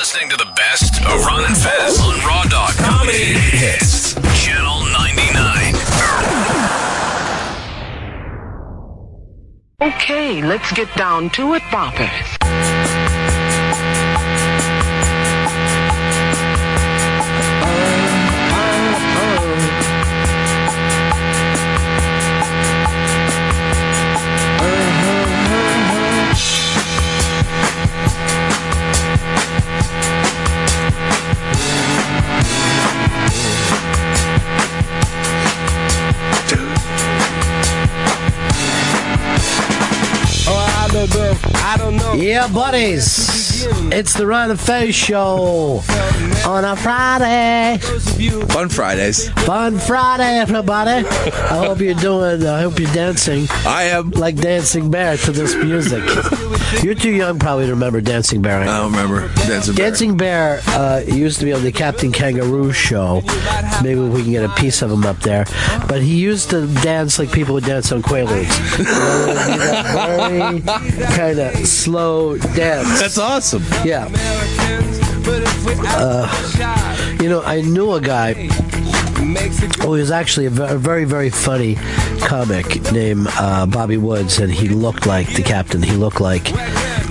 listening to the best of Ron and Fez on Raw Dog Comedy Hits. Channel 99. Okay, let's get down to it, boppers. Yeah, buddies. It's the Ron and Fez show on a Friday. Fun Fridays. Fun Friday, everybody. I hope you're doing, I hope you're dancing I am. like Dancing Bear to this music. You're too young probably to remember Dancing Bear. I don't remember dancing. Bear. Dancing Bear uh, used to be on the Captain Kangaroo show. Maybe we can get a piece of him up there. But he used to dance like people would dance on Quaaludes. very kind of slow dance. That's awesome. Yeah. Uh, you know, I knew a guy who was actually a very, very funny comic named uh, Bobby Woods, and he looked like the captain. He looked like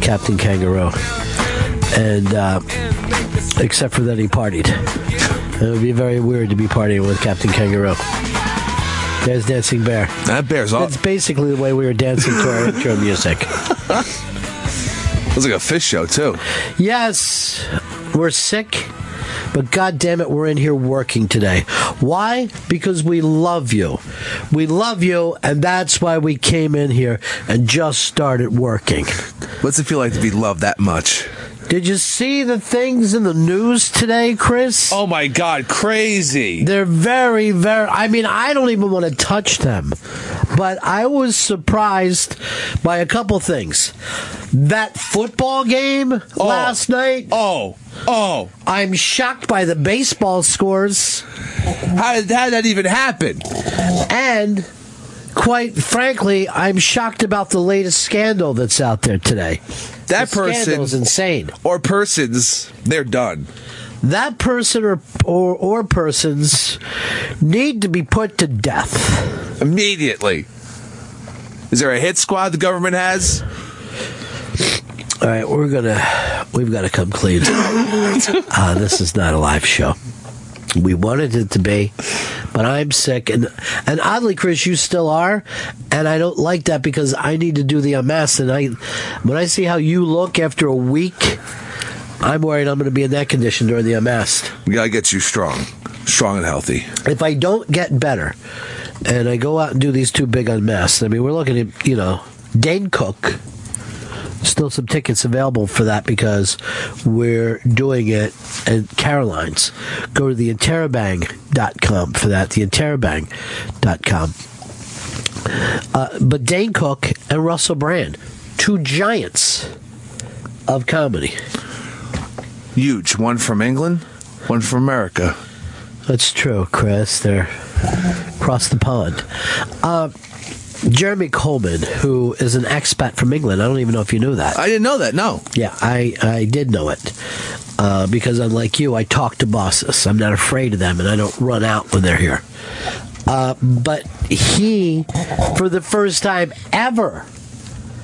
Captain Kangaroo. And, uh, except for that he partied. It would be very weird to be partying with Captain Kangaroo. There's Dancing Bear. That bear's That's off. basically the way we were dancing to our intro music. Looks like a fish show too. Yes, we're sick, but god damn it, we're in here working today. Why? Because we love you. We love you, and that's why we came in here and just started working. What's it feel like to be loved that much? Did you see the things in the news today, Chris? Oh my God, crazy! They're very, very. I mean, I don't even want to touch them. But I was surprised by a couple things. That football game oh. last night, Oh, oh! I'm shocked by the baseball scores. How did, how did that even happen? And quite frankly, I'm shocked about the latest scandal that's out there today. That the person insane. or persons, they're done. That person or, or or persons need to be put to death. immediately. Is there a hit squad the government has? All right, we're gonna we've got to come clean. uh, this is not a live show. We wanted it to be, but I'm sick, and and oddly, Chris, you still are, and I don't like that because I need to do the unmasked, and I when I see how you look after a week, I'm worried I'm going to be in that condition during the unmasked. We gotta get you strong, strong and healthy. If I don't get better, and I go out and do these two big unmasked, I mean, we're looking at you know Dane Cook. Still some tickets available for that because we're doing it at Caroline's. Go to theinterrobang.com for that, theinterrobang.com. Uh, but Dane Cook and Russell Brand, two giants of comedy. Huge. One from England, one from America. That's true, Chris. They're across the pond. Uh, Jeremy Coleman, who is an expat from England. I don't even know if you knew that. I didn't know that. No. Yeah, I, I did know it. Uh, because unlike you, I talk to bosses. I'm not afraid of them, and I don't run out when they're here. Uh, but he, for the first time ever,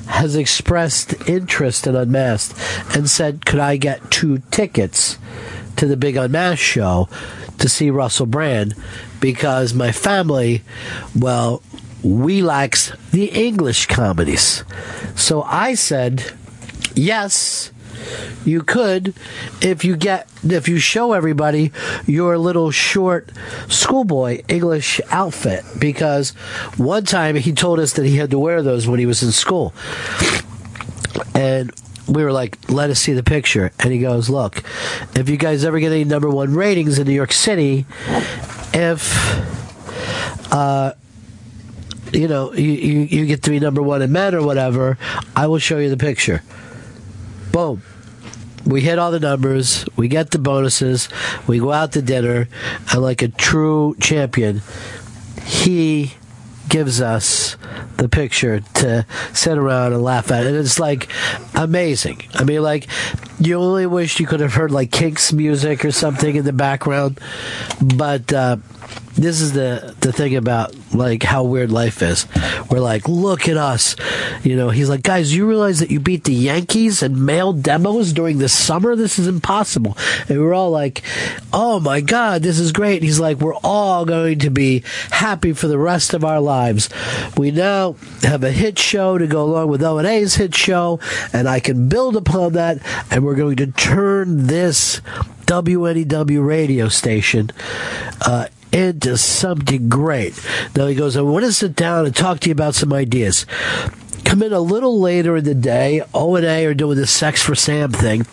has expressed interest in Unmasked and said, Could I get two tickets to the big Unmasked show to see Russell Brand? Because my family, well, we likes the English comedies. So I said, Yes, you could if you get if you show everybody your little short schoolboy English outfit because one time he told us that he had to wear those when he was in school. And we were like, let us see the picture. And he goes, look, if you guys ever get any number one ratings in New York City, if uh, you know, you, you, you get to be number one in men or whatever, I will show you the picture. Boom. We hit all the numbers, we get the bonuses, we go out to dinner, and like a true champion, he gives us the picture to sit around and laugh at. And it's like amazing. I mean, like, you only wish you could have heard like Kinks music or something in the background. But, uh, this is the the thing about like how weird life is. We're like, look at us, you know. He's like, guys, you realize that you beat the Yankees and mail demos during the summer? This is impossible. And we're all like, oh my god, this is great. And he's like, we're all going to be happy for the rest of our lives. We now have a hit show to go along with O and A's hit show, and I can build upon that. And we're going to turn this WNEW radio station uh, into something great. Now he goes, I want to sit down and talk to you about some ideas. Come in a little later in the day. O and A are doing the Sex for Sam thing,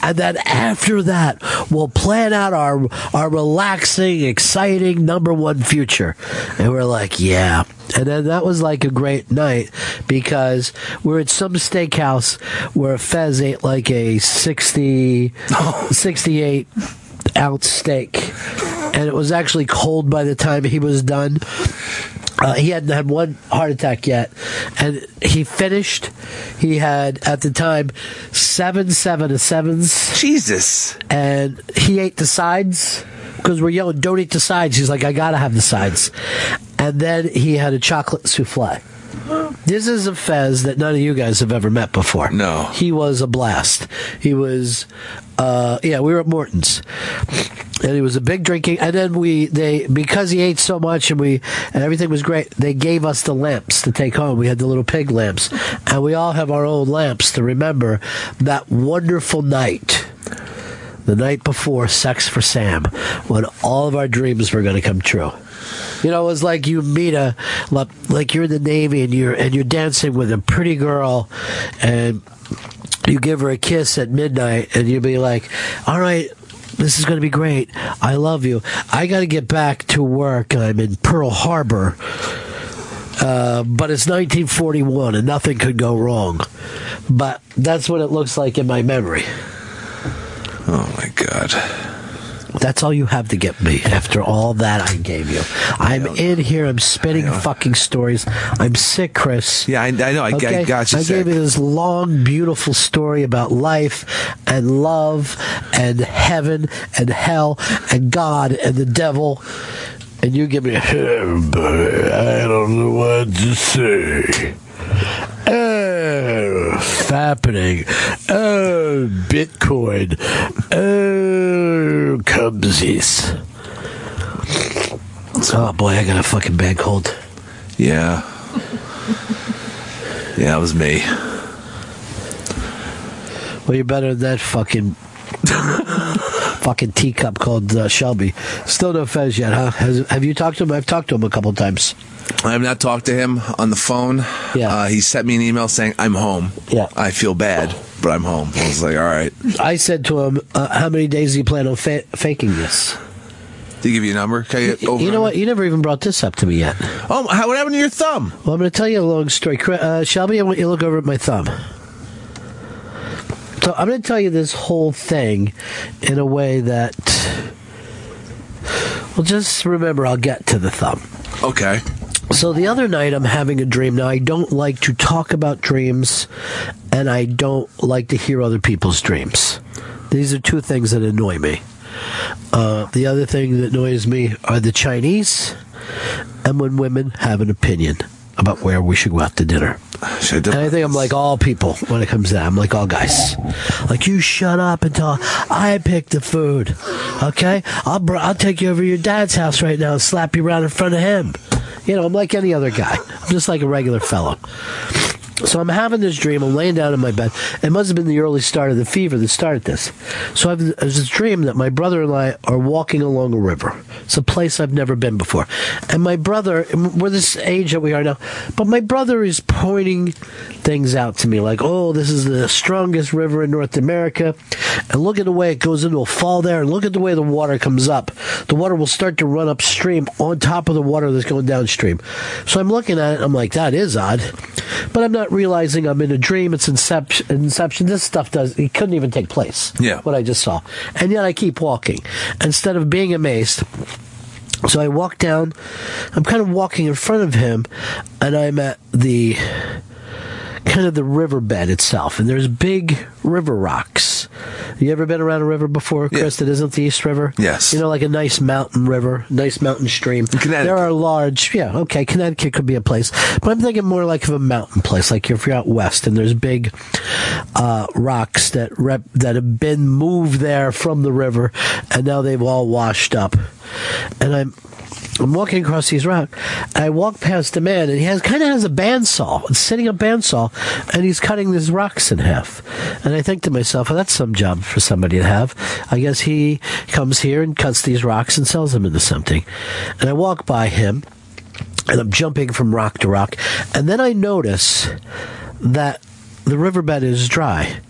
and then after that, we'll plan out our our relaxing, exciting number one future. And we're like, yeah. And then that was like a great night because we're at some steakhouse where Fez ate like a 60, 68 ounce steak. And it was actually cold by the time he was done. Uh, he hadn't had one heart attack yet. And he finished. He had, at the time, seven seven of sevens. Jesus. And he ate the sides because we're yelling, don't eat the sides. He's like, I got to have the sides. And then he had a chocolate souffle. This is a Fez that none of you guys have ever met before. No. He was a blast. He was, uh, yeah, we were at Morton's. And he was a big drinking, and then we they because he ate so much and we and everything was great. They gave us the lamps to take home. We had the little pig lamps, and we all have our own lamps to remember that wonderful night the night before Sex for Sam, when all of our dreams were going to come true. You know, it was like you meet a like you're in the Navy and you're and you're dancing with a pretty girl, and you give her a kiss at midnight, and you'd be like, "All right." This is going to be great. I love you. I got to get back to work. I'm in Pearl Harbor. Uh, but it's 1941 and nothing could go wrong. But that's what it looks like in my memory. Oh my god. That's all you have to get me after all that I gave you. I'm in here. I'm spinning fucking stories. I'm sick, Chris. Yeah, I, I know. I, I got you. I sick. gave you this long, beautiful story about life and love and heaven and hell and God and the devil. And you give me, I don't know what to say. Oh, fappening. Oh, Bitcoin. Oh, Cubsies. Oh boy, I got a fucking bad cold. Yeah. Yeah, it was me. Well, you're better than that fucking fucking teacup called uh, Shelby. Still no Fez yet, huh? Has, have you talked to him? I've talked to him a couple times. I have not talked to him on the phone. Yeah. Uh, he sent me an email saying, I'm home. Yeah. I feel bad, but I'm home. I was like, all right. I said to him, uh, "How many days do you plan on fa- faking this?" Did he give you a number? Can I get over you know what? You never even brought this up to me yet. Oh, how, what happened to your thumb? Well, I'm going to tell you a long story. Uh, Shelby, I want you to look over at my thumb. So I'm going to tell you this whole thing in a way that. Well, just remember, I'll get to the thumb. Okay. So the other night, I'm having a dream. Now, I don't like to talk about dreams, and I don't like to hear other people's dreams. These are two things that annoy me. Uh, the other thing that annoys me are the Chinese, and when women have an opinion about where we should go out to dinner. And I think I'm like all people when it comes to that. I'm like all guys. Like you shut up and until I pick the food. Okay? I'll br- I'll take you over to your dad's house right now and slap you around in front of him. You know, I'm like any other guy. I'm just like a regular fellow. So I'm having this dream. I'm laying down in my bed. It must have been the early start of the fever that started this. So I've there's this dream that my brother and I are walking along a river. It's a place I've never been before. And my brother, we're this age that we are now, but my brother is pointing things out to me like, oh, this is the strongest river in North America. And look at the way it goes into a fall there. And look at the way the water comes up. The water will start to run upstream on top of the water that's going downstream. So I'm looking at it. I'm like, that is odd. But I'm not realizing I'm in a dream. It's inception. Inception. This stuff does. It couldn't even take place. Yeah. What I just saw, and yet I keep walking. Instead of being amazed, So I walk down. I'm kind of walking in front of him, and I'm at the kind of the riverbed itself, and there's big river rocks. You ever been around a river before, Chris? Yeah. That isn't the East River. Yes. You know, like a nice mountain river, nice mountain stream. Connecticut. There are large. Yeah. Okay. Connecticut could be a place, but I'm thinking more like of a mountain place, like if you're out west, and there's big uh, rocks that rep, that have been moved there from the river, and now they've all washed up. And I'm I'm walking across these rocks. I walk past a man, and he has kind of has a bandsaw, it's sitting a bandsaw, and he's cutting these rocks in half. And I think to myself, well, that's some job for somebody to have. I guess he comes here and cuts these rocks and sells them into something. And I walk by him, and I'm jumping from rock to rock, and then I notice that the riverbed is dry,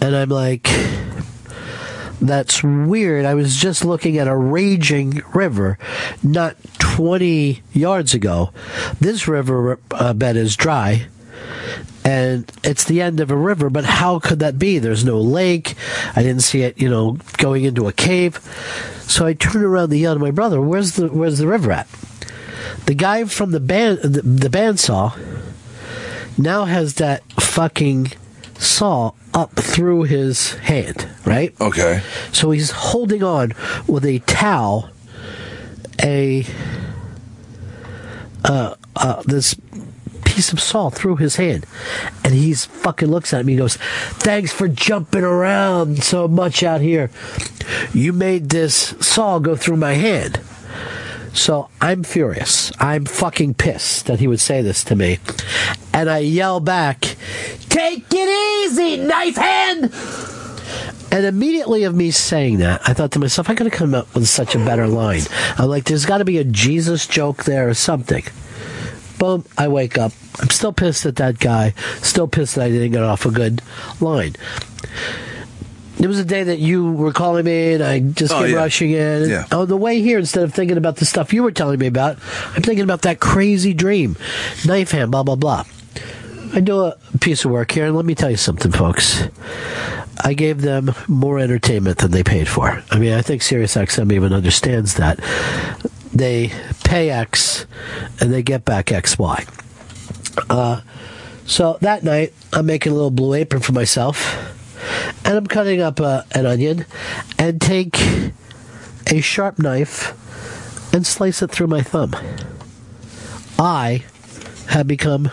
and I'm like that's weird. I was just looking at a raging river not 20 yards ago. This river uh, bed is dry. And it's the end of a river, but how could that be? There's no lake. I didn't see it, you know, going into a cave. So I turned around and yelled to my brother, "Where's the Where's the river at?" The guy from the band the, the bandsaw now has that fucking saw up through his hand, right? Okay. So he's holding on with a towel, a uh, uh, this piece of saw through his hand, and he's fucking looks at me. and goes, "Thanks for jumping around so much out here. You made this saw go through my hand." So I'm furious. I'm fucking pissed that he would say this to me. And I yell back, Take it easy, knife hand! And immediately of me saying that, I thought to myself, I gotta come up with such a better line. I'm like, there's gotta be a Jesus joke there or something. Boom, I wake up. I'm still pissed at that guy. Still pissed that I didn't get off a good line. It was a day that you were calling me, and I just Oh, came yeah. rushing in. Yeah. On the way here, instead of thinking about the stuff you were telling me about, I'm thinking about that crazy dream, knife hand, blah blah blah. I do a piece of work here, and let me tell you something, folks. I gave them more entertainment than they paid for. I mean, I think SiriusXM even understands that. They pay X, and they get back XY. Uh, so that night, I'm making a little blue apron for myself, and I'm cutting up uh, an onion, and take a sharp knife and slice it through my thumb. I have become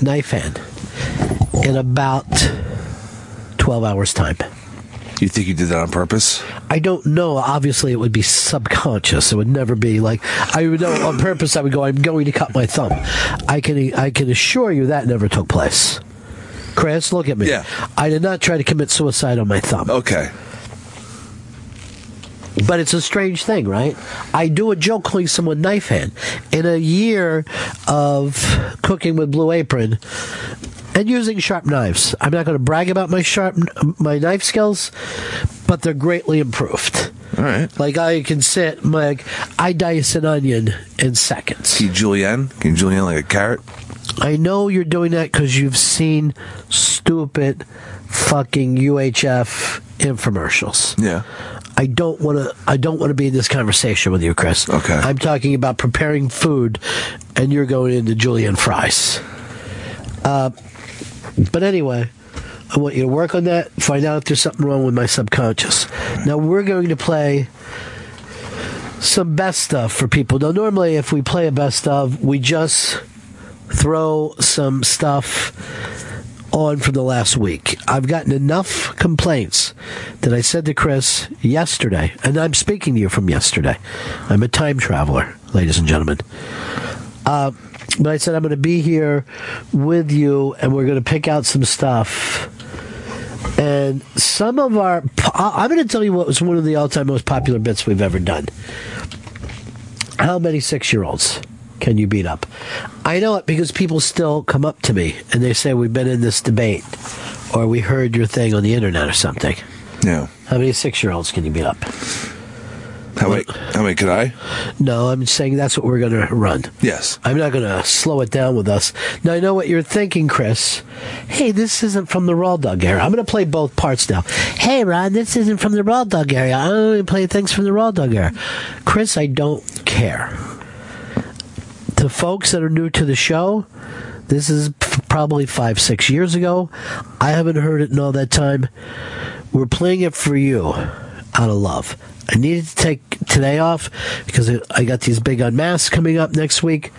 knife hand in about 12 hours' time. You think you did that on purpose? I don't know. Obviously, it would be subconscious. It would never be like I would know on purpose. I would go. I'm going to cut my thumb. I can. I can assure you that never took place. Chris, look at me. Yeah. I did not try to commit suicide on my thumb. Okay. But it's a strange thing, right? I do a joke calling someone knife hand. In a year of cooking with Blue Apron and using sharp knives, I'm not going to brag about my sharp my knife skills, but they're greatly improved. All right. Like I can sit, like I dice an onion in seconds. Can you julienne? Can you julienne like a carrot? I know you're doing that because you've seen stupid fucking UHF infomercials. Yeah. I don't want to. I don't want to be in this conversation with you, Chris. Okay. I'm talking about preparing food, and you're going into julienne fries. Uh, but anyway, I want you to work on that. Find out if there's something wrong with my subconscious. Now we're going to play some best stuff for people. Now, normally, if we play a best of, we just throw some stuff on from the last week. I've gotten enough complaints that I said to Chris yesterday, and I'm speaking to you from yesterday. I'm a time traveler, ladies and gentlemen. Uh, but I said I'm going to be here with you, and we're going to pick out some stuff. And some of our, I'm going to tell you what was one of the all-time most popular bits we've ever done. How many six-year-olds can you beat up? I know it because people still come up to me and they say we've been in this debate, or we heard your thing on the internet or something. Yeah. How many six-year-olds can you beat up? How many? How many could I? No, I'm saying that's what we're going to run. Yes. I'm not going to slow it down with us. Now, I know what you're thinking, Chris. Hey, this isn't from the Raw Dog era. I'm going to play both parts now. Hey, Ron, this isn't from the Raw Dog era. I'm going to play things from the Raw Dog era. Chris, I don't care. To folks that are new to the show, this is probably five, six years ago. I haven't heard it in all that time. We're playing it for you out of love. I needed to take today off because I- got these big unmasks coming up next week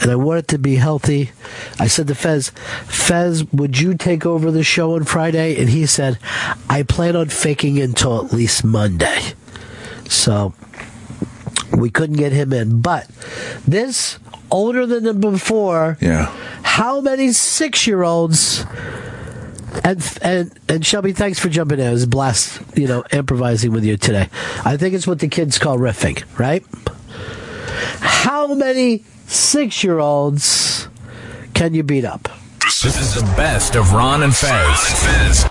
and I want it to be healthy. I said to Fez, Fez, would you take over the show on Friday? And he said, I plan on faking until at least Monday. So we couldn't get him in. But this, older than the before, Yeah. how many six year olds and and and Shelby, thanks for jumping in. It was a blast, you know, improvising with you today. I think it's what the kids call riffing, right? How many six year olds can you beat up? This is the best of Ron and Fez. Ron and Fez.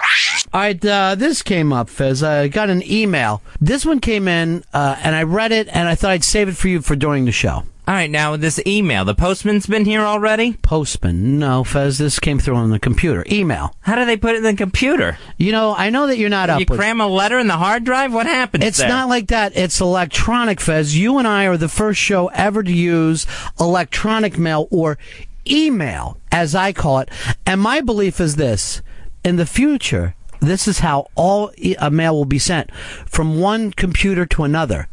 All right, uh, this came up, Fez. I got an email. This one came in, uh, and I read it, and I thought I'd save it for you for during the show. All right, now this email, the postman's been here already? Postman. No, Fez, this came through on the computer. Email. How do they put it in the computer? You know, I know that you're not up You with cram a letter in the hard drive? What happens It's there? not like that. It's electronic, Fez. You and I are the first show ever to use electronic mail or email, as I call it. And my belief is this in the future, this is how all e- uh, mail will be sent from one computer to another.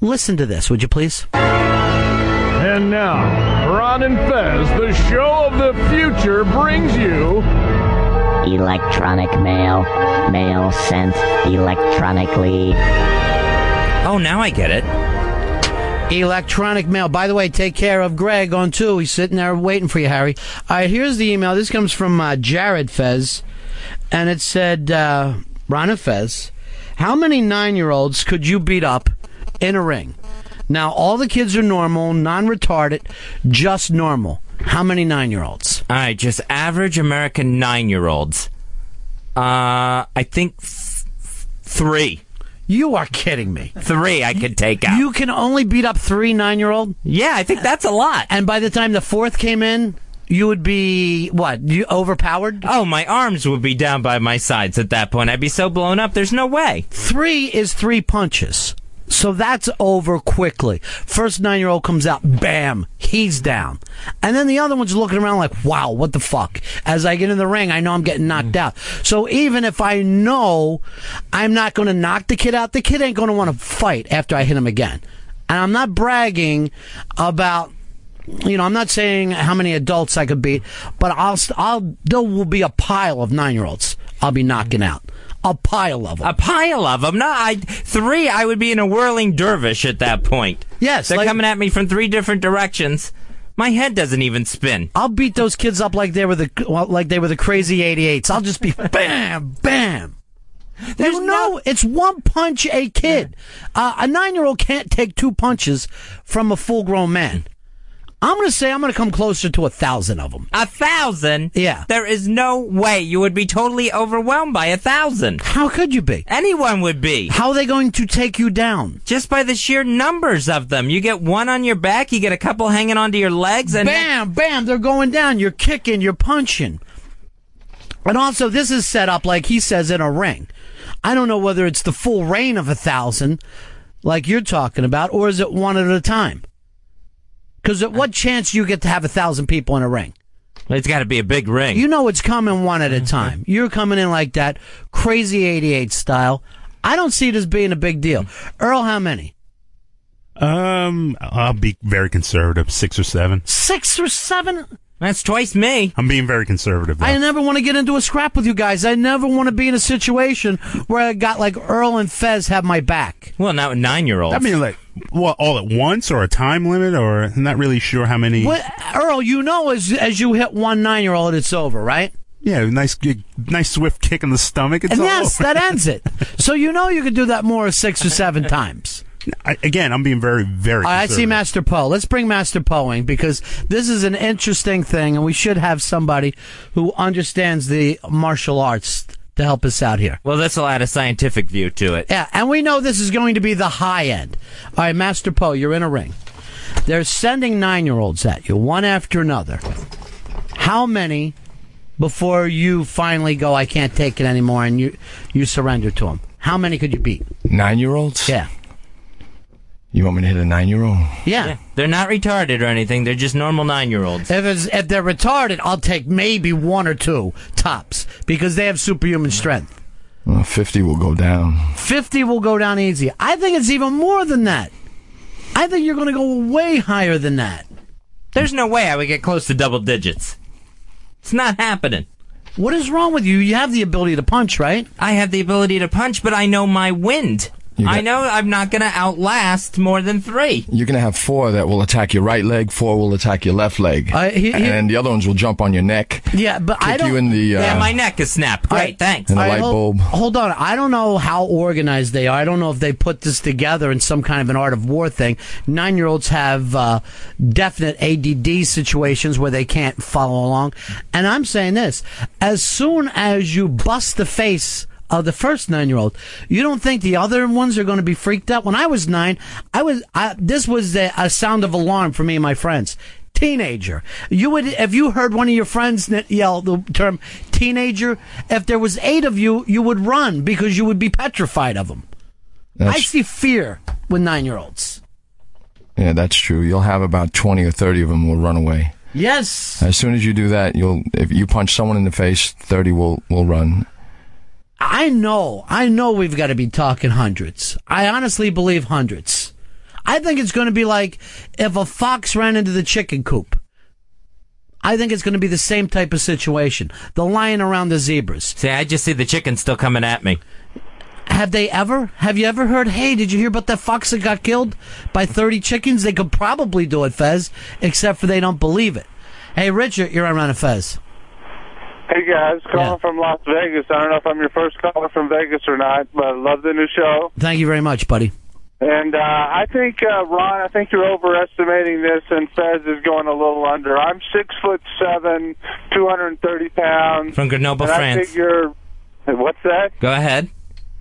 Listen to this, would you please? And now, Ron and Fez, the show of the future, brings you Electronic mail. Mail sent electronically. Oh, now I get it. Electronic mail. By the way, take care of Greg on two. He's sitting there waiting for you, Harry. All right, here's the email. This comes from uh, Jared Fez, and it said, uh, Ron and Fez, how many nine year olds could you beat up in a ring? Now, all the kids are normal, non retarded, just normal. How many nine year olds? All right, just average American nine year olds. Uh, I think th- three. You are kidding me. Three I could take out. You can only beat up three nine year old? yeah, I think that's a lot. And by the time the fourth came in, you would be, what, you overpowered? Oh, my arms would be down by my sides at that point. I'd be so blown up, there's no way. Three is three punches. So that's over quickly. First nine year old comes out, bam, he's down. And then the other one's looking around like, wow, what the fuck? As I get in the ring, I know I'm getting knocked mm. out. So even if I know I'm not going to knock the kid out, the kid ain't going to want to fight after I hit him again. And I'm not bragging about you know, I'm not saying how many adults I could beat, but I'll, I'll, there will be a pile of nine year olds I'll be knocking out. A pile of them. A pile of them. No, I three. I would be in a whirling dervish at that point. Yes, they're like- coming at me from three different directions. My head doesn't even spin. I'll beat those kids up like they were the well, like they were the crazy 88s. I'll just be bam, bam. There's no, it's one punch a kid. Uh, a nine year old can't take two punches from a full grown man. I'm going to say I'm going to come closer to a thousand of them. A thousand? Yeah. There is no way you would be totally overwhelmed by a thousand. How could you be? Anyone would be. How are they going to take you down? Just by the sheer numbers of them. You get one on your back, you get a couple hanging onto your legs, and bam, bam, they're going down. You're kicking, you're punching. And also, this is set up like he says in a ring. I don't know whether it's the full reign of a thousand, like you're talking about, or is it one at a time? Because at what chance you get to have a thousand people in a ring? it's got to be a big ring. You know it's coming one at a time. You're coming in like that, crazy 88 style. I don't see it as being a big deal. Earl, how many? Um, I'll be very conservative, six or seven. Six or seven? That's twice me. I'm being very conservative. Though. I never want to get into a scrap with you guys. I never want to be in a situation where I got like Earl and Fez have my back. Well, now nine year olds. I mean, like, what, all at once or a time limit, or I'm not really sure how many. What, Earl, you know as as you hit one nine year old, it's over, right? Yeah, nice, nice swift kick in the stomach. It's and all yes, over. that ends it. So you know you could do that more six or seven times. I, again, I'm being very, very. I see. Master Poe. Let's bring Master Poeing because this is an interesting thing, and we should have somebody who understands the martial arts to help us out here. well, this will add a scientific view to it. Yeah, and we know this is going to be the high end. All right, Master Poe, you're in a ring. They're sending nine year olds at you, one after another. How many before you finally go, I can't take it anymore, and you, you surrender to them? How many could you beat? Nine year olds? Yeah. You want me to hit a nine-year-old? Yeah. They're not retarded or anything. They're just normal nine year olds. If if they're retarded, I'll take maybe one or two tops because they have superhuman strength. Well, Fifty will go down. 50 will go down easy. I think it's even more than that. I think you're going to go way higher than that. There's no way I would get close to double digits. It's not happening. What is wrong with you? You have the ability to punch, right? I have the ability to punch, but I know my wind. You got- I know I'm not going to outlast more than three. You're gonna have four that will attack your right leg. Four will attack your left leg, Uh, he- he- and the other ones will jump on your neck. Yeah, but I kick don't. you in the uh, yeah, my neck is snapped. Great, Right. thanks. and the light hold, bulb. Hold on. I don't know how organized they are. I don't know if they put this together in some kind of an art of war thing. Nine year olds have uh, definite ADD situations where they can't follow along. And I'm saying this as soon as you bust the face the first nine year old, you don't think the other ones are going to be freaked out? When I was nine, I was, I, this was a, a sound of alarm for me and my friends. Teenager. You would, if you heard one of your friends yell the term teenager, if there was eight of you, you would run because you would be petrified of them. I see fear with nine year olds. yeah, that's true. You'll have about twenty or thirty of them will run away. Yes. As soon as you do that, you'll if you punch someone in the face, thirty will will run. I know, I know we've got to be talking hundreds. I honestly believe hundreds. I think it's going to be like if a fox ran into the chicken coop. I think it's going to be the same type of situation. The lion around the zebras. See, I just see the chicken still coming at me. Have they ever? Have you ever heard, hey, did you hear about that fox that got killed by 30 chickens? They could probably do it, Fez, except for they don't believe it. Hey, Richard, you're on Ron and Fez. Hey guys, calling Yeah. from Las Vegas. I don't know if I'm your first caller from Vegas or not, but I love the new show. Thank you very much, buddy. And uh, I think uh, Ron, I think you're overestimating this, and Fez is going a little under. I'm six foot seven, 230 pounds. From Grenoble, and I figure, what's that? Go ahead.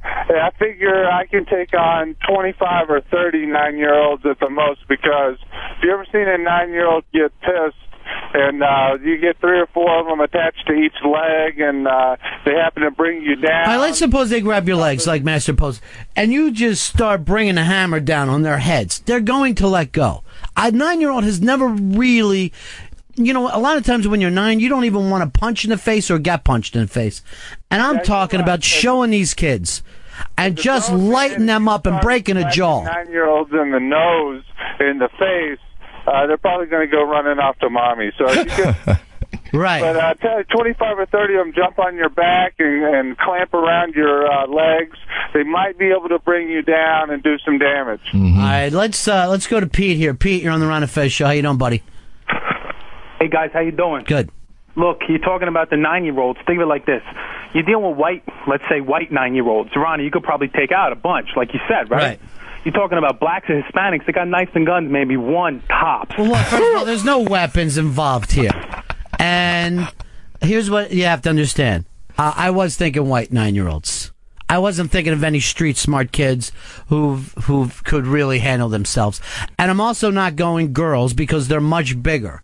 I figure I can take on 25 or 30 nine year olds at the most because if you ever seen a nine year old get pissed and uh, you get three or four of them attached to each leg and uh, they happen to bring you down. All right, let's suppose they grab your legs like Master Pose, and you just start bringing a hammer down on their heads. They're going to let go. A nine-year-old has never really, you know, a lot of times when you're nine, you don't even want to punch in the face or get punched in the face. And I'm talking about showing these kids and just lighting them up and breaking a jaw. Nine year olds in the nose, in the face, uh, they're probably going to go running off to mommy. So if you can, Right. But uh, tell you, 25 or 30 of them jump on your back and, and clamp around your uh, legs. They might be able to bring you down and do some damage. All right, let's uh, let's go to Pete here. Pete, you're on the Ron and Fez show. How you doing, buddy? Hey guys, how you doing? Good. Look, you're talking about the nine-year-olds. Think of it like this: you're dealing with white, let's say white nine-year-olds. Ronnie, you could probably take out a bunch, like you said, right? Right. You're talking about blacks and Hispanics. They got knives and guns, maybe one top. Well, look, first of all, there's no weapons involved here. And here's what you have to understand. Uh, I was thinking white nine-year-olds. I wasn't thinking of any street smart kids who who could really handle themselves. And I'm also not going girls because they're much bigger.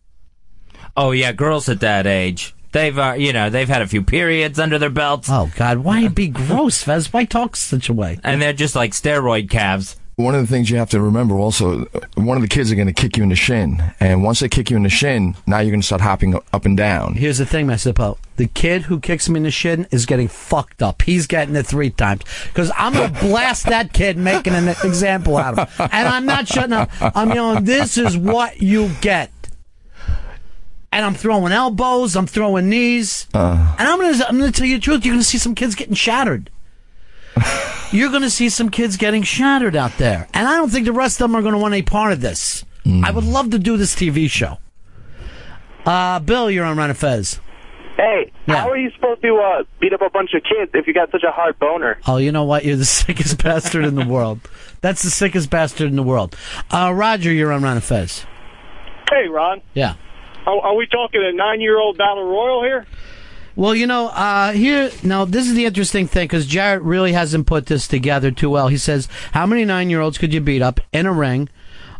Oh yeah, girls at that age, they've uh, you know they've had a few periods under their belts. Oh God, why be gross, Fez? Why talk such a way? And they're just like steroid calves. One of the things you have to remember also, one of the kids are going to kick you in the shin, and once they kick you in the shin, now you're going to start hopping up and down. Here's the thing, Master Poe. The kid who kicks me in the shin is getting fucked up. He's getting it three times. Because I'm going to blast that kid making an example out of him. And I'm not shutting up. I'm yelling, this is what you get. And I'm throwing elbows, I'm throwing knees. Uh, And I'm gonna I'm gonna tell you the truth, you're gonna see some kids getting shattered. you're gonna see some kids getting shattered out there. And I don't think the rest of them are gonna want any part of this. I would love to do this TV show. Uh Bill, you're on Ron and Fez. Hey, Yeah. how are you supposed to uh, beat up a bunch of kids if you got such a hard boner? Oh, you know what? You're the sickest bastard in the world. That's the sickest bastard in the world. Uh Roger, you're on Ron and Fez. Hey, Ron. Yeah. Are, are we talking a nine-year-old battle royal here? Well, you know, uh, here now this is the interesting thing because Jarrett really hasn't put this together too well. He says, "How many nine-year-olds could you beat up in a ring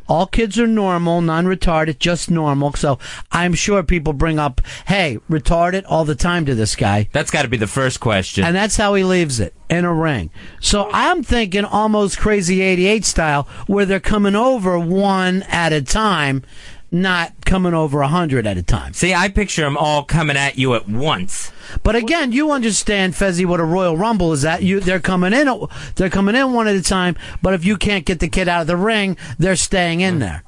All kids are normal, non-retarded, just normal. So I'm sure people bring up, "Hey, retarded," all the time to this guy. That's got to be the first question. And that's how he leaves it in a ring. So I'm thinking almost crazy 88 style where they're coming over one at a time, not coming over a hundred at a time. See, I picture them all coming at you at once. But again, you understand, Fezzi, what a Royal Rumble is that you they're coming in they're coming in one at a time, but if you can't get the kid out of the ring, they're staying in there.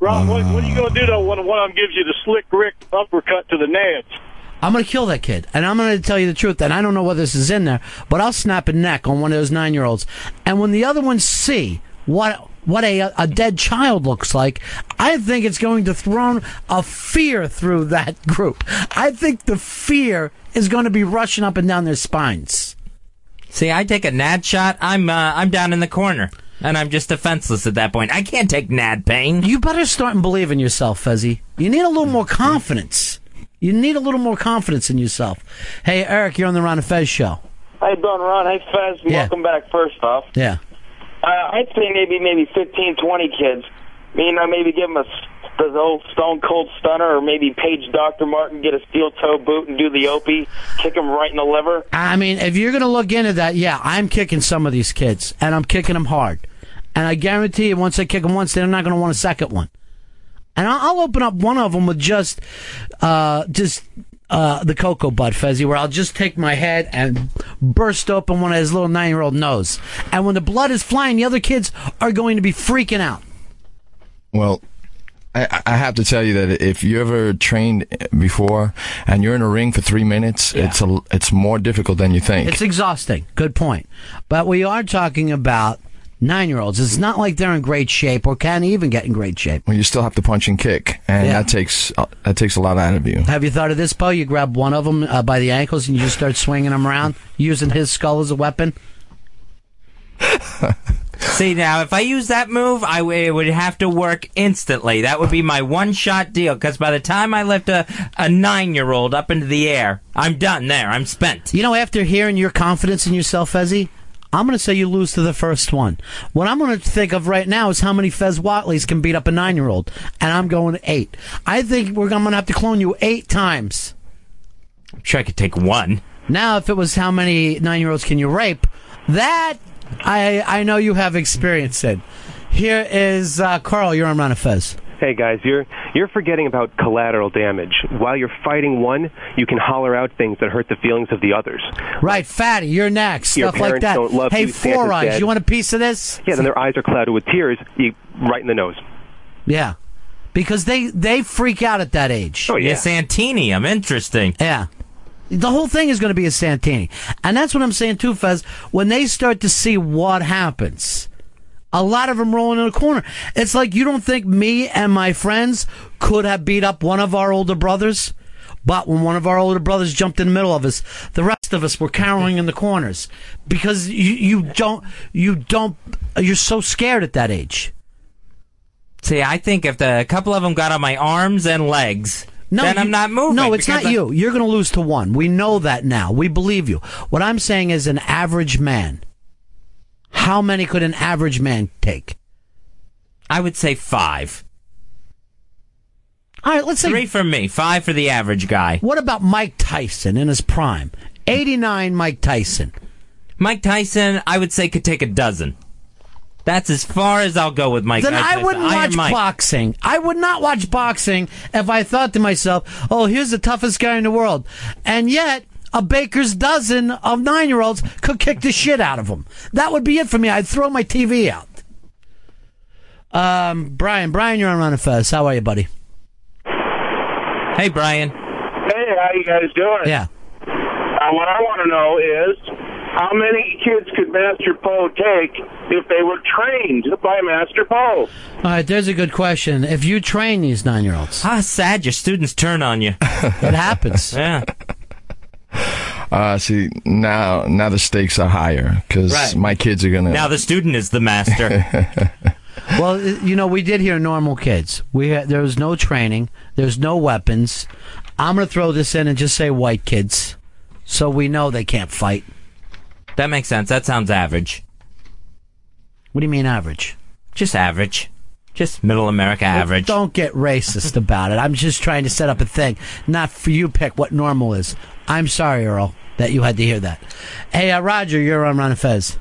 Ron, what, what are you uh. going to do though when one of them gives you the slick Rick uppercut to the nads? I'm going to kill that kid. And I'm going to tell you the truth. And I don't know whether this is in there, but I'll snap a neck on one of those nine year olds. And when the other ones see what what a, a dead child looks like, I think it's going to throw a fear through that group. I think the fear is going to be rushing up and down their spines. See, I take a nad shot. I'm uh, I'm down in the corner, and I'm just defenseless at that point. I can't take nad pain. You better start and believe in yourself, Fezzi. You need a little more confidence. You need a little more confidence in yourself. Hey, Eric, you're on the Ron and Fez show. How you doing, Ron? Hey, Fez. Yeah. Welcome back. First off, Yeah. Uh, I'd say maybe maybe 15, 20 kids. You know, maybe give them a the old Stone Cold Stunner, or maybe page Dr. Martin, get a steel toe boot and do the opie, kick him right in the liver. I mean, if you're going to look into that, yeah, I'm kicking some of these kids, and I'm kicking them hard. And I guarantee you, once I kick them once, they're not going to want a second one. And I'll open up one of them with just, uh, just uh, the cocoa bud fezzy, where I'll just take my head and burst open one of his little nine-year-old nose. And when the blood is flying, the other kids are going to be freaking out. Well, I, I have to tell you that if you ever trained before and you're in a ring for three minutes, it's a, it's more difficult than you think. It's exhausting. Good point. But we are talking about nine-year-olds. It's not like they're in great shape or can even get in great shape. well, you still have to punch and kick, and Yeah. that takes uh, that takes a lot out of you. Have you thought of this, Poe? You grab one of them uh, by the ankles and you just start swinging him around, using his skull as a weapon. See now, if I use that move, I w- it would have to work instantly. That would be my one-shot deal. Because by the time I lift a, a nine-year-old up into the air, I'm done there. I'm spent. You know, after hearing your confidence in yourself, Fezzi, I'm going to say you lose to the first one. What I'm going to think of right now is how many Fez Whatleys can beat up a nine-year-old, and I'm going to eight. I think we're going to have to clone you eight times. I'm sure I could take one. Now, if it was how many nine-year-olds can you rape, that I I know you have experience in. Here is uh, Carl. You're on Ron Fez. Hey guys, you're you're forgetting about collateral damage. While you're fighting one, you can holler out things that hurt the feelings of the others. Right, fatty, you're next. Your Stuff like that. don't love hey, you, Santa's four eyes, dead. you want a piece of this? Yeah, then their eyes are clouded with tears. You right in the nose. Yeah, because they they freak out at that age. Oh yeah, Santini. I'm interesting. Yeah. The whole thing is going to be a Santini. And that's what I'm saying too, Fez. When they start to see what happens, a lot of them rolling in a corner. It's like you don't think me and my friends could have beat up one of our older brothers? But when one of our older brothers jumped in the middle of us, the rest of us were cowering in the corners because you, you don't, you don't, you're so scared at that age. See, I think if the, a couple of them got on my arms and legs, then you- I'm not moving. No, it's not I- you. You're going to lose to one. We know that now. We believe you. What I'm saying is an average man. How many could an average man take? I would say five. All right, let's say Three for me, five for the average guy. What about Mike Tyson in his prime? 89 Mike Tyson. Mike Tyson, I would say, could take a dozen. That's as far as I'll go with Mike then Tyson. I wouldn't watch Mike. boxing. I would not watch boxing if I thought to myself, "Oh, here's the toughest guy in the world," and yet a baker's dozen of nine-year-olds could kick the shit out of them. That would be it for me. I'd throw my TV out. Um, Brian, Brian, you're on Ron and Fez. How are you, buddy? Hey, Brian. Hey, how you guys doing? Yeah. Uh, what I want to know is how many kids could Master Poe take if they were trained by Master Poe? All right, there's a good question. If you train these nine-year-olds, how sad your students turn on you. it happens. Yeah. Uh, see now now the stakes are higher because Right. my kids are gonna. Now the student is the master. Well, you know, we did hear normal kids. We had, there was no training. There's no weapons. I'm going to throw this in and just say white kids, so we know they can't fight. that makes sense. That sounds average. What do you mean average? Just average. Just middle America average. Don't get racist about it. I'm just trying to set up a thing, not for you pick what normal is. I'm sorry, Earl, that you had to hear that. Hey, uh, Roger, you're on Ron and Fez.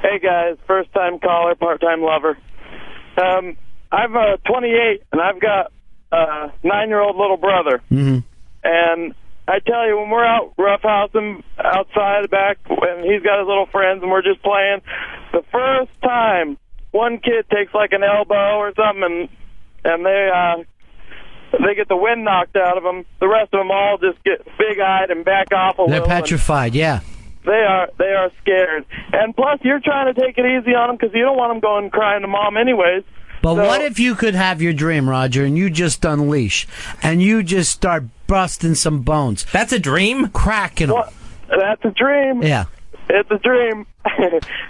Hey guys, first time caller, part time lover. Um, I'm uh, 28 and I've got a nine year old little brother. Mm-hmm. And I tell you, when we're out roughhousing outside the back, when he's got his little friends and we're just playing, the first time one kid takes like an elbow or something and and they uh they get the wind knocked out of them, the rest of them all just get big eyed and back off a little. They're little. and- petrified, yeah. they are they are scared, and plus you're trying to take it easy on them because you don't want them going crying to mom anyways. But So- what if you could have your dream, Roger, and you just unleash, and you just start busting some bones? That's a dream? Cracking them. That's a dream. Yeah. It's a dream.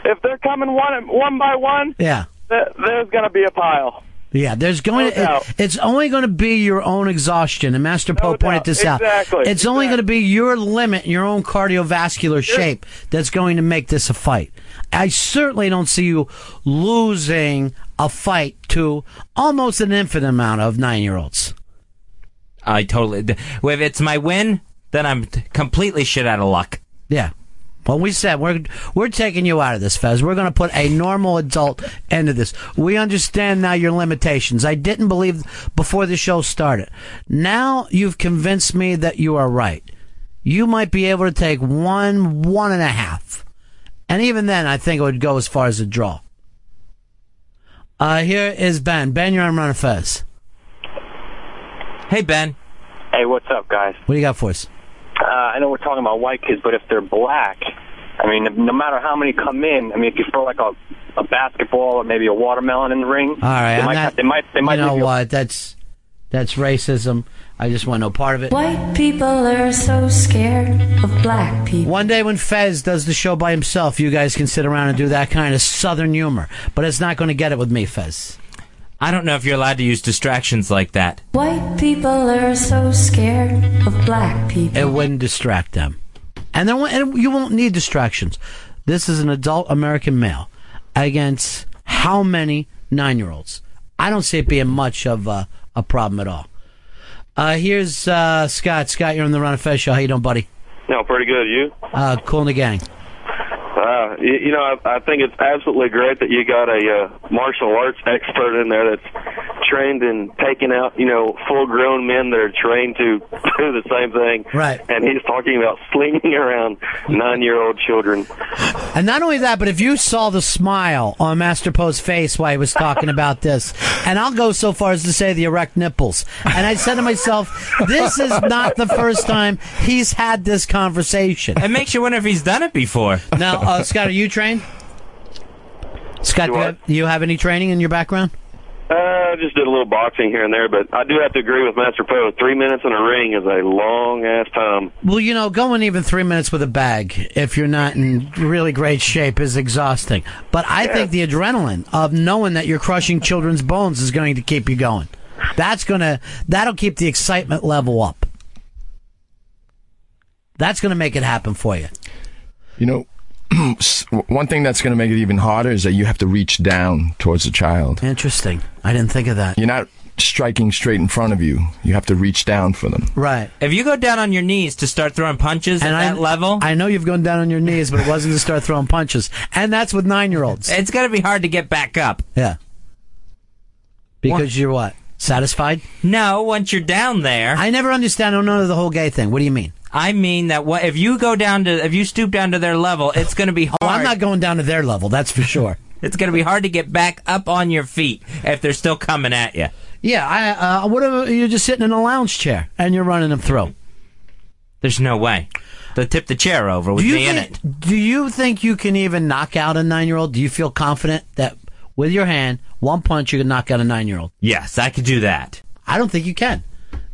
if they're coming one one by one, Yeah. th- there's going to be a pile. Yeah, there's going No to, doubt. it- it's only going to be your own exhaustion, and Master Poe pointed doubt. this out. Exactly. It's only going to be your limit, your own cardiovascular shape that's going to make this a fight. I certainly don't see you losing a fight to almost an infinite amount of nine-year-olds. I totally. If it's my win, then I'm completely shit out of luck. Yeah. Well, we said we're we're taking you out of this, Fez. We're going to put a normal adult end to this. We understand now your limitations. I didn't believe before the show started. Now you've convinced me that you are right. You might be able to take one, one and a half, and even then, I think it would go as far as a draw. Uh, here is Ben. Ben, you're on Ron and Fez. Hey, Ben. Hey, what's up, guys? What do you got for us? Uh, I know we're talking about white kids, but if they're black, I mean, no matter how many come in, I mean, if you throw like a a basketball or maybe a watermelon in the ring, All right, they I'm might, not- they might, they might you know leave you- what? That's that's racism. I just want no part of it. White people are so scared of black people. One day when Fez does the show by himself, you guys can sit around and do that kind of southern humor. But it's not going to get it with me, Fez. I don't know if you're allowed to use distractions like that. White people are so scared of black people. It wouldn't distract them. And, then, and you won't need distractions. This is an adult American male against how many nine year olds? I don't see it being much of a, a problem at all. Uh, here's uh, Scott. Scott, you're on the Ron and Fez show. How you doing, buddy? No, pretty good. You? Uh, cool in the gang. Uh, you, you know, I, I think it's absolutely great that you got a uh, martial arts expert in there that's trained in taking out, you know, full-grown men that are trained to do the same thing. Right. And he's talking about slinging around nine-year-old children. And not only that, but if you saw the smile on Master Poe's face while he was talking about this, and I'll go so far as to say the erect nipples. And I said to myself, this is not the first time he's had this conversation. It makes you wonder if he's done it before. Now, uh, Scott, are you trained? Scott, do you, have, do you have any training in your background? Uh, I just did a little boxing here and there, but I do have to agree with Master Poe. Three minutes in a ring is a long-ass time. Well, you know, going even three minutes with a bag, if you're not in really great shape, is exhausting. But I think the adrenaline of knowing that you're crushing children's bones is going to keep you going. That's gonna that'll keep the excitement level up. That's gonna make it happen for you. You know, s- one thing that's going to make it even harder is that you have to reach down towards the child. Interesting. I didn't think of that. You're not striking straight in front of you. You have to reach down for them. Right. If you go down on your knees to start throwing punches at I, that level, I know you've gone down on your knees, but it wasn't to start throwing punches. And that's with nine year olds. it's going to be hard to get back up. Yeah. Because you're what? Satisfied? No, once you're down there. I never understand. I don't know the whole gay thing. What do you mean? I mean that what if you go down to if you stoop down to their level, it's going to be hard. Oh, I'm not going down to their level. That's for sure. It's going to be hard to get back up on your feet if they're still coming at you. Yeah, I, uh, what if you're just sitting in a lounge chair and you're running them through? There's no way. They'll tip the chair over with me in it. Do you think you can even knock out a nine year old? Do you feel confident that with your hand, one punch, you can knock out a nine year old? Yes, I could do that. I don't think you can.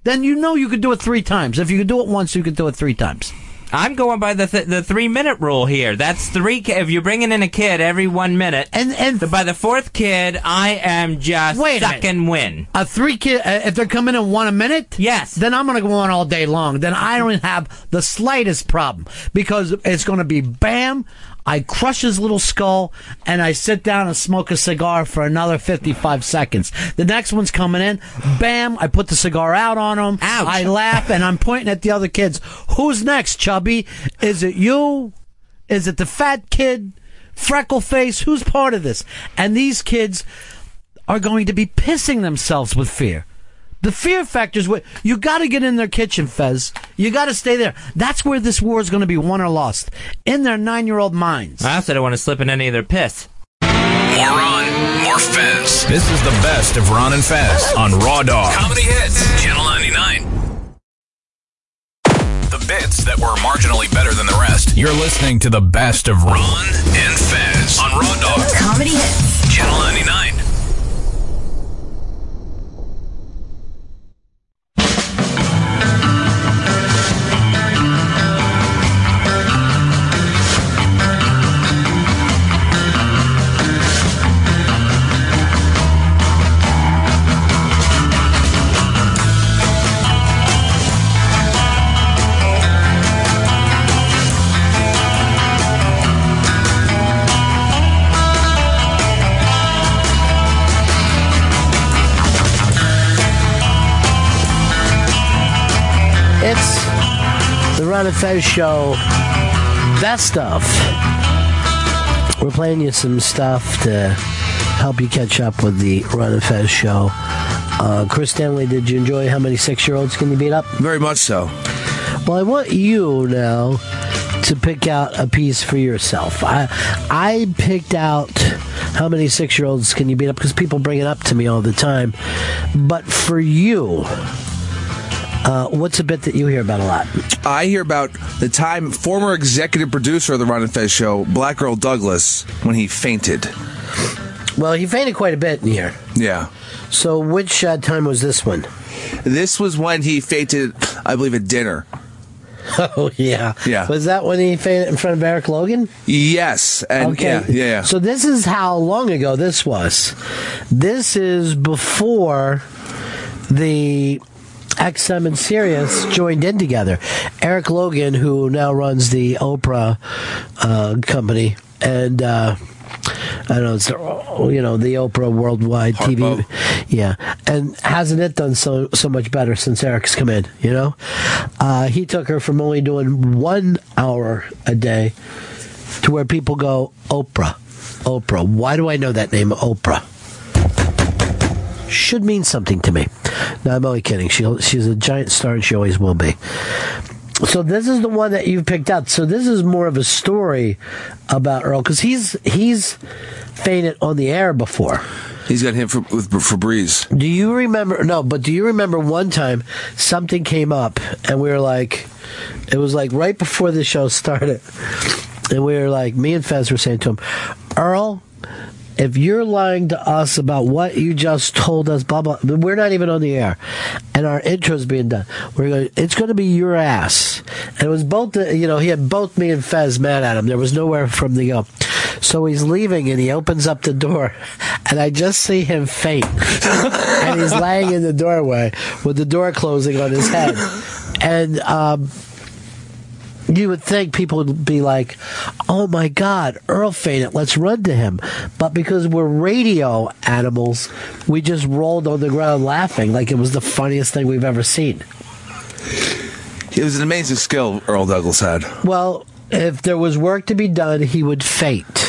Then you know you could do it three times. If you could do it once, you could do it three times. I'm going by the th- the three minute rule here. That's three. Ki- if you're bringing in a kid every one minute, and and by the fourth kid, I am just Wait a suck and win. A three kid, uh, if they're coming in one a minute, yes, then I'm going to go on all day long. Then I don't have the slightest problem because it's going to be bam. I crush his little skull and I sit down and smoke a cigar for another 55 seconds. The next one's coming in. Bam. I put the cigar out on him. I laugh and I'm pointing at the other kids. Who's next, Chubby? Is it you? Is it the fat kid? Freckle face? Who's part of this? And these kids are going to be pissing themselves with fear. The fear factor is what you got to get in their kitchen, Fez. You got to stay there. That's where this war is going to be won or lost in their nine-year-old minds. I also don't want to slip in any of their piss. More Ron, more Fez. This is the best of Ron and Fez on Raw Dog. Comedy Hits, Channel 99. The bits that were marginally better than the rest. You're listening to the best of Ron and Fez on Raw Dog. Comedy Hits, Channel 99. The Fez show. Best stuff. We're playing you some stuff to help you catch up with the Ron and Fez show. Uh, Chris Stanley, did you enjoy how many six-year-olds can you beat up? Very much so. Well, I want you now to pick out a piece for yourself. I I picked out how many six-year-olds can you beat up because people bring it up to me all the time. But for you, uh, what's a bit that you hear about a lot? I hear about the time former executive producer of the Ron and Fez show, Black Earl Douglas, when he fainted. Well, he fainted quite a bit in here. Yeah. So, which uh, time was this one? This was when he fainted, I believe, at dinner. Oh yeah, Yeah. Was that when he fainted in front of Eric Logan? Yes. And okay. yeah, yeah, yeah. So this is how long ago this was. This is before the XM and Sirius joined in together. Eric Logan, who now runs the Oprah uh, company, and uh, I don't know, it's the, you know the Oprah Worldwide TV, yeah, and hasn't it done so so much better since Eric's come in? You know, uh, he took her from only doing one hour a day to where people go Oprah, Oprah. Why do I know that name, Oprah? Should mean something to me. No, I'm only kidding. She she's a giant star, and she always will be. So this is the one that you've picked out. So this is more of a story about Earl because he's he's fainted on the air before. He's got him for, with Febreze. Do you remember? No, but do you remember one time something came up and we were like, it was like right before the show started, and we were like, me and Fez were saying to him, Earl. If you're lying to us about what you just told us, blah blah, we're not even on the air, and our intro's being done. We're going. It's going to be your ass, and it was both. The, you know, he had both me and Fez mad at him. There was nowhere him to go, so he's leaving, and he opens up the door, and I just see him faint, and he's laying in the doorway with the door closing on his head, and. um you would think people would be like, "Oh my God, Earl fainted. Let's run to him." But because we're radio animals, we just rolled on the ground laughing like it was the funniest thing we've ever seen. It was an amazing skill Earl Douglas had. Well, if there was work to be done, he would faint.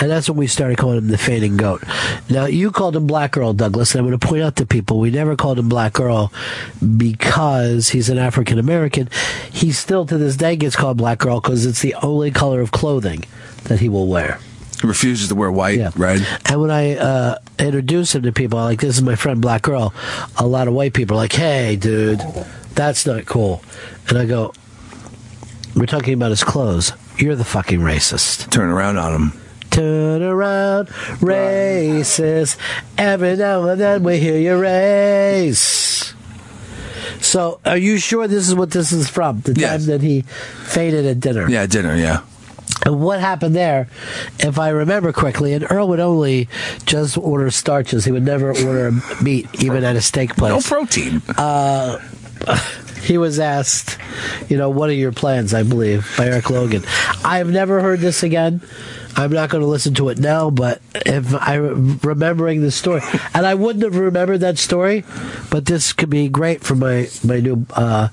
And that's when we started calling him the fainting goat. Now, you called him Black Earl Douglas, and I'm going to point out to people we never called him Black Earl because he's an African American. He still, to this day, gets called Black Earl because it's the only color of clothing that he will wear. He refuses to wear white, right? And when I uh, introduce him to people, I'm like, this is my friend Black Earl, a lot of white people are like, hey, dude, that's not cool. And I go, we're talking about his clothes. You're the fucking racist. Turn around on him. Turn around, racist. Every now and then we hear your race. So, are you sure this is what this is from? The time that he fainted at dinner? Yeah, dinner, yeah. And what happened there, if I remember correctly, and Earl would only just order starches. He would never order meat, even at a steak place. No protein. Uh, he was asked, you know, what are your plans? I believe by Eric Logan. I've never heard this again. I'm not going to listen to it now, but if I remembering the story, and I wouldn't have remembered that story, but this could be great for my my new. Uh,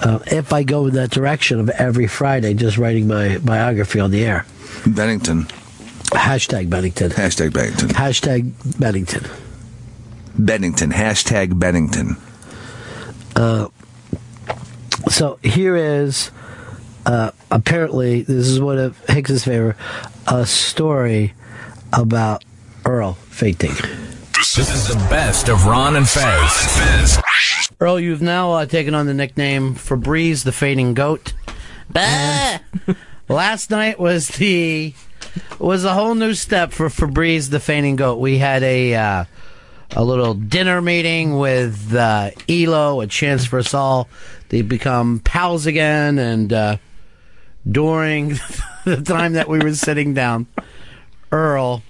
uh, if I go in that direction of every Friday, just writing my biography on the air. Bennington. Hashtag Bennington. Hashtag Bennington. Hashtag Bennington. Bennington. Hashtag Bennington. Uh, so here is uh, apparently this is one of Hicks's favor a story about Earl fainting. This is the best of Ron and Fez. Earl, you've now uh, taken on the nickname Febreze the Fainting Goat. And Last night was the was a whole new step for Febreze the Fainting Goat. We had a uh, a little dinner meeting with uh, Elo, a chance for us all to become pals again. And uh, during the time that we were sitting down, Earl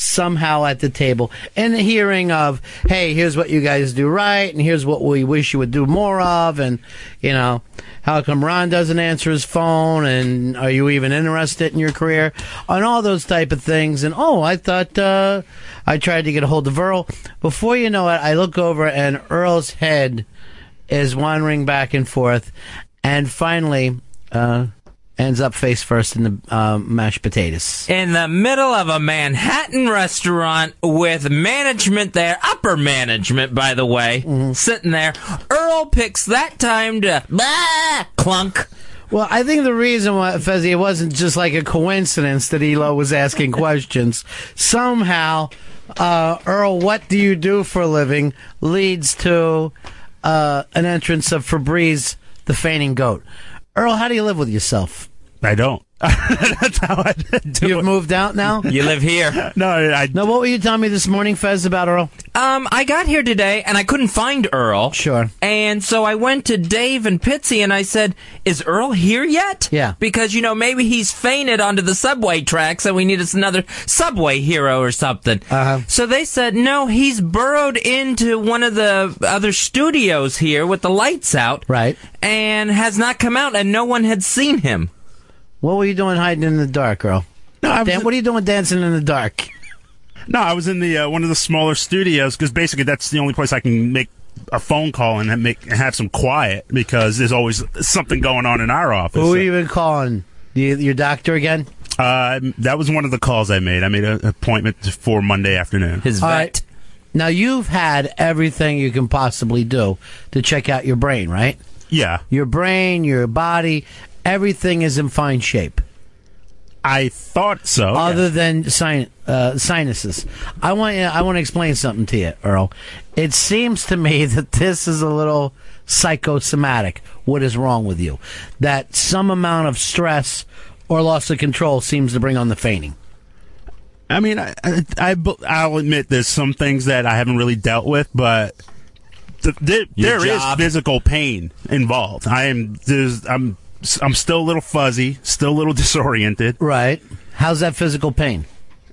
somehow at the table and the hearing of hey here's what you guys do right and here's what we wish you would do more of and you know how come ron doesn't answer his phone and are you even interested in your career? On all those type of things and oh i thought uh, i tried to get a hold of earl. Before you know it i look over and earl's head is wandering back and forth and finally uh, ends up face first in the uh, mashed potatoes In the middle of a Manhattan restaurant with management there, upper management, by the way, Mm-hmm. sitting there. Earl picks that time to bah, clunk. Well, I think the reason why, Fezzi, it wasn't just like a coincidence that Elo was asking questions. Somehow, uh, Earl, what do you do for a living leads to uh, an entrance of Febreze, the fainting goat. Earl, how do you live with yourself? I don't. That's how I do You've moved out now? You live here. No, I. No, what were you telling me this morning, Fez, about Earl? Um, I got here today and I couldn't find Earl. Sure. And so I went to Dave and Pitsy and I said, "Is Earl here yet?" Yeah. Because you know maybe he's fainted onto the subway tracks and we need us another subway hero or something. Uh-huh. So they said, "No, he's burrowed into one of the other studios here with the lights out." Right. And has not come out and no one had seen him. What were you doing hiding in the dark, Earl? No, I was Dan, what are you doing dancing in the dark? No, I was in the uh, one of the smaller studios because basically that's the only place I can make a phone call and make have some quiet because there's always something going on in our office. Who are you even calling? You, your doctor again? Uh, that was one of the calls I made. I made an appointment for Monday afternoon. His All right. Now you've had everything you can possibly do to check out your brain, right? Yeah. Your brain, your body, everything is in fine shape. I thought so. Other than sin- uh, sinuses, I want you, I want to explain something to you, Earl. It seems to me that this is a little psychosomatic. What is wrong with you? That some amount of stress or loss of control seems to bring on the fainting. I mean, I, I, I will admit there's some things that I haven't really dealt with, but th- th- there is job. physical pain involved. I am there's I'm I'm still a little fuzzy, still a little disoriented. Right. How's that physical pain?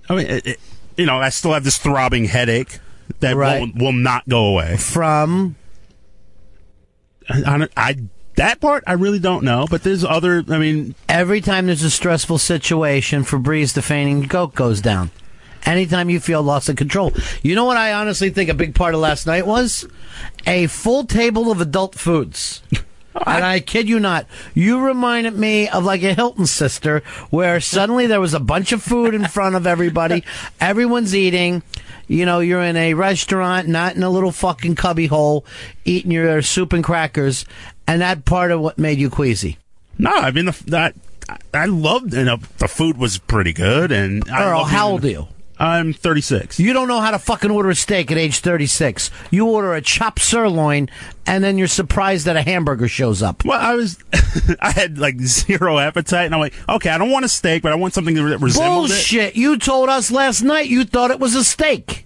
I mean, it, it, you know, I still have this throbbing headache that Right. won't, will not go away. From I, I that part I really don't know, but there's other. I mean, every time there's a stressful situation, Febreze the fainting goat goes down. Anytime you feel loss of control. You know what I honestly think a big part of last night was? A full table of adult foods. And I kid you not, you reminded me of like a Hilton sister where suddenly there was a bunch of food in front of everybody. Everyone's eating. You know, you're in a restaurant, not in a little fucking cubby hole, eating your soup and crackers. And that part of what made you queasy. no, I mean the, that I loved. Know, the food was pretty good, and I Earl, loved how old are you? I'm 36. You don't know how to fucking order a steak at age 36. You order a chopped sirloin, and then you're surprised that a hamburger shows up. Well, I was, I had like zero appetite, and I'm like, okay, I don't want a steak, but I want something that resembles it. Bullshit! You told us last night you thought it was a steak.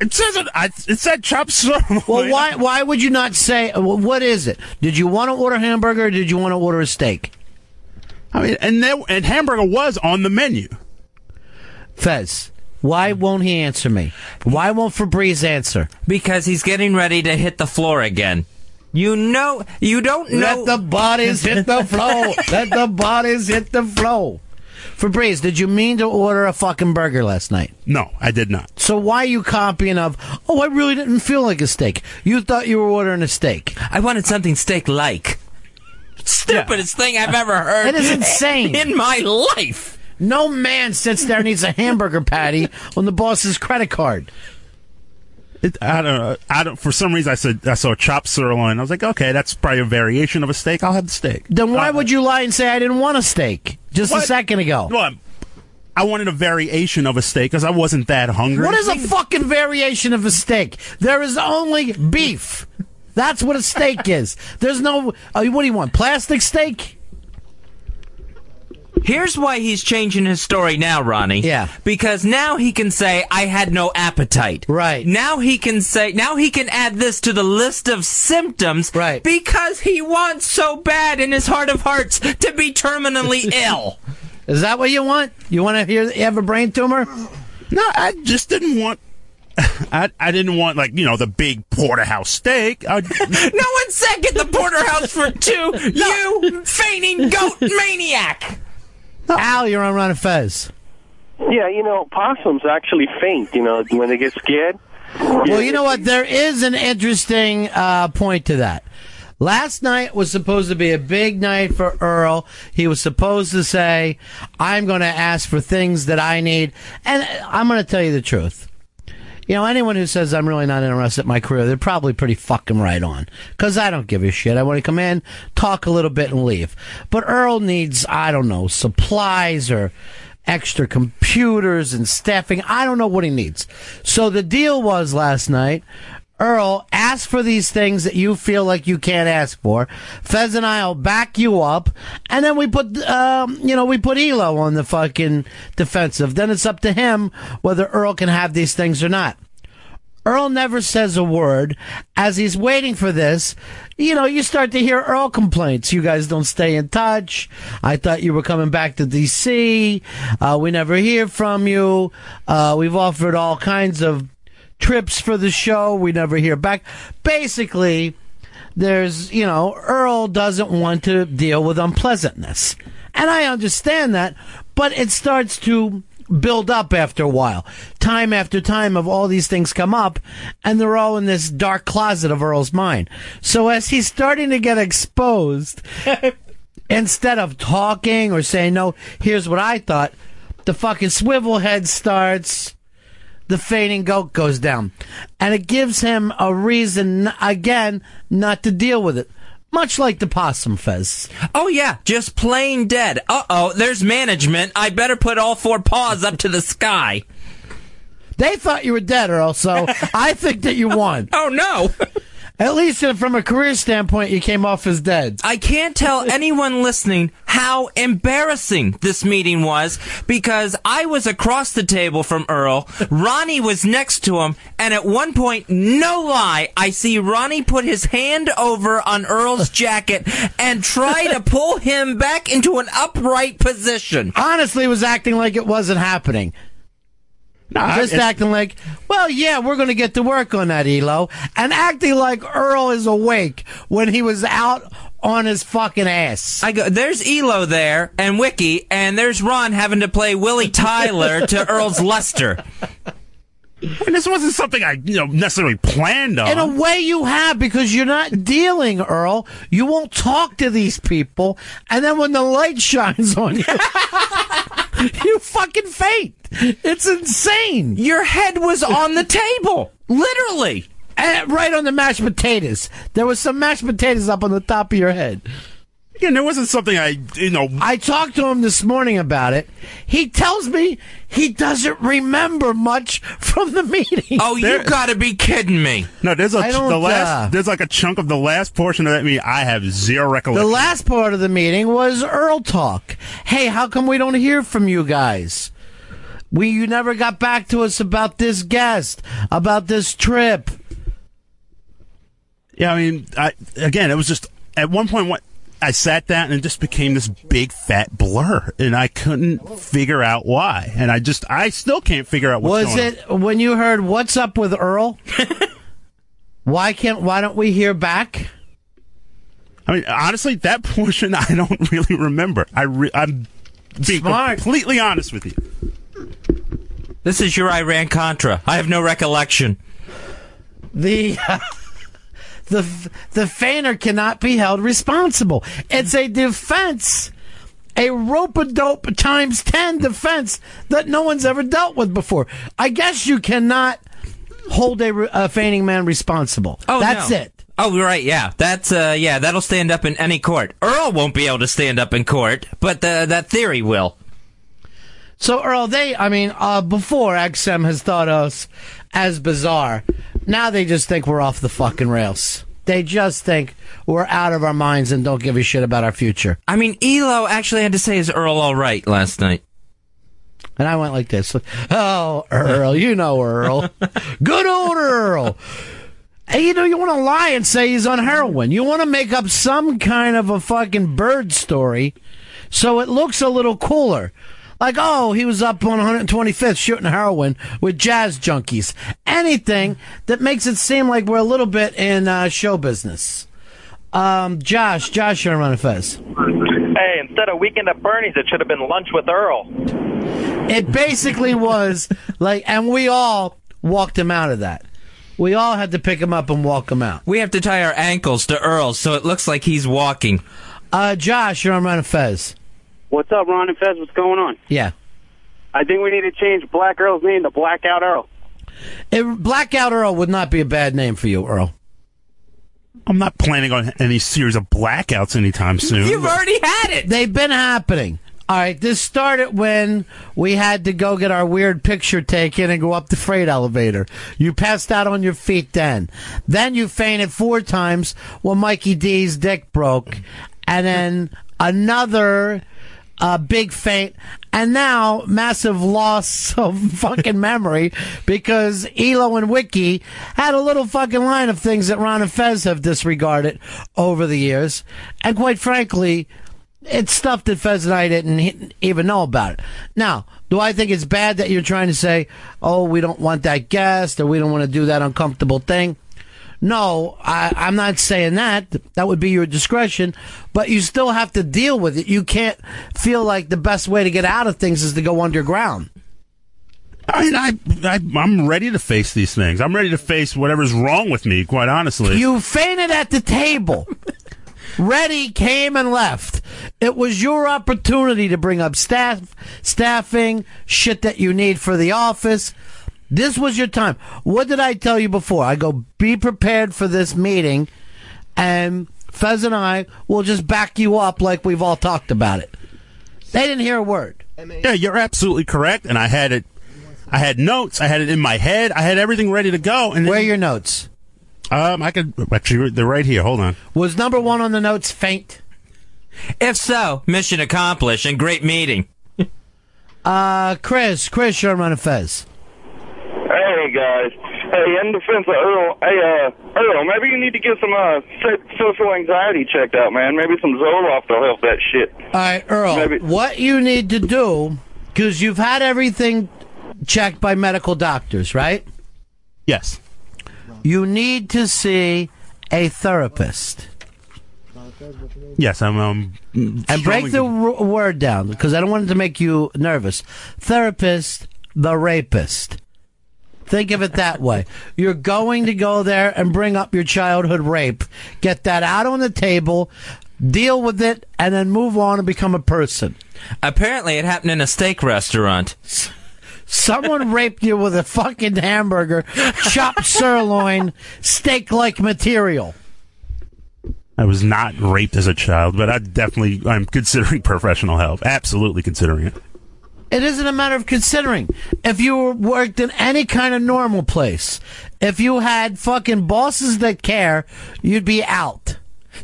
It says it. I, it said chopped sirloin. Well, why why would you not say what is it? Did you want to order hamburger? or Did you want to order a steak? I mean, and there, and hamburger was on the menu. Fez, why won't he answer me? Why won't Febreze answer? Because he's getting ready to hit the floor again. You know, you don't know. Let the bodies hit the floor. Let the bodies hit the floor. Febreze, did you mean to order a fucking burger last night? No, I did not. So why are you copying of, oh, I really didn't feel like a steak. You thought you were ordering a steak. I wanted something steak-like. Stupidest thing I've ever heard. It is insane. in my life. No man sits there and eats a hamburger patty on the boss's credit card. It, I don't know. I don't. For some reason, I said I saw chopped sirloin. I was like, okay, that's probably a variation of a steak. I'll have the steak. Then why would you lie and say I didn't want a steak just a second ago? Well, I wanted a variation of a steak because I wasn't that hungry. What is a fucking variation of a steak? There is only beef. That's what a steak is. There's no. Uh, what do you want? Plastic steak? Here's why he's changing his story now, Ronnie. Yeah. Because now he can say, I had no appetite. Right. Now he can say, now he can add this to the list of symptoms. Right. Because he wants so bad in his heart of hearts to be terminally ill. Is that what you want? You want to hear? You have a brain tumor? No, I just didn't want. I, I didn't want like you know the big porterhouse steak. I, no one said get the porterhouse for two. You fainting goat maniac. Al, you're on Ron and Fez. Yeah, you know, possums actually faint, you know, when they get scared. Well, you know what? There is an interesting uh, point to that. Last night was supposed to be a big night for Earl. He was supposed to say, I'm going to ask for things that I need. And I'm going to tell you the truth. You know, anyone who says I'm really not interested in my career, they're probably pretty fucking right on. Because I don't give a shit. I want to come in, talk a little bit, and leave. But Earl needs, I don't know, supplies or extra computers and staffing. I don't know what he needs. So the deal was last night. Earl, ask for these things that you feel like you can't ask for. Fez and I'll back you up, and then we put, um, you know, we put Elo on the fucking defensive. Then it's up to him whether Earl can have these things or not. Earl never says a word. As he's waiting for this, you know, you start to hear Earl complaints. You guys don't stay in touch. I thought you were coming back to DC. Uh, we never hear from you. Uh, we've offered all kinds of trips for the show. We never hear back. Basically, there's, you know, Earl doesn't want to deal with unpleasantness. And I understand that, but it starts to build up after a while. Time after time of all these things come up, and they're all in this dark closet of Earl's mind. So as he's starting to get exposed, instead of talking or saying, no, here's what I thought, the fucking swivel head starts the fainting goat goes down. And it gives him a reason, again, not to deal with it. Much like the possum fez. Oh yeah, just plain dead. Uh oh, there's management. I better put all four paws up to the sky. They thought you were dead, Earl, so I think that you won. Oh no! At least from a career standpoint, you came off as dead. I can't tell anyone listening how embarrassing this meeting was because I was across the table from Earl. Ronnie was next to him, and at one point, no lie, I see Ronnie put his hand over on Earl's jacket and try to pull him back into an upright position. Honestly, was acting like it wasn't happening. Just acting like, well, yeah, we're going to get to work on that, Elo. And acting like Earl is awake when he was out on his fucking ass. I go, there's Elo there, and Wiki, and there's Ron having to play Willie Tyler to Earl's Lester. And this wasn't something I, you know, necessarily planned on. In a way, you have because you're not dealing, Earl. You won't talk to these people, and then when the light shines on you, you fucking faint. It's insane. Your head was on the table, literally, and right on the mashed potatoes. There was some mashed potatoes up on the top of your head. Again, there wasn't something I, you know. I talked to him this morning about it. He tells me he doesn't remember much from the meeting. Oh, you gotta be kidding me. No, there's a I don't, the last uh, there's like a chunk of the last portion of that meeting I have zero recollection. The recollection. last part of the meeting was Earl talk. Hey, how come we don't hear from you guys? We you never got back to us about this guest, about this trip. Yeah, I mean, I, again, it was just at one point what I sat down and it just became this big fat blur, and I couldn't figure out why. And I just, I still can't figure out what's was going it when you heard what's up with Earl? why can't why don't we hear back? I mean, honestly, that portion I don't really remember. I re- I'm being Smart. completely honest with you. This is your Iran Contra. I have no recollection. the the the feigner cannot be held responsible. It's a defense, a rope a dope times ten defense that no one's ever dealt with before. I guess you cannot hold a, a feigning man responsible. Oh, that's no. it. Oh, right, yeah. That's uh yeah, that'll stand up in any court. Earl won't be able to stand up in court, but the, that theory will. So Earl, they, I mean, uh, before XM has thought us as bizarre. Now they just think we're off the fucking rails. They just think we're out of our minds and don't give a shit about our future. I mean, Elo actually had to say is Earl all right last night. And I went like this. Oh, Earl, you know Earl. Good old Earl. And you know, you want to lie and say he's on heroin. You want to make up some kind of a fucking bird story so it looks a little cooler. Like, oh, he was up on 125th shooting heroin with jazz junkies. Anything that makes it seem like we're a little bit in uh, show business. Um, Josh, Josh, you're on Fez. Hey, instead of weekend at Bernie's, it should have been lunch with Earl. It basically was like, and we all walked him out of that. We all had to pick him up and walk him out. We have to tie our ankles to Earl so it looks like he's walking. Uh, Josh, you're on Run Fez. What's up, Ron and Fez? What's going on? Yeah. I think we need to change Black Earl's name to Blackout Earl. It, Blackout Earl would not be a bad name for you, Earl. I'm not planning on any series of blackouts anytime soon. You've already had it. They've been happening. All right, this started when we had to go get our weird picture taken and go up the freight elevator. You passed out on your feet then. Then you fainted four times when Mikey D's dick broke. And then another uh, big faint. And now massive loss of fucking memory because Elo and Wiki had a little fucking line of things that Ron and Fez have disregarded over the years. And quite frankly, it's stuff that Fez and I didn't even know about it. Now, do I think it's bad that you're trying to say, oh, we don't want that guest or we don't want to do that uncomfortable thing? No, I, I'm not saying that. That would be your discretion, but you still have to deal with it. You can't feel like the best way to get out of things is to go underground. I mean, I, I, I'm ready to face these things. I'm ready to face whatever's wrong with me, quite honestly. You fainted at the table. Reddy came and left. It was your opportunity to bring up staff, staffing, shit that you need for the office. This was your time. What did I tell you before? I go, be prepared for this meeting, and Fez and I will just back you up like we've all talked about it. They didn't hear a word. Yeah, you're absolutely correct. And I had it. I had notes. I had it in my head. I had everything ready to go. And where are your notes? Um, I could actually. They're right here. Hold on. Was number one on the notes faint? If so, mission accomplished and great meeting. Uh, Chris, Chris, you're on Fez. Hey guys. Hey, in defense of Earl, hey uh, Earl, maybe you need to get some uh social anxiety checked out, man. Maybe some Zoloft will help that shit. All right, Earl, what you need to do, because you've had everything checked by medical doctors, right? Yes. You need to see a therapist. Yes, I'm. Um, And break the r- word down, because I don't want it to make you nervous. Therapist, the rapist. Think of it that way. You're going to go there and bring up your childhood rape, get that out on the table, deal with it, and then move on and become a person. Apparently, it happened in a steak restaurant. Someone raped you with a fucking hamburger, chopped sirloin, steak like material. I was not raped as a child, but I definitely I'm considering professional help. Absolutely considering it. It isn't a matter of considering. If you worked in any kind of normal place, if you had fucking bosses that care, you'd be out.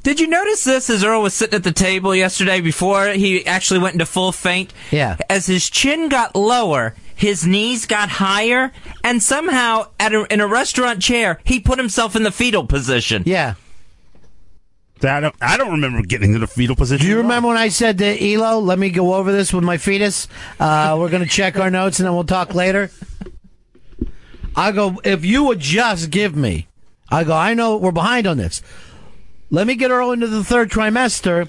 Did you notice this as Earl was sitting at the table yesterday before he actually went into full faint? Yeah. As his chin got lower, his knees got higher, and somehow, at a, in a restaurant chair, he put himself in the fetal position. Yeah. I don't, I don't remember getting into the fetal position. Do you remember when I said to Elo, let me go over this with my fetus? Uh, we're going to check our notes and then we'll talk later? I go, if you would just give me, I go, I know we're behind on this. Let me get Earl into the third trimester.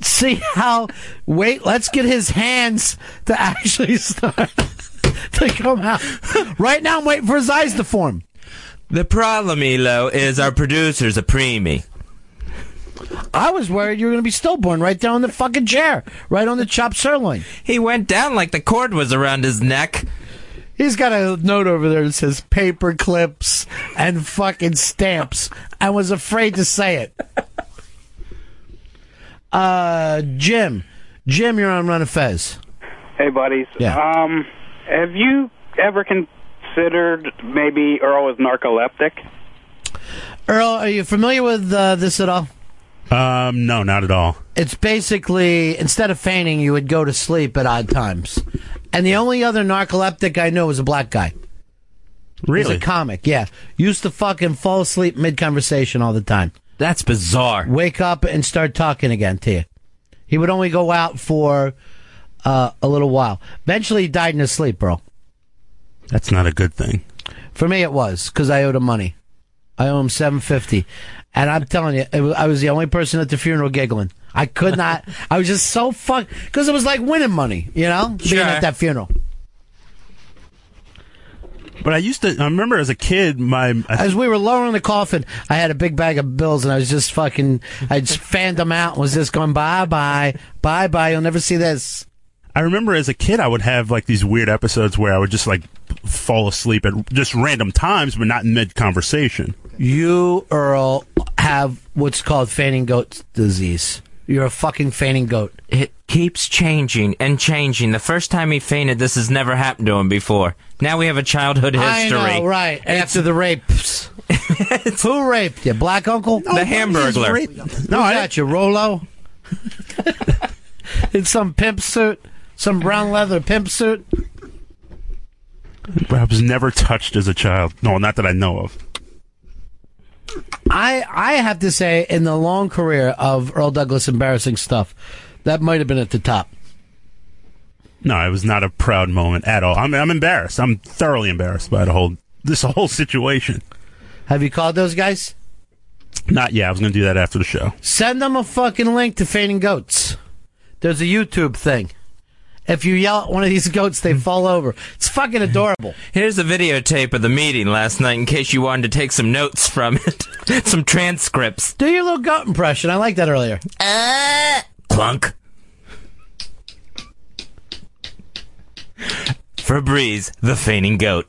See how. Wait, let's get his hands to actually start to come out. Right now, I'm waiting for his eyes to form. The problem, Elo, is our producer's a preemie. I was worried you were going to be stillborn right down in the fucking chair, right on the chopped sirloin. He went down like the cord was around his neck. He's got a note over there that says paper clips and fucking stamps and was afraid to say it. Uh, Jim. Jim, you're on Ron and Fez. Hey, buddies. Yeah. Um, have you ever considered maybe Earl is narcoleptic? Earl, are you familiar with uh, this at all? Um, no, not at all. It's basically instead of fainting, you would go to sleep at odd times. And the only other narcoleptic I know was a black guy. Really? He's a comic, yeah. Used to fucking fall asleep mid conversation all the time. That's bizarre. Wake up and start talking again to you. He would only go out for uh, a little while. Eventually, he died in his sleep, bro. That's not a good thing. For me, it was because I owed him money. I owe him seven fifty, and I'm telling you, was, I was the only person at the funeral giggling. I could not. I was just so fucked because it was like winning money, you know, being Sure. at that funeral. But I used to. I remember as a kid, my As we were lowering the coffin, I had a big bag of bills, and I was just fucking. I just fanned them out and was just going bye bye bye bye. You'll never see this. I remember as a kid, I would have like these weird episodes where I would just like fall asleep at just random times, but not in mid conversation. You, Earl, have what's called fainting goat disease. You're a fucking fainting goat. It keeps changing and changing. The first time he fainted, this has never happened to him before. Now we have a childhood history. I know, right? After the rapes. Who raped you? Black uncle? The Hamburglar. No, I got you, Rolo. In some pimp suit, some brown leather pimp suit. I was never touched as a child. No, not that I know of. I I have to say, in the long career of Earl Douglas embarrassing stuff, that might have been at the top. No, it was not a proud moment at all. I'm, I'm embarrassed. I'm thoroughly embarrassed by the whole this whole situation. Have you called those guys? Not yet. I was going to do that after the show. Send them a fucking link to fainting goats. There's a YouTube thing. If you yell at one of these goats, they fall over. It's fucking adorable. Here's a videotape of the meeting last night in case you wanted to take some notes from it. some transcripts. Do your little goat impression. I like that earlier. Uh, clunk. Febreze, the fainting goat.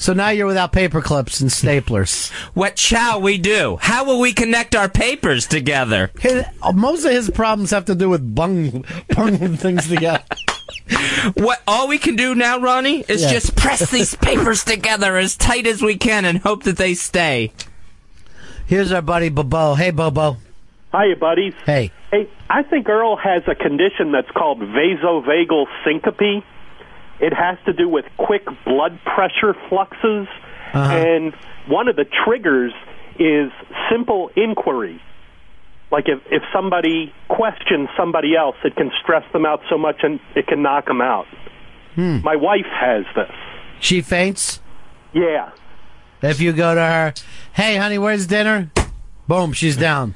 So now you're without paper clips and staplers. What shall we do? How will we connect our papers together? His, most of his problems have to do with bung, bungling things together. What all we can do now, Ronnie, is Yeah. just press these papers together as tight as we can and hope that they stay. Here's our buddy Bobo. Hey, Bobo. Hiya, buddies. Hey. Hey, I think Earl has a condition that's called vasovagal syncope. It has to do with quick blood pressure fluxes, and one of the triggers is simple inquiry. Like if, if somebody questions somebody else, it can stress them out so much and it can knock them out. Hmm. My wife has this. She faints. Yeah. If you go to her, hey, honey, where's dinner? Boom, she's down.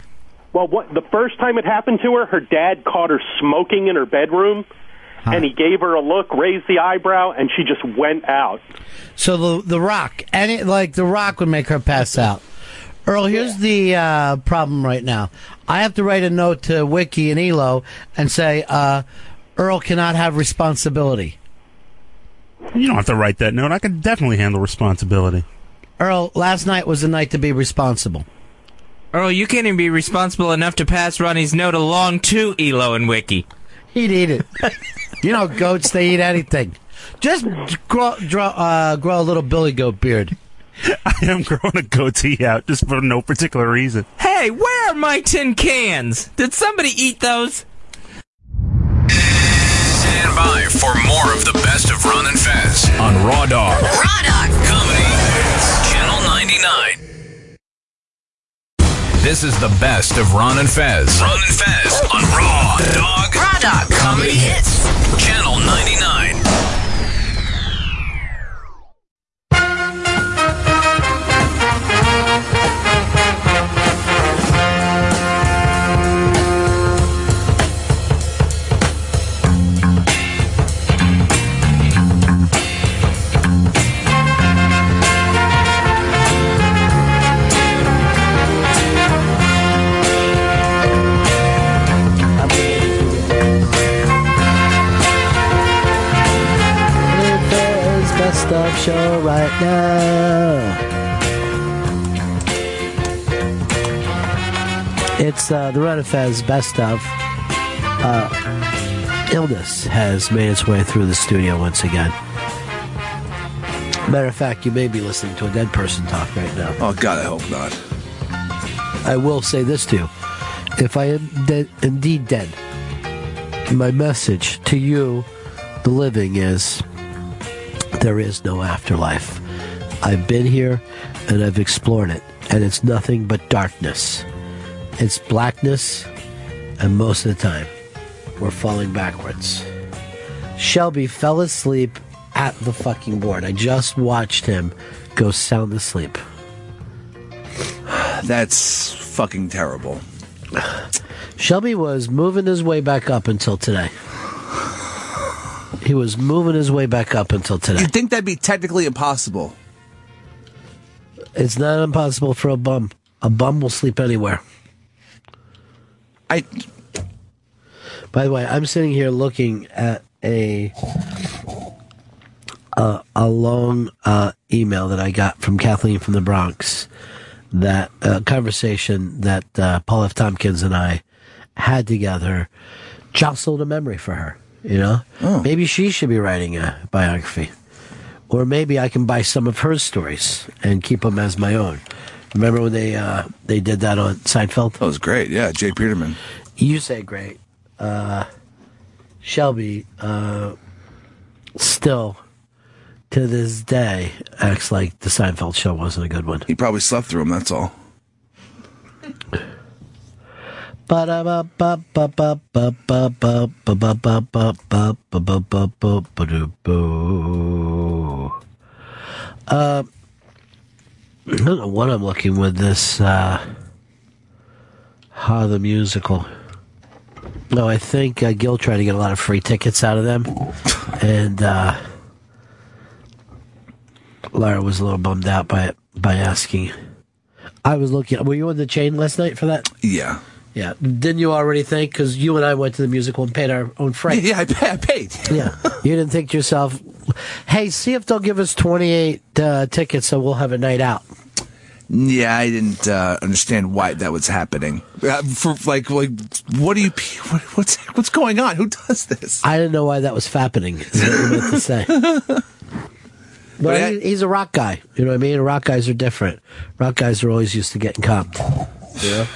Well, what the first time it happened to her, her dad caught her smoking in her bedroom, and he gave her a look, raised the eyebrow, and she just went out. So the the Rock, any like the Rock would make her pass out. Earl, here's the uh, problem right now. I have to write a note to Wiki and Elo and say uh, Earl cannot have responsibility. You don't have to write that note. I can definitely handle responsibility. Earl, last night was the night to be responsible. Earl, you can't even be responsible enough to pass Ronnie's note along to Elo and Wiki. He'd eat it. you know, goats they eat anything. Just grow, draw, uh, grow a little billy goat beard. I am growing a goatee out just for no particular reason. Hey, where are my tin cans? Did somebody eat those? Stand by for more of the best of Ron and Fez on Raw Dog. Raw Dog. Comedy. Channel 99. This is the best of Ron and Fez. Ron and Fez on Raw Dog. Raw Dog. Comedy Hits. Channel 99. Show right now. It's uh, the Ron and Fez best of. Uh, illness has made its way through the studio once again. Matter of fact, you may be listening to a dead person talk right now. Oh God, I hope not. I will say this to you: if I am dead, indeed dead, my message to you, the living, is there is no afterlife. I've been here and I've explored it, and it's nothing but darkness. It's blackness, and most of the time, we're falling backwards. Shelby fell asleep at the fucking board. I just watched him go sound asleep. That's fucking terrible. Shelby was moving his way back up until today. He was moving his way back up until today. You'd think that'd be technically impossible. It's not impossible for a bum. A bum will sleep anywhere. I. By the way, I'm sitting here looking at a a, a long uh, email that I got from Kathleen from the Bronx. That uh, conversation that uh, Paul F. Tompkins and I had together jostled a memory for her. You know, maybe she should be writing a biography, or maybe I can buy some of her stories and keep them as my own. Remember when they uh, they did that on Seinfeld? That was great. Yeah, J. Peterman. You say great. Uh, Shelby uh, still to this day acts like the Seinfeld show wasn't a good one. He probably slept through him. That's all. Uh, I don't know what I'm looking with this. Uh, Ha the musical. No, I think uh, Gil tried to get a lot of free tickets out of them, and uh, Lara was a little bummed out by it by asking. I was looking. Were you on the chain last night for that? Yeah. Yeah. Didn't you already think? Because you and I went to the musical and paid our own freight. Yeah, I, pay, I paid. yeah. You didn't think to yourself, hey, see if they'll give us 28 uh, tickets so we'll have a night out. Yeah, I didn't uh, understand why that was happening. Uh, for like, like, what do you? What, what's what's going on? Who does this? I didn't know why that was happening. Is what you meant to say. But he, he's a rock guy. You know what I mean? Rock guys are different. Rock guys are always used to getting comped. Yeah.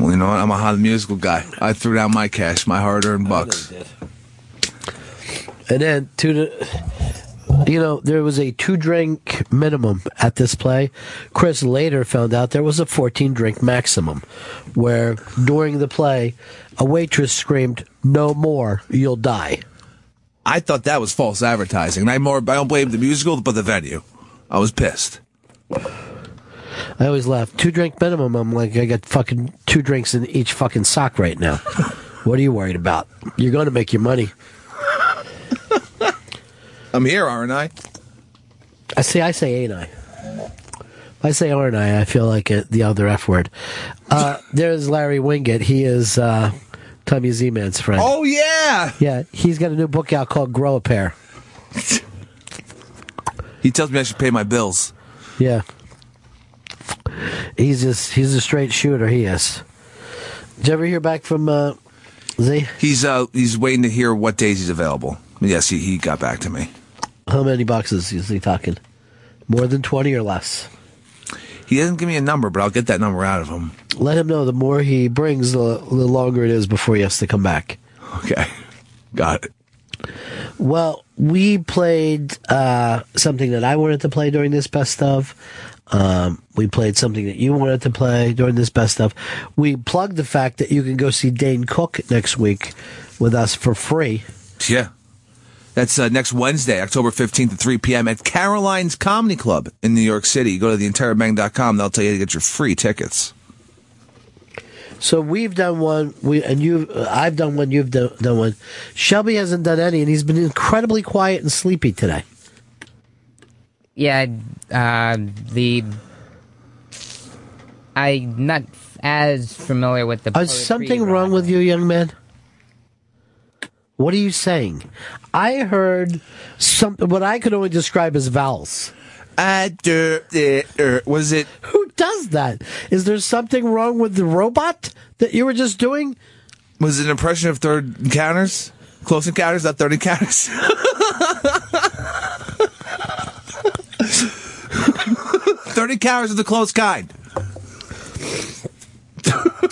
Well, you know what? I'm a hot musical guy. I threw down my cash, my hard-earned bucks. And then to the, you know, there was a two drink minimum at this play. Chris later found out there was a 14 drink maximum, where during the play, a waitress screamed, "No more, you'll die." I thought that was false advertising. And I more, I don't blame the musical, but the venue. I was pissed. I always laugh. Two drink minimum. I'm like, I got fucking two drinks in each fucking sock right now. what are you worried about? You're going to make your money. I'm here, aren't I? I say, I say, ain't I? If I say aren't I? I feel like it, the other F word. Uh, there's Larry Winget. He is uh, Tommy Z-Man's friend. Oh yeah, yeah. He's got a new book out called "Grow a Pair." He tells me I should pay my bills. Yeah. He's just he's a straight shooter. He is. Did you ever hear back from uh, Z? He's uh he's waiting to hear what days he's available. Yes, he, he got back to me. How many boxes is he talking? More than twenty or less? He doesn't give me a number, but I'll get that number out of him. Let him know. The more he brings, the, the longer it is before he has to come back. Okay, got it. Well, we played uh, something that I wanted to play during this best of. Um, we played something that you wanted to play during this best stuff. We plugged the fact that you can go see Dane Cook next week with us for free. Yeah. That's uh, next Wednesday, October 15th at 3 p.m. at Caroline's Comedy Club in New York City. Go to theinterrobang.com. They'll tell you to get your free tickets. So we've done one, we and you, I've done one, you've done, done one. Shelby hasn't done any, and he's been incredibly quiet and sleepy today. Yeah, uh, the I'm not as familiar with the. Is something wrong with you, young man? What are you saying? I heard something. What I could only describe as vowels. Uh, dur, uh, er, was it? Who does that? Is there something wrong with the robot that you were just doing? Was it an impression of third encounters? Close encounters, not third encounters. third encounters of the close kind.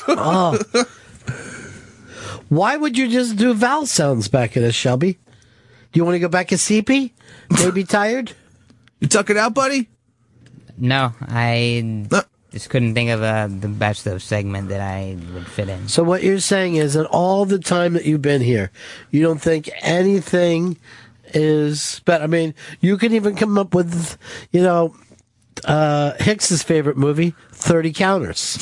oh. Why would you just do vowel sounds back at us, Shelby? Do you want to go back to CP? Maybe tired? You tuck it out, buddy? No, I just couldn't think of uh, the best of segment that I would fit in. So what you're saying is that all the time that you've been here, you don't think anything is better. I mean, you can even come up with, you know, uh, Hicks's favorite movie, 30 Counters.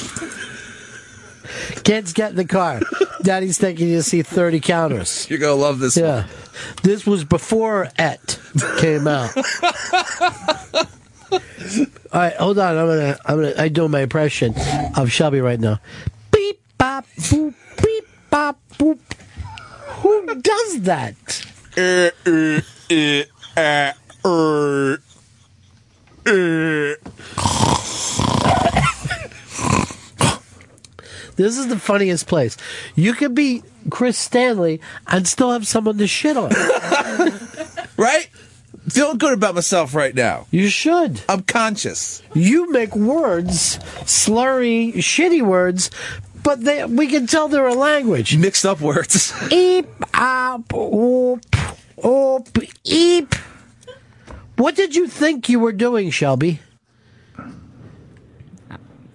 Kids, get in the car. Daddy's taking you to see 30 Counters. You're going to love this Yeah. This was before Et came out. All right, hold on. I'm gonna, I'm gonna, I do my impression of Shelby right now. Beep bop boop, beep bop boop. Who does that? Er, er, er. This is the funniest place. You could be Chris Stanley and still have someone to shit on. right? Feeling good about myself right now. You should. I'm conscious. You make words, slurry, shitty words, but they, we can tell they're a language. Mixed up words. Eep, op, oop, oop, eep. What did you think you were doing, Shelby?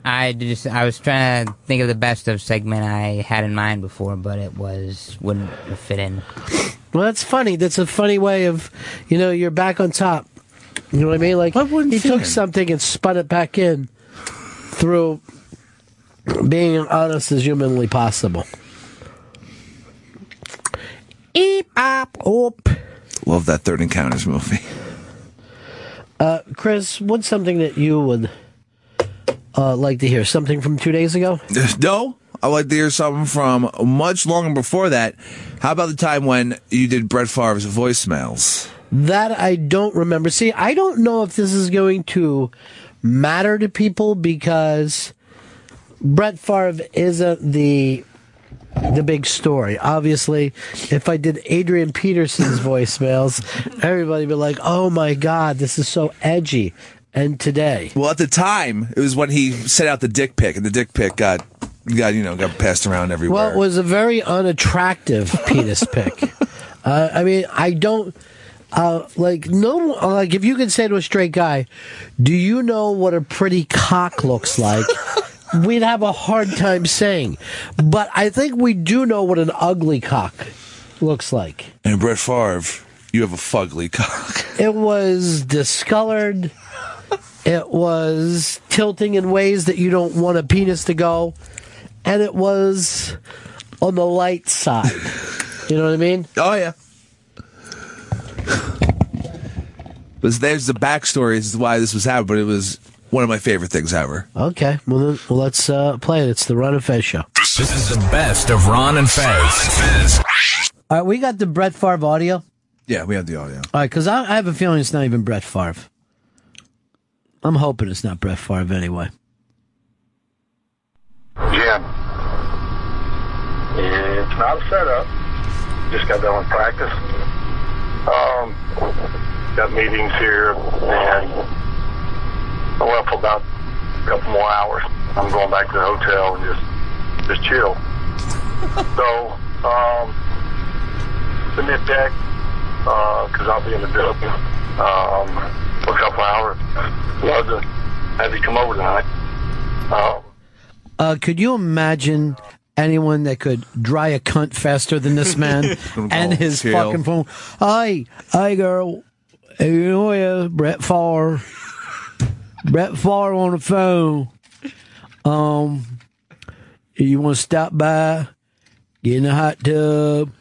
I just I was trying to think of the best of segment I had in mind before, but it was wouldn't fit in. Well, that's funny. That's a funny way of, you know, you're back on top. You know what I mean? Like he took something and spun it back in through being honest as humanly possible. Eep, op, oop. Love that third encounters movie. Uh, Chris, what's something that you would uh, like to hear? Something from two days ago? No, I'd like to hear something from much longer before that. How about the time when you did Brett Favre's voicemails? That I don't remember. See, I don't know if this is going to matter to people because Brett Favre isn't the the big story. Obviously, if I did Adrian Peterson's voicemails, everybody would be like, "Oh my god, this is so edgy." And today, Well, at the time, it was when he sent out the dick pic, and the dick pic got got you know got passed around everywhere. well, it was a very unattractive penis pic. Uh, I mean, I don't. Uh, like no, like if you could say to a straight guy, "Do you know what a pretty cock looks like?" We'd have a hard time saying, but I think we do know what an ugly cock looks like. and Brett Favre, you have a fugly cock. It was discolored. It was tilting in ways that you don't want a penis to go, and it was on the light side. You know what I mean? Oh yeah. But there's the backstory as to why this was happening, but it was one of my favorite things ever. Okay, well, then, well let's uh, play it. It's the Ron and Fez show. This is the best of Ron and Fez. All right, we got the Brett Favre audio. Yeah, we have the audio. All right, because I, I have a feeling it's not even Brett Favre. I'm hoping it's not Brett Favre anyway. Yeah. It's not a setup. Just got done with practice. Um, got meetings here, and I went for about a couple more hours. I'm going back to the hotel and just just chill. so, um, send me a text because I'll be in the building um, for a couple hours. Love to have you come over tonight. Um, Uh, could you imagine anyone that could dry a cunt faster than this man and his chill. fucking phone? Hi, hi, girl. Hey, you know yeah, Brett Favre. Brett Favre on the phone. Um, you want to stop by? Get in the hot tub.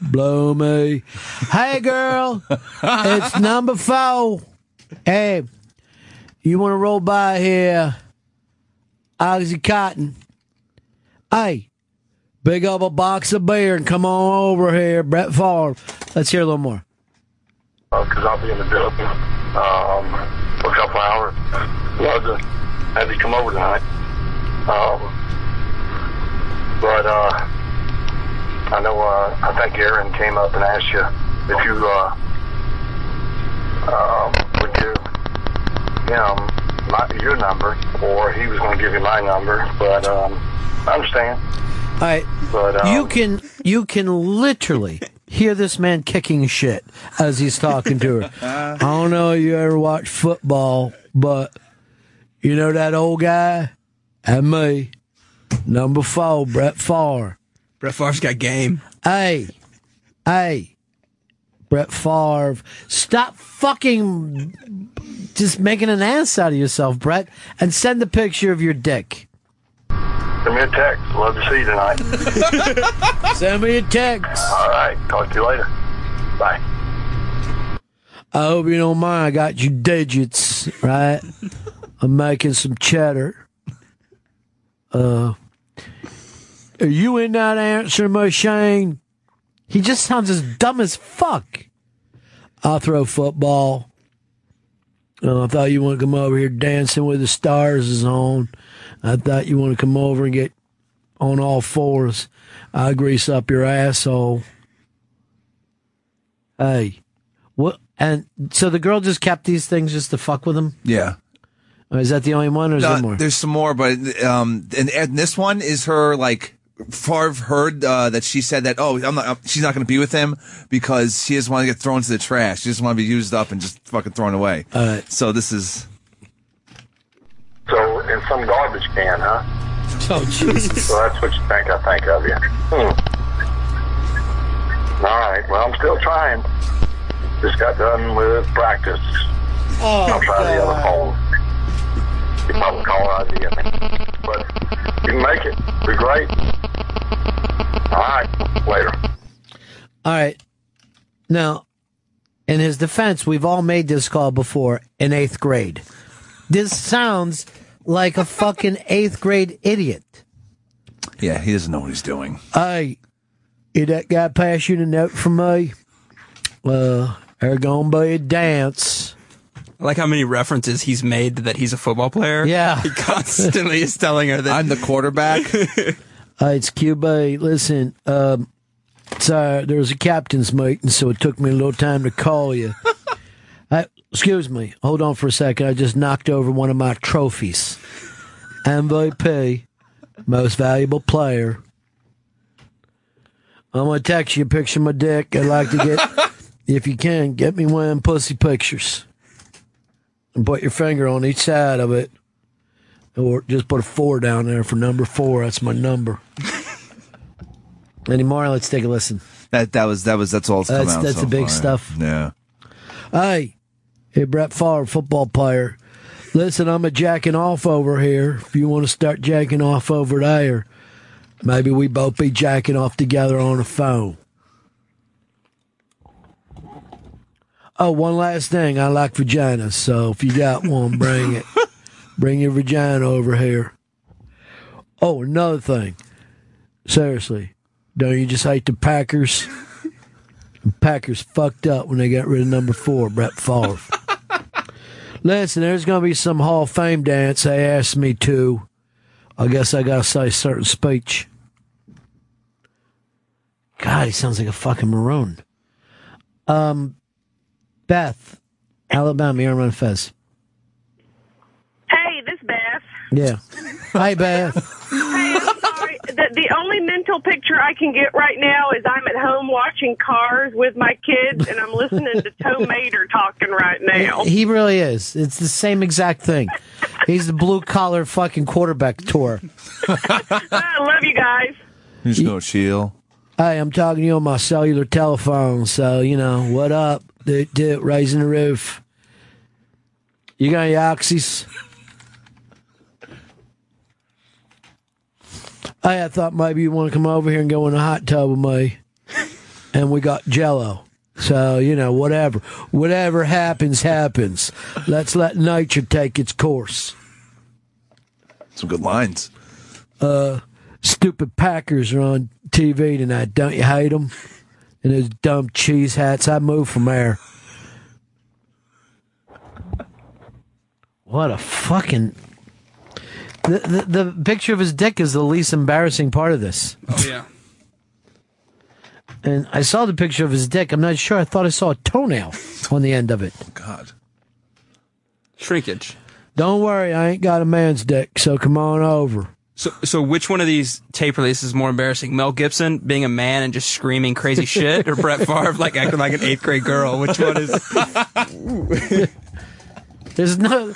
Blow me. Hey, girl. it's number four. Hey, you want to roll by here? Oxycontin. Hey, big up a box of beer and come on over here, Brett Favre. Let's hear a little more. because I'll be in the building um, for a couple hours. Love to have you come over tonight. Um, but uh, I know uh, I think Aaron came up and asked you if you uh, um, would give him my, your number, or he was going to give you my number. But um, I understand. All right. But um, you can you can literally hear this man kicking shit as he's talking to her. Uh-huh. I don't know if you ever watch football, but you know that old guy and me, number four, Brett Favre. Brett Favre's got game. Hey, hey, Brett Favre, stop fucking just making an ass out of yourself, Brett, and send the picture of your dick. Send me a text. Love to see you tonight. Send me a text. All right. Talk to you later. Bye. I hope you don't mind. I got you digits, right? I'm making some cheddar. Uh, are you in that answer machine? He just sounds as dumb as fuck. I'll throw football. Uh, I thought you want to come over here dancing with the stars is on. I thought you want to come over and get on all fours. I'll grease up your asshole. Hey, what? And so the girl just kept these things just to fuck with him. Yeah. Or is that the only one, or is No, there more? There's some more, but um, and, and this one is her like Favre heard uh, that she said that oh I'm not she's not going to be with him because she doesn't want to get thrown to the trash. She doesn't want to be used up and just fucking thrown away. All right. So this is So in some garbage can, huh? Oh Jesus! So that's what you think I think of you. Hmm. All right. Well, I'm still trying. Just got done with practice. Oh, I'll try the other phone. You probably call idea me. But you can make it. Be great. All right. Later. All right. Now, in his defense, we've all made this call before in eighth grade. This sounds like a fucking eighth grade idiot. yeah he doesn't know what he's doing. Hey, did that guy pass you the note from me? Uh, there gonna be a dance. I like how many references he's made that he's a football player. Yeah. He constantly is telling her that I'm the quarterback. Hey, it's QB. Listen, um, sorry, there was a captain's meeting, so it took me a little time to call you. Excuse me. Hold on for a second. I just knocked over one of my trophies. MVP, most valuable player. I'm gonna text you a picture of my dick. I'd like to get, if you can, get me one pussy pictures, and put your finger on each side of it, or just put a four down there for number four. That's my number. Any more? Let's take a listen. That that was that was that's all it's come That's- out that's so the big far. stuff. Yeah. Hey, hey, Brett Favre, football player. Listen, I'm a jacking off over here. If you want to start jacking off over there, maybe we both be jacking off together on the phone. Oh, one last thing. I like vaginas, so if you got one, bring it. bring your vagina over here. Oh, another thing. Seriously, don't you just hate the Packers? The Packers fucked up when they got rid of number four, Brett Favre. Listen, there's going to be some Hall of Fame dance. They asked me to. I guess I got to say a certain speech. God, he sounds like a fucking maroon. Um, Beth, Alabama, you're on Fez. Hey, this Beth. Yeah. Hi, Beth. mental picture I can get right now is I'm at home watching Cars with my kids, and I'm listening to Tow Mater talking right now. He really is. It's the same exact thing. He's the blue collar fucking quarterback tour. I love you guys. There's no shield. Hey, I'm talking to you on my cellular telephone, so you know what up? Do, do raising the roof. You got any oxys? Hey, I thought maybe you want to come over here and go in a hot tub with me, and we got Jello. So you know, whatever, whatever happens, happens. Let's let nature take its course. Some good lines. Uh, Stupid Packers are on TV tonight. Don't you hate them? And those dumb cheese hats. I moved from there. What a fucking. The, the, the picture of his dick is the least embarrassing part of this. Oh yeah. And I saw the picture of his dick. I'm not sure. I thought I saw a toenail on the end of it. God. Shrinkage. Don't worry, I ain't got a man's dick, so come on over. So, so which one of these tape releases is more embarrassing? Mel Gibson being a man and just screaming crazy shit, or Brett Favre like acting like an eighth grade girl? Which one is? There's no.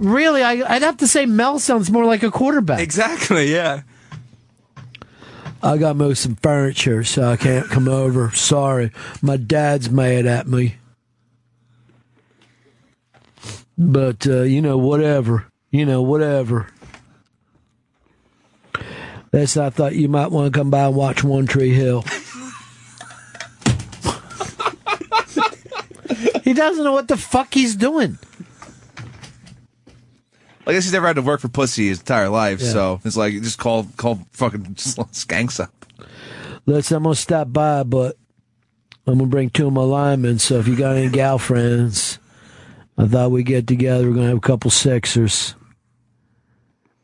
Really, I, I'd have to say Mel sounds more like a quarterback. Exactly, yeah. I got to move some furniture, so I can't come over. Sorry. My dad's mad at me. But, uh, you know, whatever. You know, whatever. That's, I thought you might want to come by and watch One Tree Hill. he doesn't know what the fuck he's doing. I guess he's never had to work for pussy his entire life, Yeah. so it's like just call call fucking skanks up. Listen, I'm gonna stop by, but I'm gonna bring two of my linemen. So if you got any gal friends, I thought we'd get together. We're gonna have a couple sixers.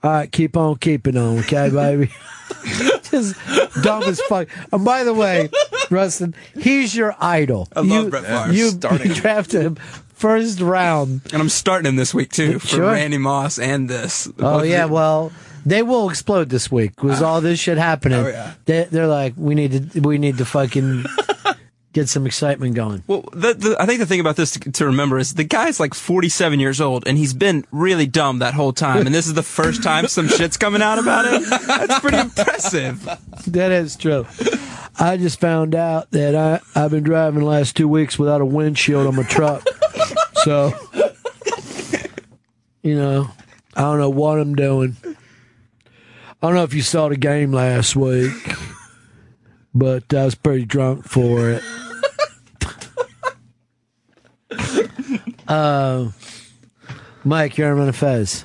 All right, keep on keeping on, okay, baby. Just dumb as fuck. And by the way, Rustin, he's your idol. I love you, Brett Favre. You Starting. drafted him first round. And I'm starting him this week too for Sure. Randy Moss and this. Oh yeah, well, they will explode this week. Was all this shit happening? Oh, yeah. they, they're like, we need to, we need to fucking get some excitement going. Well, the, the, I think the thing about this to, to remember is the guy's like 47 years old and he's been really dumb that whole time. And this is the first time some shit's coming out about him. That's pretty impressive. That is true. I just found out that I I've been driving the last two weeks without a windshield on my truck, so you know I don't know what I'm doing. I don't know if you saw the game last week, but I was pretty drunk for it. uh, Mike, you're on a Fez.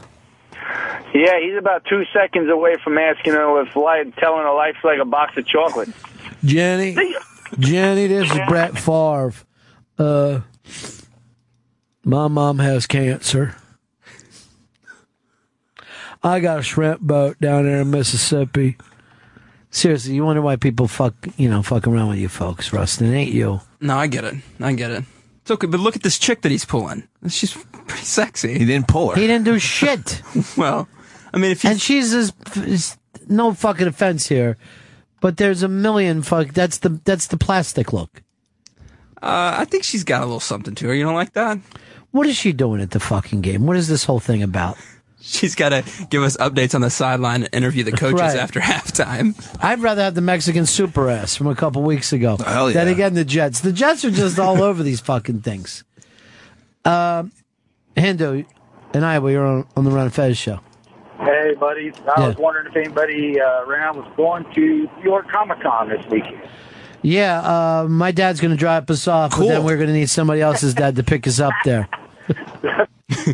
Yeah, he's about two seconds away from asking her if life, telling her life's like a box of chocolates. Jenny, Jenny, this is Brett Favre. Uh, my mom has cancer. I got a shrimp boat down there in Mississippi. Seriously, you wonder why people fuck, you know, fuck around with you folks, Rustin. Ain't you. No, I get it. I get it. It's okay, but look at this chick that he's pulling. She's pretty sexy. He didn't pull her. He didn't do shit. well, I mean, if and she's as, is no fucking offense here, but there's a million fuck. That's the that's the plastic look. Uh, I think she's got a little something to her. You don't like that? What is she doing at the fucking game? What is this whole thing about? She's got to give us updates on the sideline and interview the coaches Right. after halftime. I'd rather have the Mexican super ass from a couple weeks ago. Hell yeah. Then again, the Jets. The Jets are just all over these fucking things. Um, Hendo and I, we were on, on the Ron Fez show. Hey, buddies. I Yeah. was wondering if anybody uh, around was going to New York Comic Con this weekend. Yeah, uh, my dad's going to drop us off, but then we're going to need somebody else's dad to pick us up there.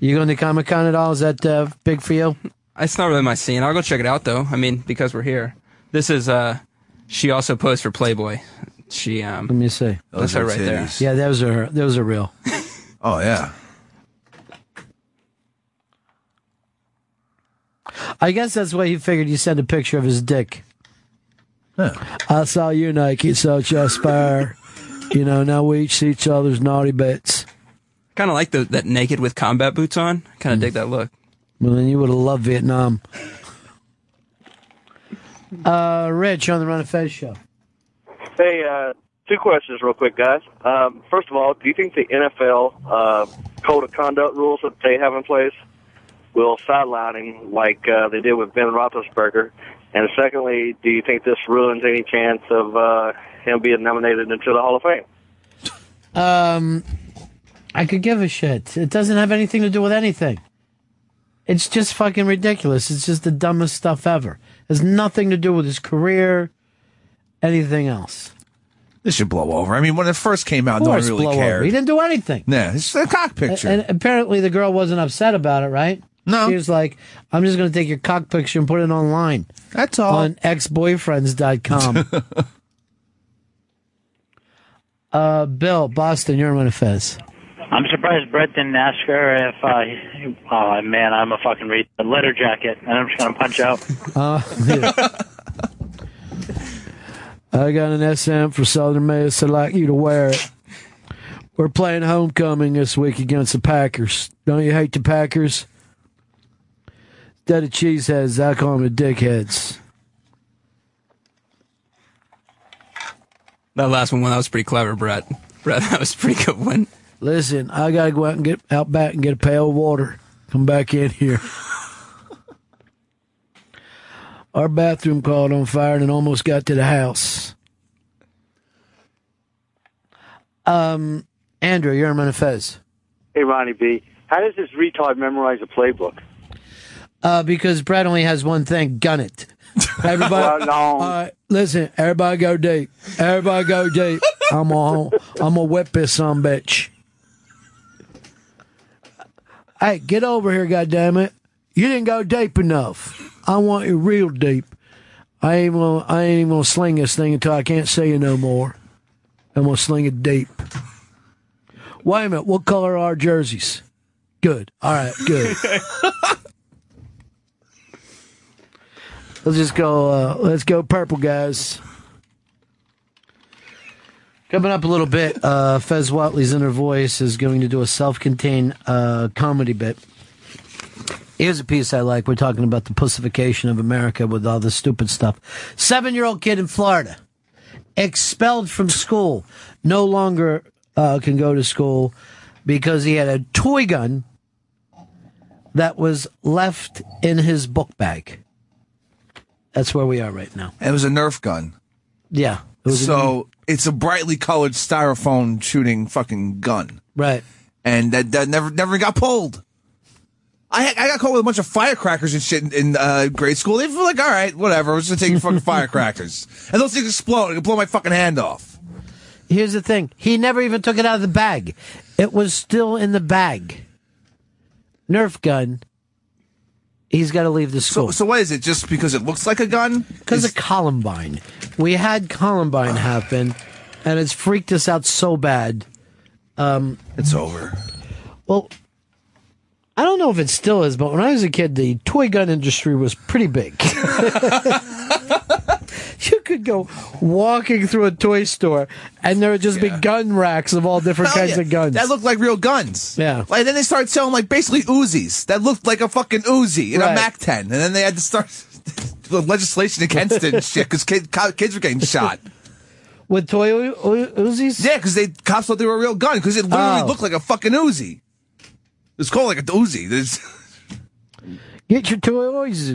you going to Comic Con at all? Is that uh, big for you? It's not really my scene. I'll go check it out though. I mean, because we're here. This is uh she also posed for Playboy. She um Let me see. That's her right there. Yeah, those are those are real. Oh yeah. I guess that's why he figured you send a picture of his dick. I saw you naked, so just spare. You know, now we each see each other's naughty bits. Kind of like the, that naked with combat boots on. Kind of dig that look. Well, then you would have loved Vietnam. Uh, Rich on the Ron of Fez show. Hey, uh, two questions real quick, guys. Um, first of all, do you think the NFL uh, code of conduct rules that they have in place will sideline him like uh, they did with Ben Roethlisberger? And secondly, do you think this ruins any chance of uh, him being nominated into the Hall of Fame? Um, I could give a shit. It doesn't have anything to do with anything. It's just fucking ridiculous. It's just the dumbest stuff ever. Has nothing to do with his career, anything else. This should blow over. I mean, when it first came out, no one really blow over. cared. He didn't do anything. Yeah, it's a cock picture. And apparently the girl wasn't upset about it, right? No. She was like, I'm just going to take your cock picture and put it online. That's all. On exboyfriends.com. uh, Bill, Boston, you're on Fez. I'm surprised Brett didn't ask her if, uh, oh man, I'm a fucking read the letter jacket, and I'm just gonna punch out. Uh, yeah. I got an SM for Southern Miss. I'd like you to wear it. We're playing homecoming this week against the Packers. Don't you hate the Packers? Instead of cheeseheads, I call them the dickheads. That last one, that was pretty clever, Brett. Brett, that was a pretty good one. Listen, I gotta go out and get out back and get a pail of water. Come back in here. Our bathroom caught on fire and it almost got to the house. Um, Andrew, you're on Fez. Hey, Ronnie B. How does this retard memorize a playbook? Uh, because Brad only has one thing: gun it. Everybody, Well, no. all right, listen. Everybody, go deep. Everybody, go deep. I'm gonna, I'm gonna whip this some bitch. Hey, get over here, goddammit. You didn't go deep enough. I want you real deep. I ain't gonna, I ain't even gonna sling this thing until I can't see you no more. I'm gonna sling it deep. Wait a minute. What color are our jerseys? Good. All right. Good. Let's just go. Uh, let's go purple, guys. Coming up a little bit, uh, Fez Whatley's inner voice is going to do a self-contained uh, comedy bit. Here's a piece I like. We're talking about the pussification of America with all this stupid stuff. Seven-year-old kid in Florida expelled from school, no longer uh, can go to school because he had a toy gun that was left in his book bag. That's where we are right now. It was a Nerf gun. Yeah. It was a- so it's a brightly colored styrofoam shooting fucking gun. Right. And that, that never never got pulled. I I got caught with a bunch of firecrackers and shit in, in uh, grade school. They were like, all right, whatever. We're just gonna take your fucking firecrackers, and those things explode. It can blow my fucking hand off. Here's the thing. He never even took it out of the bag. It was still in the bag. Nerf gun. He's got to leave the school. So, so what is it? Just because it looks like a gun? Because of Columbine. We had Columbine happen, and it's freaked us out so bad. Um, it's over. Well, I don't know if it still is, but when I was a kid, the toy gun industry was pretty big. you could go walking through a toy store, and there would just be gun racks of all different Hell kinds yeah. of guns. That looked like real guns. Yeah. Like then they started selling like basically Uzis that looked like a fucking Uzi in Right. a Mac 10, and then they had to start the legislation against it and shit because kid, kids were getting shot. With toy U- U- Uzis? Yeah, because they cops thought they were a real gun because it literally Oh. looked like a fucking Uzi. It's called like a Uzi. There's, Get your toys.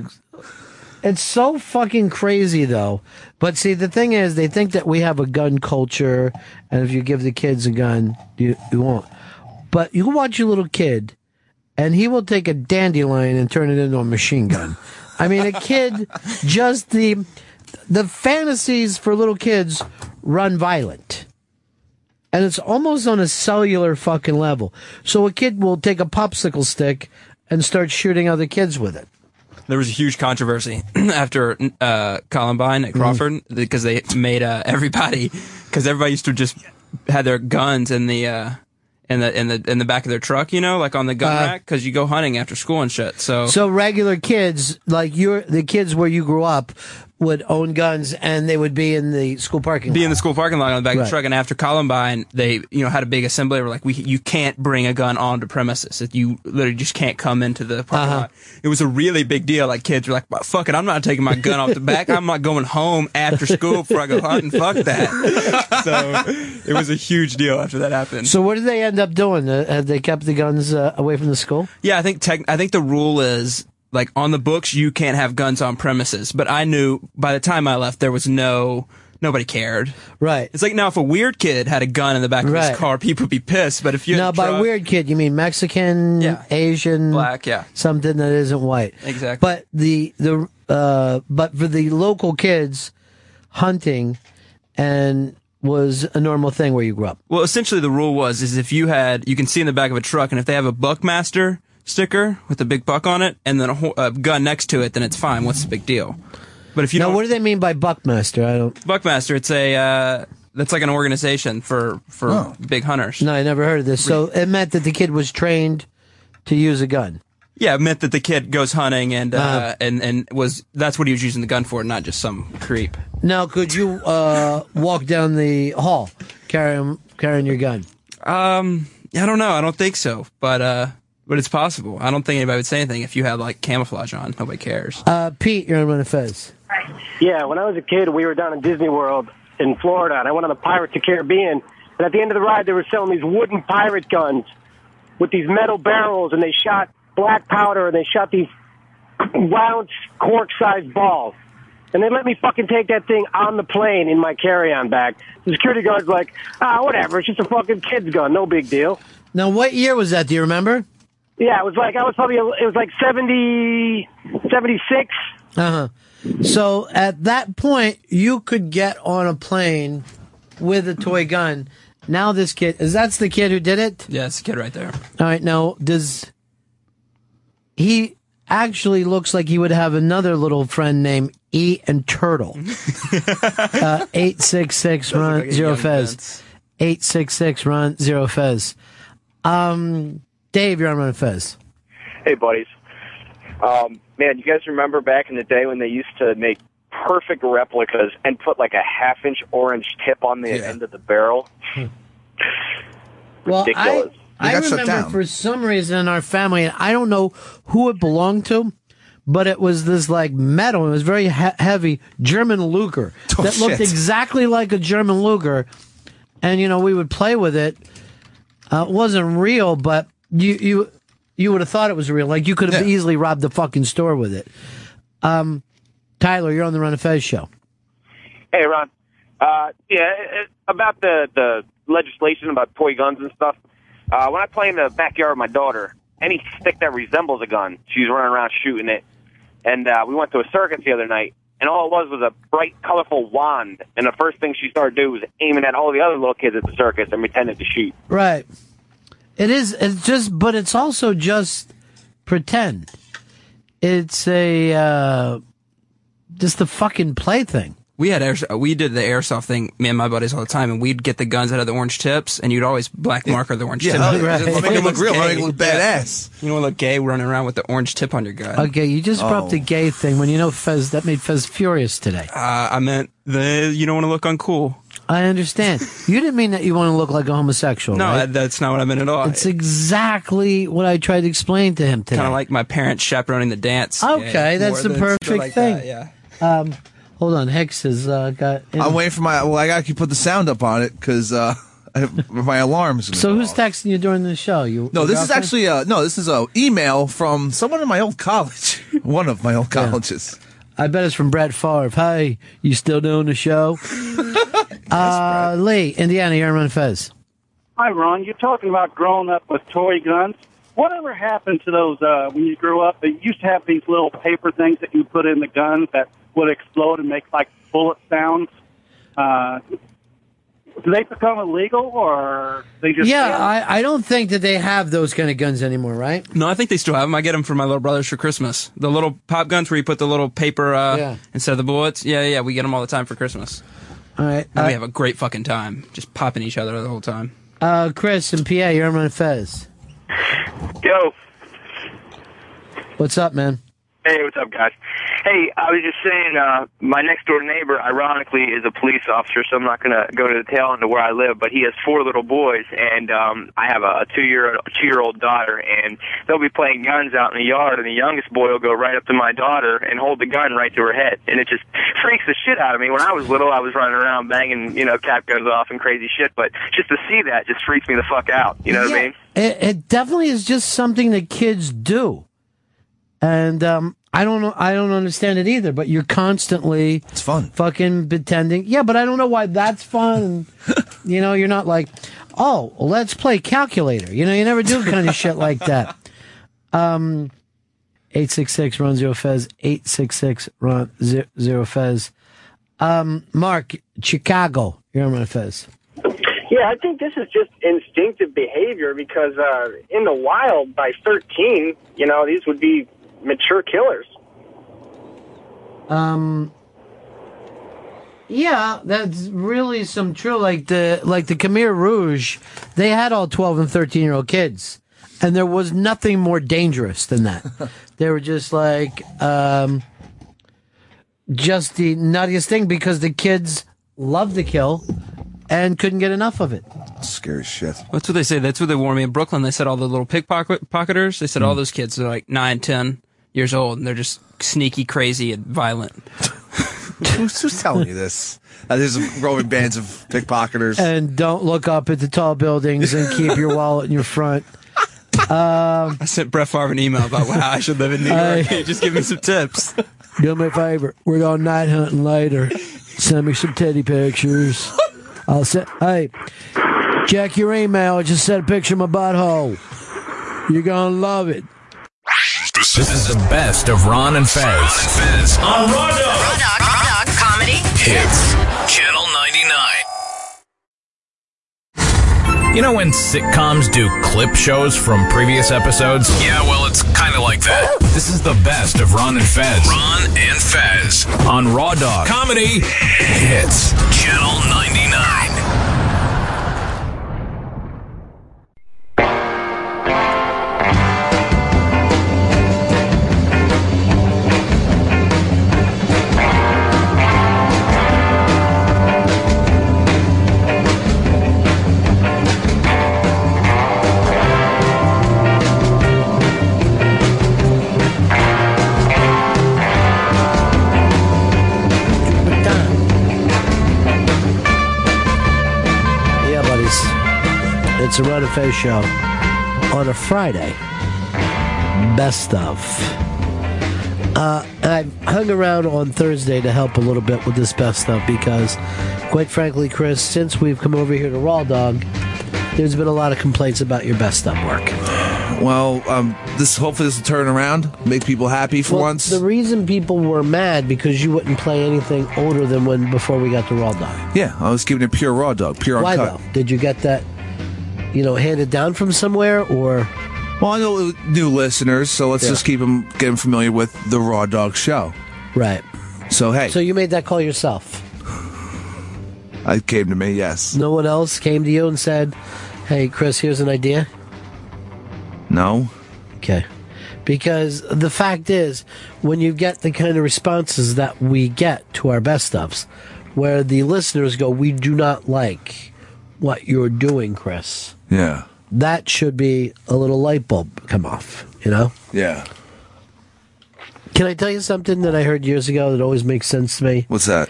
It's so fucking crazy, though. But see, the thing is, they think that we have a gun culture, and if you give the kids a gun, you, you won't. But you watch your little kid, and he will take a dandelion and turn it into a machine gun. I mean, a kid, just the the fantasies for little kids run violent. And it's almost on a cellular fucking level. So a kid will take a popsicle stick and start shooting other kids with it. There was a huge controversy after uh, Columbine Mm. at Crawford because they made uh, everybody because everybody used to just had their guns in the uh, in the in the in the back of their truck, you know, like on the gun Uh, rack because you go hunting after school and shit. So So regular kids, like your the kids where you grew up, would own guns and they would be in the school parking be lot. in the school parking lot on the back of Right. the truck. And after Columbine, they you know had a big assembly. They were like, we you can't bring a gun onto premises. You literally just can't come into the parking Uh-huh. lot. It was a really big deal. Like kids were like, fuck it, I'm not taking my gun off the back. I'm not going home after school before I go hunting. Fuck that. so it was a huge deal after that happened. So what did they end up doing? Uh, have they kept the guns uh, away from the school? Yeah, I think tech, I think the rule is like on the books you can't have guns on premises. But I knew by the time I left there was no nobody cared. Right. It's like now if a weird kid had a gun in the back of Right. his car, people would be pissed. But if you Now, by weird kid, you mean Mexican, Asian, Black, yeah. something that isn't white. Exactly. But the the uh, but for the local kids, hunting and was a normal thing where you grew up. Well, essentially the rule was is if you had you can see in the back of a truck, and if they have a Buckmaster, sticker with a big buck on it, and then a, ho- a gun next to it, then it's fine. What's the big deal? But if you now, don't, what do they mean by Buckmaster? I don't. Buckmaster, it's a uh, that's like an organization for for Oh. big hunters. No, I never heard of this. So it meant that the kid was trained to use a gun. Yeah, it meant that the kid goes hunting and uh, Uh-huh. and and was that's what he was using the gun for, not just some creep. Now, could you uh, walk down the hall carrying carrying your gun? Um, I don't know. I don't think so, but uh, but it's possible. I don't think anybody would say anything if you had like camouflage on. Nobody cares. Uh, Pete, you're on Ron of Fez. Yeah, when I was a kid, we were down in Disney World in Florida, and I went on the Pirates of the Caribbean. And at the end of the ride, they were selling these wooden pirate guns with these metal barrels, and they shot black powder, and they shot these round cork-sized balls. And they let me fucking take that thing on the plane in my carry-on bag. The security guard's like, ah, whatever, it's just a fucking kid's gun, no big deal. Now, what year was that? Do you remember? Yeah, it was like, I was probably, it was like 70, 76. Uh huh. So at that point, you could get on a plane with a toy gun. Now this kid is that's the kid who did it. Yeah, it's the kid right there. All right. Now does he actually looks like he would have another little friend named E and Turtle? uh, eight six six run like a zero young fez. Eight six six run zero fez. Um, Dave, you're on Ron fez. Hey, buddies. Um, man, you guys remember back in the day when they used to make perfect replicas and put like a half inch orange tip on the end of the barrel? Well, Ridiculous. I, I remember for some reason in our family, and I don't know who it belonged to, but it was this like metal. It was very he- heavy German Luger Oh, that looked shit. exactly like a German Luger, and you know we would play with it. Uh, it wasn't real, but you you you would have thought it was real. Like you could have easily robbed the fucking store with it. Um, Tyler, you're on the Ron of Fez show. Hey, Ron. Uh, yeah, it, about the the legislation about toy guns and stuff. Uh, when I play in the backyard with my daughter, any stick that resembles a gun, she's running around shooting it. And uh, we went to a circus the other night, and all it was was a bright, colorful wand. And the first thing she started doing was aiming at all the other little kids at the circus and pretending to shoot. Right. It is. It's just, but it's also just pretend. It's a uh, just the fucking play thing. We had air, we did the airsoft thing, me and my buddies all the time, and we'd get the guns out of the orange tips, and you'd always black marker the orange Yeah, tip. hell yeah. Just make it look real, make it look Yeah. badass. You don't look gay running around with the orange tip on your gun. Okay, you just brought up the gay thing when you know Fez. That made Fez furious today. Uh, I meant the you don't want to look uncool. I understand. you didn't mean that you want to look like a homosexual. No, right? that's not what I meant at all. It's exactly what I tried to explain to him today. Kind of like my parents chaperoning the dance. Okay, Yeah, that's the perfect like thing. that, yeah. Um, hold on, Hex has uh, got. I'm waiting for my. Well, I gotta put the sound up on it because uh, my alarm's. So go who's texting you during the show? You No, this is girlfriend? actually a no. This is a email from someone in my old college. One of my old Yeah. colleges. I bet it's from Brett Favre. Hey, you still doing the show? Uh, Lee, Indiana, you're on Ron Fez. Hi, Ron. You're talking about growing up with toy guns. Whatever happened to those uh, when you grew up? They used to have these little paper things that you put in the guns that would explode and make like bullet sounds. Uh, do they become illegal, or they just Yeah, I, I don't think that they have those kind of guns anymore, right? No, I think they still have them. I get them for my little brothers for Christmas. The little pop guns where you put the little paper uh, Yeah. instead of the bullets. Yeah, yeah, we get them all the time for Christmas. All right. And we Uh, have a great fucking time, just popping each other the whole time. uh, Chris and PA, you're on Ron Fez. Yo. What's up, man? Hey, what's up, guys? Hey, I was just saying, uh, my next door neighbor, ironically, is a police officer, so I'm not going to go to the tail end of where I live, but he has four little boys, and um, I have a two year two year old daughter, and they'll be playing guns out in the yard, and the youngest boy will go right up to my daughter and hold the gun right to her head, and it just freaks the shit out of me. When I was little, I was running around banging, you know, cap guns off and crazy shit, but just to see that just freaks me the fuck out. You know what I mean? It, it definitely is just something that kids do, and um, I don't know. I don't understand it either. But you're constantly it's fun, fucking pretending. Yeah, but I don't know why that's fun. you know, you're not like, oh, let's play calculator. You know, you never do kind of shit like that. Um, eight six six run zero fez. Eight six six run zero fez. Um, Mark, Chicago. You're on Ron Fez. Yeah, I think this is just instinctive behavior because uh, in the wild, by 13, you know, these would be mature killers. Um. Yeah, that's really some true. Like the like the Khmer Rouge, they had all twelve and thirteen year old kids, and there was nothing more dangerous than that. they were just like, um, just the nuttiest thing because the kids loved to kill and couldn't get enough of it. Scary shit. That's what they say. That's what they warned me in Brooklyn. They said all the little pickpocketers. They said Hmm. all those kids are like nine, ten years old, and they're just sneaky, crazy, and violent. who's, who's telling you this? Uh, there's growing bands of pickpocketers. And don't look up at the tall buildings and keep your wallet in your front. Um, I sent Brett Favre an email about how I should live in New York. I- just give me some tips. Do me a favor. We're going night hunting later. Send me some teddy pictures. I'll send. Hey, check your email. I just sent a picture of my butthole. You're gonna love it. This is the best of Ron and Fez. Ron and Fez on Raw Dog. Raw Dog, Raw Dog Comedy Hits. Channel 99. You know when sitcoms do clip shows from previous episodes? Yeah, well, it's kind of like that. This is the best of Ron and Fez. Ron and Fez on Raw Dog. Comedy Hits. Channel 99. Buddies. It's a Ron and Fez show on a Friday. Best of. Uh, I hung around on Thursday to help a little bit with this best stuff because, quite frankly, Chris, since we've come over here to Raw Dog, there's been a lot of complaints about your best stuff work. Well, um, this hopefully this will turn around, make people happy for Well, once. The reason people were mad because you wouldn't play anything older than when before we got to Raw Dog. yeah, I was giving it pure raw dog, pure Why uncut. though? Did you get that, you know, handed down from somewhere or? Well, I know new listeners, so let's Yeah. just keep them get them familiar with the Raw Dog Show. Right. So hey, So you made that call yourself. it came to me. Yes. No one else came to you and said, "Hey, Chris, here's an idea." No. Okay. Because the fact is, when you get the kind of responses that we get to our best stuffs, where the listeners go, "We do not like what you're doing, Chris," Yeah. that should be a little light bulb come off. You know. Yeah. Can I tell you something that I heard years ago that always makes sense to me? What's that?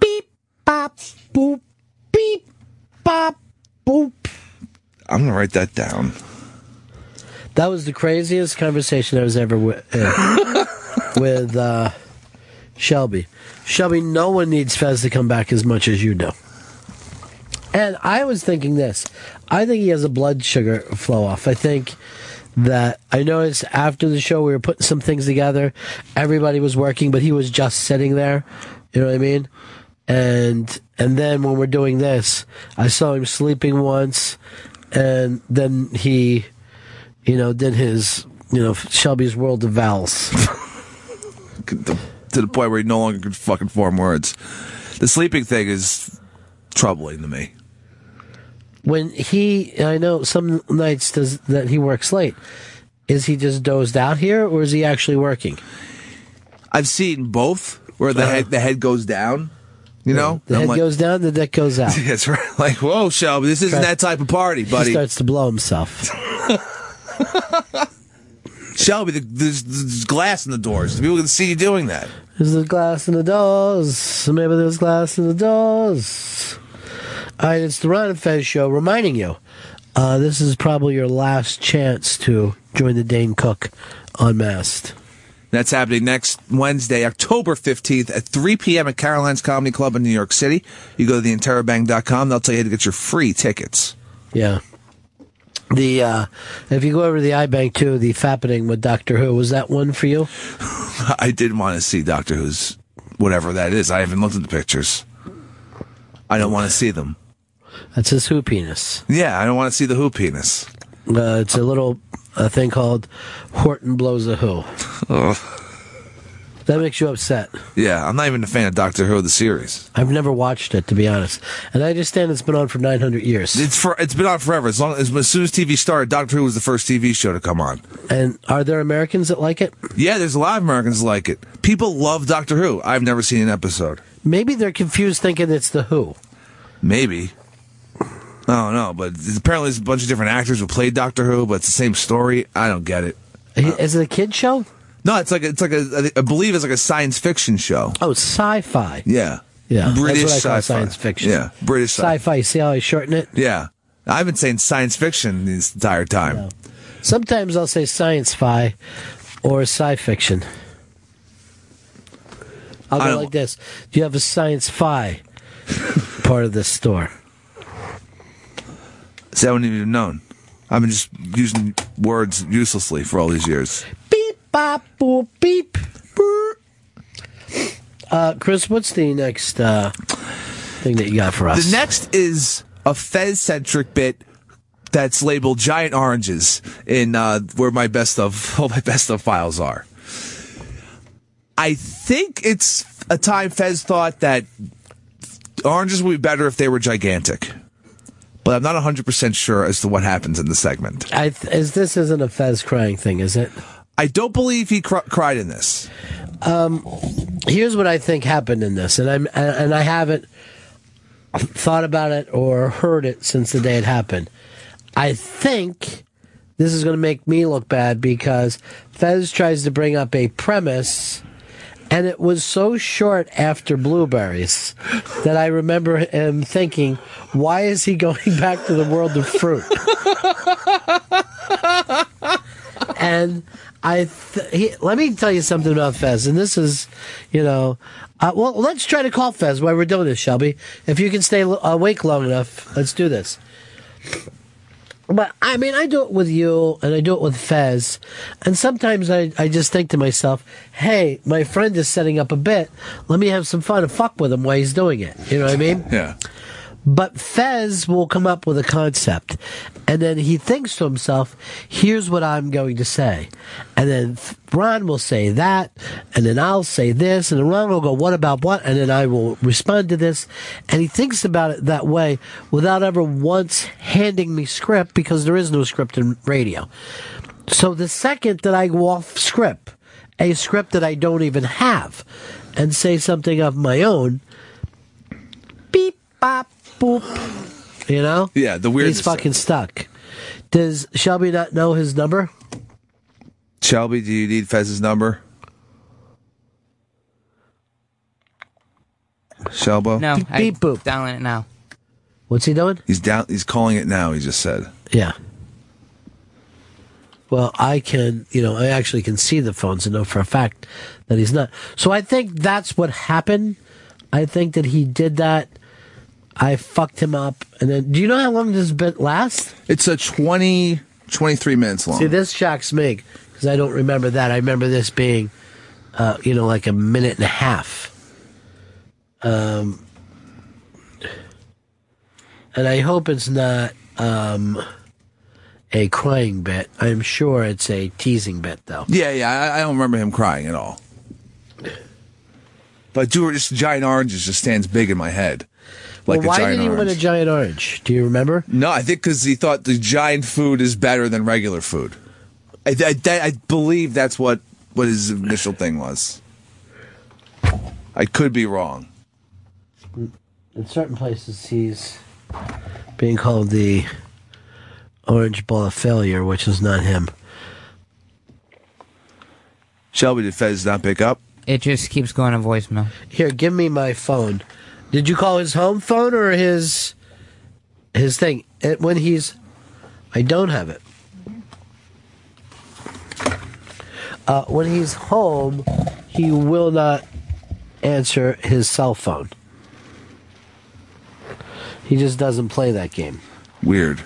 Beep, bop, boop, beep, bop, boop. I'm gonna write that down. That was the craziest conversation I was ever with, uh, with uh, Shelby. Shelby, no one needs Fez to come back as much as you do. And I was thinking this. I think he has a blood sugar flow off. I think that I noticed after the show we were putting some things together. Everybody was working, but he was just sitting there. You know what I mean? And and then when we're doing this, I saw him sleeping once, and then he, you know, did his you know Shelby's World of Vowels. to the point where he no longer could fucking form words. The sleeping thing is troubling to me. When he I know some nights does that he works late. Is he just dozed out here or is he actually working? I've seen both where the uh-huh. head the head goes down. You know. The I'm head like- goes down, the neck goes out. That's right. Like, whoa, Shelby, this isn't that type of party, buddy. He starts to blow himself. Shelby, the, there's, there's glass in the doors. People can see you doing that. There's the glass in the doors. Maybe there's glass in the doors. All right, it's the Ron and Fez show reminding you uh, this is probably your last chance to join the Dane Cook Unmasked. That's happening next Wednesday, October 15th at 3 p.m. at Caroline's Comedy Club in New York City. You go to theinterrobang.com. They'll tell you how to get your free tickets. Yeah. The uh, if you go over to the iBang too, the fappening with Doctor Who was that one for you? I did want to see Doctor Who's whatever that is. I haven't looked at the pictures. I don't want to see them. That's his who penis. Yeah, I don't want to see the who penis. Uh, it's a little a thing called Horton blows a who. That makes you upset. Yeah, I'm not even a fan of Doctor Who the series. I've never watched it to be honest, and I understand it's been on for 900 years. It's for it's been on forever. As long as as soon as TV started, Doctor Who was the first TV show to come on. And are there Americans that like it? Yeah, there's a lot of Americans like it. People love Doctor Who. I've never seen an episode. Maybe they're confused thinking it's the Who. Maybe. I don't know, but apparently there's a bunch of different actors who played Doctor Who, but it's the same story. I don't get it. Is it a kid show? No, it's like it's like a I believe it's like a science fiction show. Oh, sci-fi. Yeah, Yeah, British that's what I call sci-fi. science fiction. Yeah, British sci- Sci-fi. See how I shorten it? Yeah, I've been saying science fiction this entire time. Sometimes I'll say science fi or sci fiction. I'll go like this. Do you have a science fi part of this store? See, I wouldn't even have known. I've been just using words uselessly for all these years. Beep, bop, boop, beep. brr. Uh, Chris, what's the next uh, thing that you got for us? The next is a Fez centric bit that's labeled giant oranges in uh, where my best of all my best of files are. I think it's a time Fez thought that oranges would be better if they were gigantic. But I'm not 100% sure as to what happens in the segment. I th- is this isn't a Fez crying thing, is it? I don't believe he cr- cried in this. Um, here's what I think happened in this, and I'm and I haven't thought about it or heard it since the day it happened. I think this is going to make me look bad because Fez tries to bring up a premise, and it was so short after blueberries that I remember him thinking, "Why is he going back to the world of fruit?" and I th- he, let me tell you something about Fez, and this is, you know, uh, well, let's try to call Fez while we're doing this, Shelby. If you can stay awake long enough, let's do this. But I mean, I do it with you, and I do it with Fez, and sometimes I, I just think to myself, "Hey, my friend is setting up a bit. Let me have some fun and fuck with him while he's doing it." You know what I mean? Yeah. But Fez will come up with a concept, and then he thinks to himself, "Here's what I'm going to say," and then Ron will say that, and then I'll say this, and then Ron will go, "What about what?" and then I will respond to this, and he thinks about it that way without ever once handing me script because there is no script in radio. So the second that I go off script, a script that I don't even have, and say something of my own, beep, bop, boop. You know? Yeah, the weird. He's fucking stuck. Does Shelby not know his number? Shelby, do you need Fez's number? Shelbo? No, I Beep boop. dialing it now. What's he doing? He's down. He's calling it now. He just said. Yeah. Well, I can, you know, I actually can see the phones and know for a fact that he's not. So I think that's what happened. I think that he did that. I fucked him up. And then, do you know how long this bit lasts? It's a 20, 23 minutes long. See, this shocks me because I don't remember that. I remember this being, uh, you know, like a minute and a half. Um, and I hope it's not um, a crying bit. I'm sure it's a teasing bit, though. Yeah, yeah. I, I don't remember him crying at all. But do just giant oranges just stands big in my head, like well, a why giant did he orange. win a giant orange? Do you remember? No, I think because he thought the giant food is better than regular food. I, I, I believe that's what what his initial thing was. I could be wrong. In certain places, he's being called the orange ball of failure, which is not him. Shelby, did Fez not pick up? It just keeps going to voicemail. Here, give me my phone. Did you call his home phone or his his thing? It, when he's, I don't have it. Uh, when he's home, he will not answer his cell phone. He just doesn't play that game. Weird.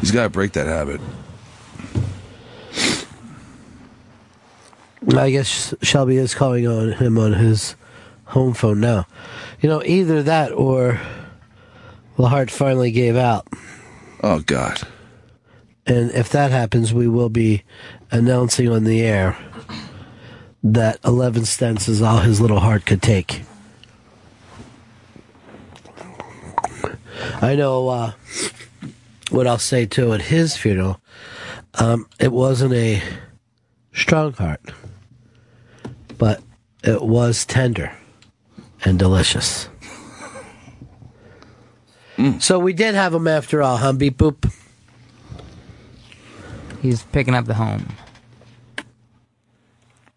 He's got to break that habit. I guess Shelby is calling on him on his home phone now. You know, either that or The heart finally gave out. Oh God. And if that happens, we will be announcing on the air that 11 stents is all his little heart could take. I know uh, what I'll say too at his funeral. Um, it wasn't a strong heart, but it was tender and delicious. So we did have him after all, huh? Beep boop. He's picking up the home.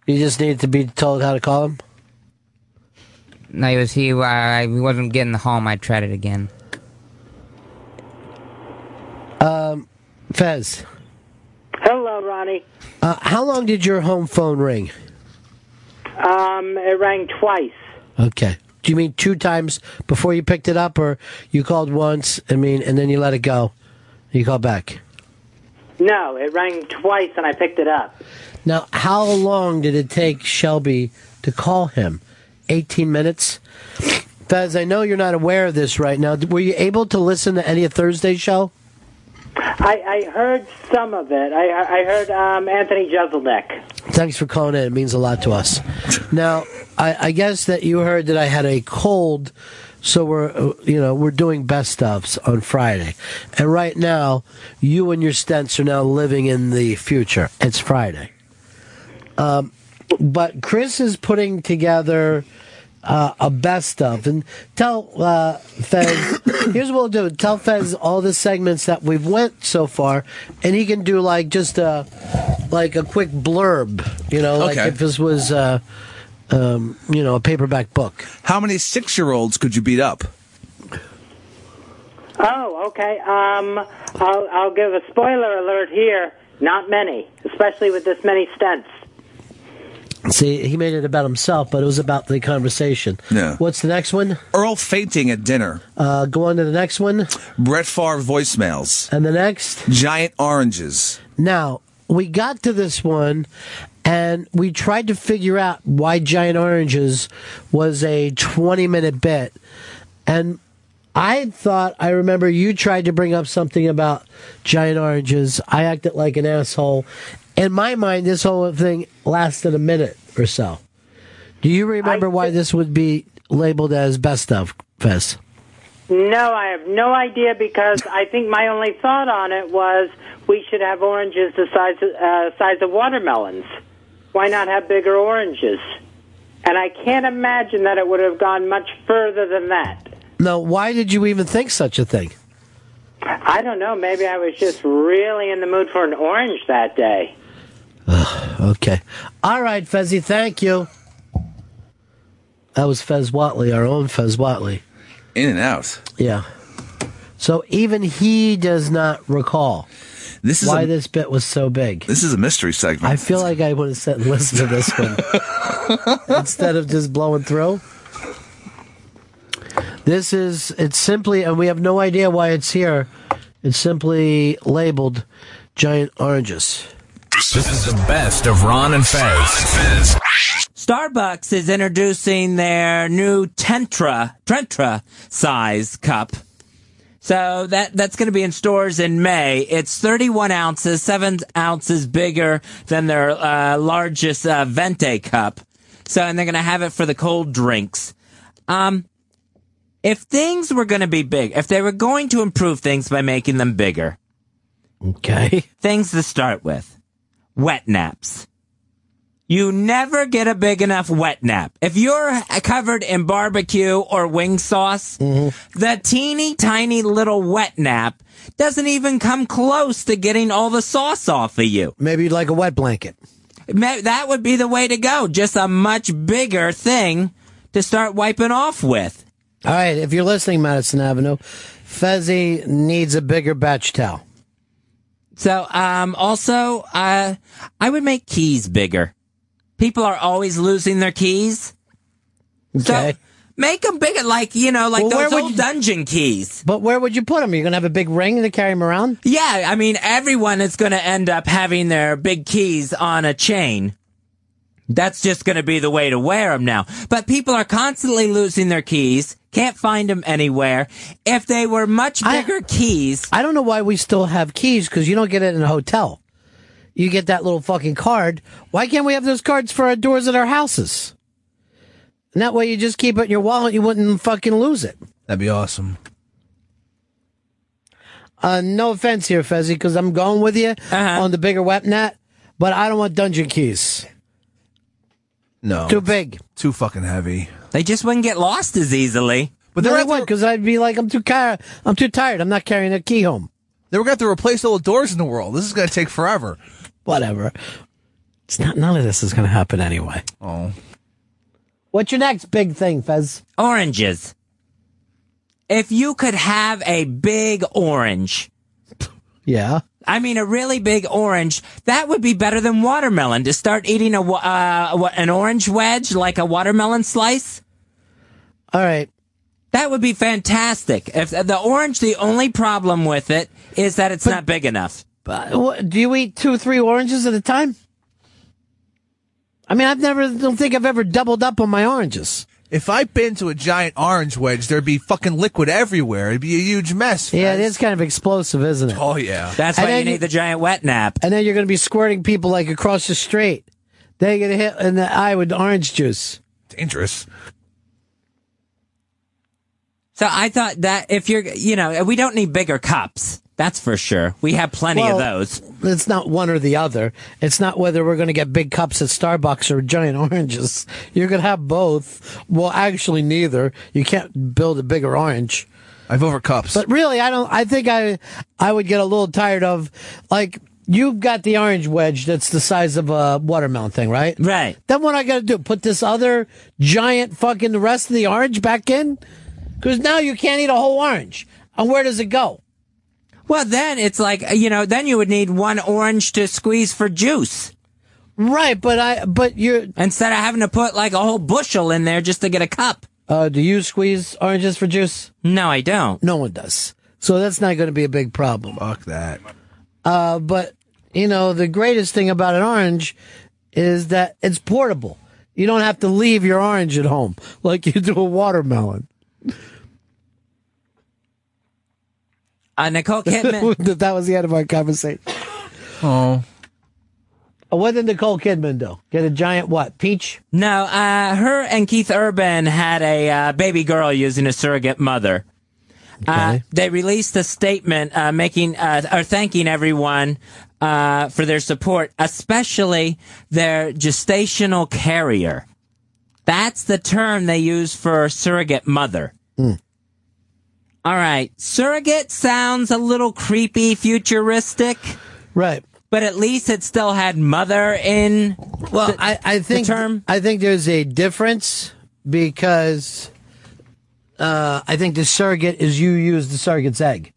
You just need to be told how to call him. No, he was he. Uh, he wasn't getting the home. I tried it again. Um, Fez, Hello, Ronnie. uh, how long did your home phone ring? Um, it rang twice. Okay. Do you mean two times before you picked it up, or you called once? I mean, and then you let it go. You called back. No, it rang twice and I picked it up. Now, how long did it take Shelby to call him? 18 minutes? Fez, I know you're not aware of this right now. Were you able to listen to any of Thursday's show? I, I heard some of it. I, I heard um, Anthony Jeselnik. Thanks for calling in. It means a lot to us. Now, I, I guess that you heard that I had a cold, so we're uh, you know we're doing best ofs on Friday, and right now you and your stents are now living in the future. It's Friday, um, but Chris is putting together. Uh, a best of and tell uh, Fez. here's what we'll do: tell Fez all the segments that we've went so far, and he can do like just a like a quick blurb. You know, like Okay. if this was uh, um, you know a paperback book. How many six-year-olds could you beat up? Oh, okay. Um, I'll, I'll give a spoiler alert here. Not many, especially with this many stents. See, he made it about himself, but it was about the conversation. Yeah. What's the next one? Earl fainting at dinner. Uh, go on to the next one. Brett Favre voicemails. And the next? Giant oranges. Now, we got to this one and we tried to figure out why Giant Oranges was a 20 minute bit. And I thought, I remember you tried to bring up something about Giant Oranges. I acted like an asshole. In my mind, this whole thing lasted a minute or so. Do you remember why this would be labeled as best of, Fez? No, I have no idea because I think my only thought on it was we should have oranges the size uh, size of watermelons. Why not have bigger oranges? And I can't imagine that it would have gone much further than that. Now, why did you even think such a thing? I don't know. Maybe I was just really in the mood for an orange that day. Okay. All right, Fezzy, thank you. That was Fez Whatley, our own Fez Whatley. In and out. Yeah. So even he does not recall This is why a- this bit was so big. This is a mystery segment. I feel like I would have sat and listened to this one instead of just blowing through. This is, it's simply, and we have no idea why it's here. It's simply labeled giant oranges. This is the best of Ron and Fez. Starbucks is introducing their new Trenta Trenta size cup. So that that's going to be in stores in May. It's 31 ounces, seven ounces bigger than their uh, largest uh, Venti cup. So and they're going to have it for the cold drinks. Um, if things were going to be big, if they were going to improve things by making them bigger, okay, things to start with, wet naps. You never get a big enough wet nap. If you're covered in barbecue or wing sauce, the teeny tiny little wet nap doesn't even come close to getting all the sauce off of you. Maybe you'd like a wet blanket. That would be the way to go. Just a much bigger thing to start wiping off with. All right, if you're listening, Madison Avenue, Fezzy needs a bigger batch towel. So, um, also, uh, I would make keys bigger. People are always losing their keys. Okay. So, make them bigger, like, you know, like Well, those old you- dungeon keys. But where would you put them? You're going to have a big ring to carry them around? Yeah, I mean, everyone is going to end up having their big keys on a chain. That's just going to be the way to wear them now. But people are constantly losing their keys, can't find them anywhere. If they were much bigger keys, I don't know why we still have keys because you don't get it in a hotel. You get that little fucking card. Why can't we have those cards for our doors at our houses? And that way you just keep it in your wallet. You wouldn't fucking lose it. That'd be awesome. Uh, no offense here, Fezzy, because I'm going with you Uh-huh. on the bigger net, but I don't want dungeon keys. No. Too big. Too fucking heavy. they just wouldn't get lost as easily. But no, they're I at the- would, because I'd be like, I'm too tired. I'm too tired. I'm not carrying a key home. They were going to have to replace all the doors in the world. This is going to take forever. Whatever. It's not. None of this is going to happen anyway. Oh. What's your next big thing, Fez? Oranges. If you could have a big orange, Yeah. I mean a really big orange, that would be better than watermelon. To start eating a uh, an orange wedge like a watermelon slice. All right. That would be fantastic. If the orange, the only problem with it is that it's not big enough. But what, do you eat two or three oranges at a time? I mean, I've never. Don't think I've ever doubled up on my oranges. If I bit to a giant orange wedge, there'd be fucking liquid everywhere. It'd be a huge mess. Yeah, it is kind of explosive, isn't it? Oh, yeah. That's And why you need you- the giant wet nap. And then you're going to be squirting people like across the street. They're going to hit in the eye with orange juice. Dangerous. So I thought that if you're, you know, we don't need bigger cups. That's for sure. We have plenty of those. It's not one or the other. It's not whether we're going to get big cups at Starbucks or giant oranges. You're going to have both. Well, actually, neither. You can't build a bigger orange. I've over cups. But really, I don't. I think I I would get a little tired of like you've got the orange wedge that's the size of a watermelon thing, right? Right. Then what I got to do? Put this other giant fucking the rest of the orange back in? Because now you can't eat a whole orange. And where does it go? Well, then it's like, you know, then you would need one orange to squeeze for juice. Right, but I but you're Instead of having to put like a whole bushel in there just to get a cup. Uh, do you squeeze oranges for juice? No, I don't. No one does. So that's not going to be a big problem. Fuck that. Uh, but you know, the greatest thing about an orange is that it's portable. You don't have to leave your orange at home like you do a watermelon. Uh, Nicole Kidman. that was the end of our conversation. Oh. Uh, What did Nicole Kidman do? Get a giant what? Peach? No, uh, her and Keith Urban had a uh, baby girl using a surrogate mother. Uh, they released a statement uh, making uh, or thanking everyone uh, for their support, especially their gestational carrier. That's the term they use for surrogate mother. All right, surrogate sounds a little creepy, futuristic, Right. but at least it still had mother in. Well, I, I think term? I think there's a difference because uh, I think the surrogate is you use the surrogate's egg,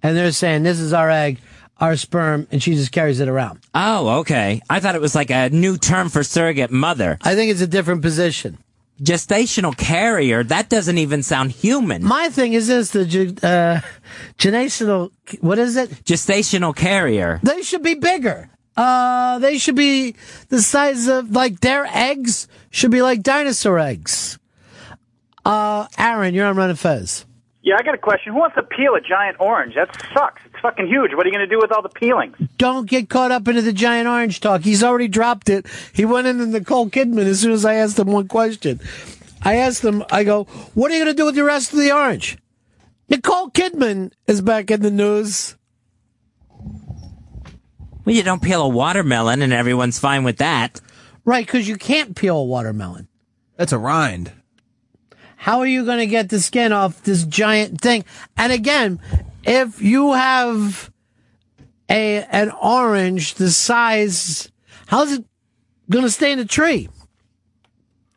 and they're saying this is our egg, our sperm, and she just carries it around. Oh, okay. I thought it was like a new term for surrogate mother. I think it's a different position. Gestational carrier, that doesn't even sound human. My thing is this: the uh, gestational, what is it? Gestational carrier. They should be bigger. Uh, they should be the size of like their eggs should be like dinosaur eggs. Uh, Aaron, you're on Ron and Fez. Yeah, I got a question. Who wants to peel a giant orange? That sucks. It's fucking huge. What are you going to do with all the peelings? Don't get caught up into the giant orange talk. He's already dropped it. He went into Nicole Kidman as soon as I asked him one question. I asked him, I go, what are you going to do with the rest of the orange? Nicole Kidman is back in the news. Well, you don't peel a watermelon and everyone's fine with that. Right, because you can't peel a watermelon. That's a rind. How are you going to get the skin off this giant thing? And again, if you have a an orange the size, how's it going to stay in the tree?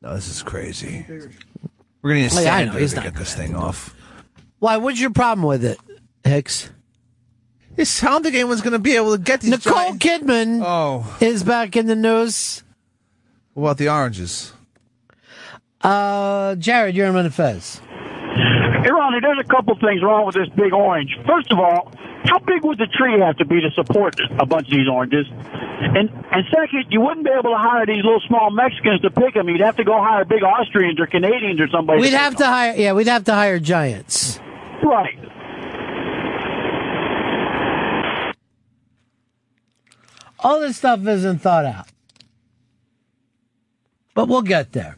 No, this is crazy. We're gonna need a yeah, I know, sander he's to get this thing off. Why? What's your problem with it, Hicks? It sounded like anyone's gonna be able to get these. Nicole giant- Kidman Oh, is back in the news. what about the oranges? Uh, Jared, you're in Ron Fez. Hey, Ronnie, there's a couple things wrong with this big orange. First of all, how big would the tree have to be to support a bunch of these oranges? And and second, you wouldn't be able to hire these little small Mexicans to pick them. You'd have to go hire big Austrians or Canadians or somebody. We'd to have to hire. Yeah, we'd have to hire giants. Right. All this stuff isn't thought out, but we'll get there.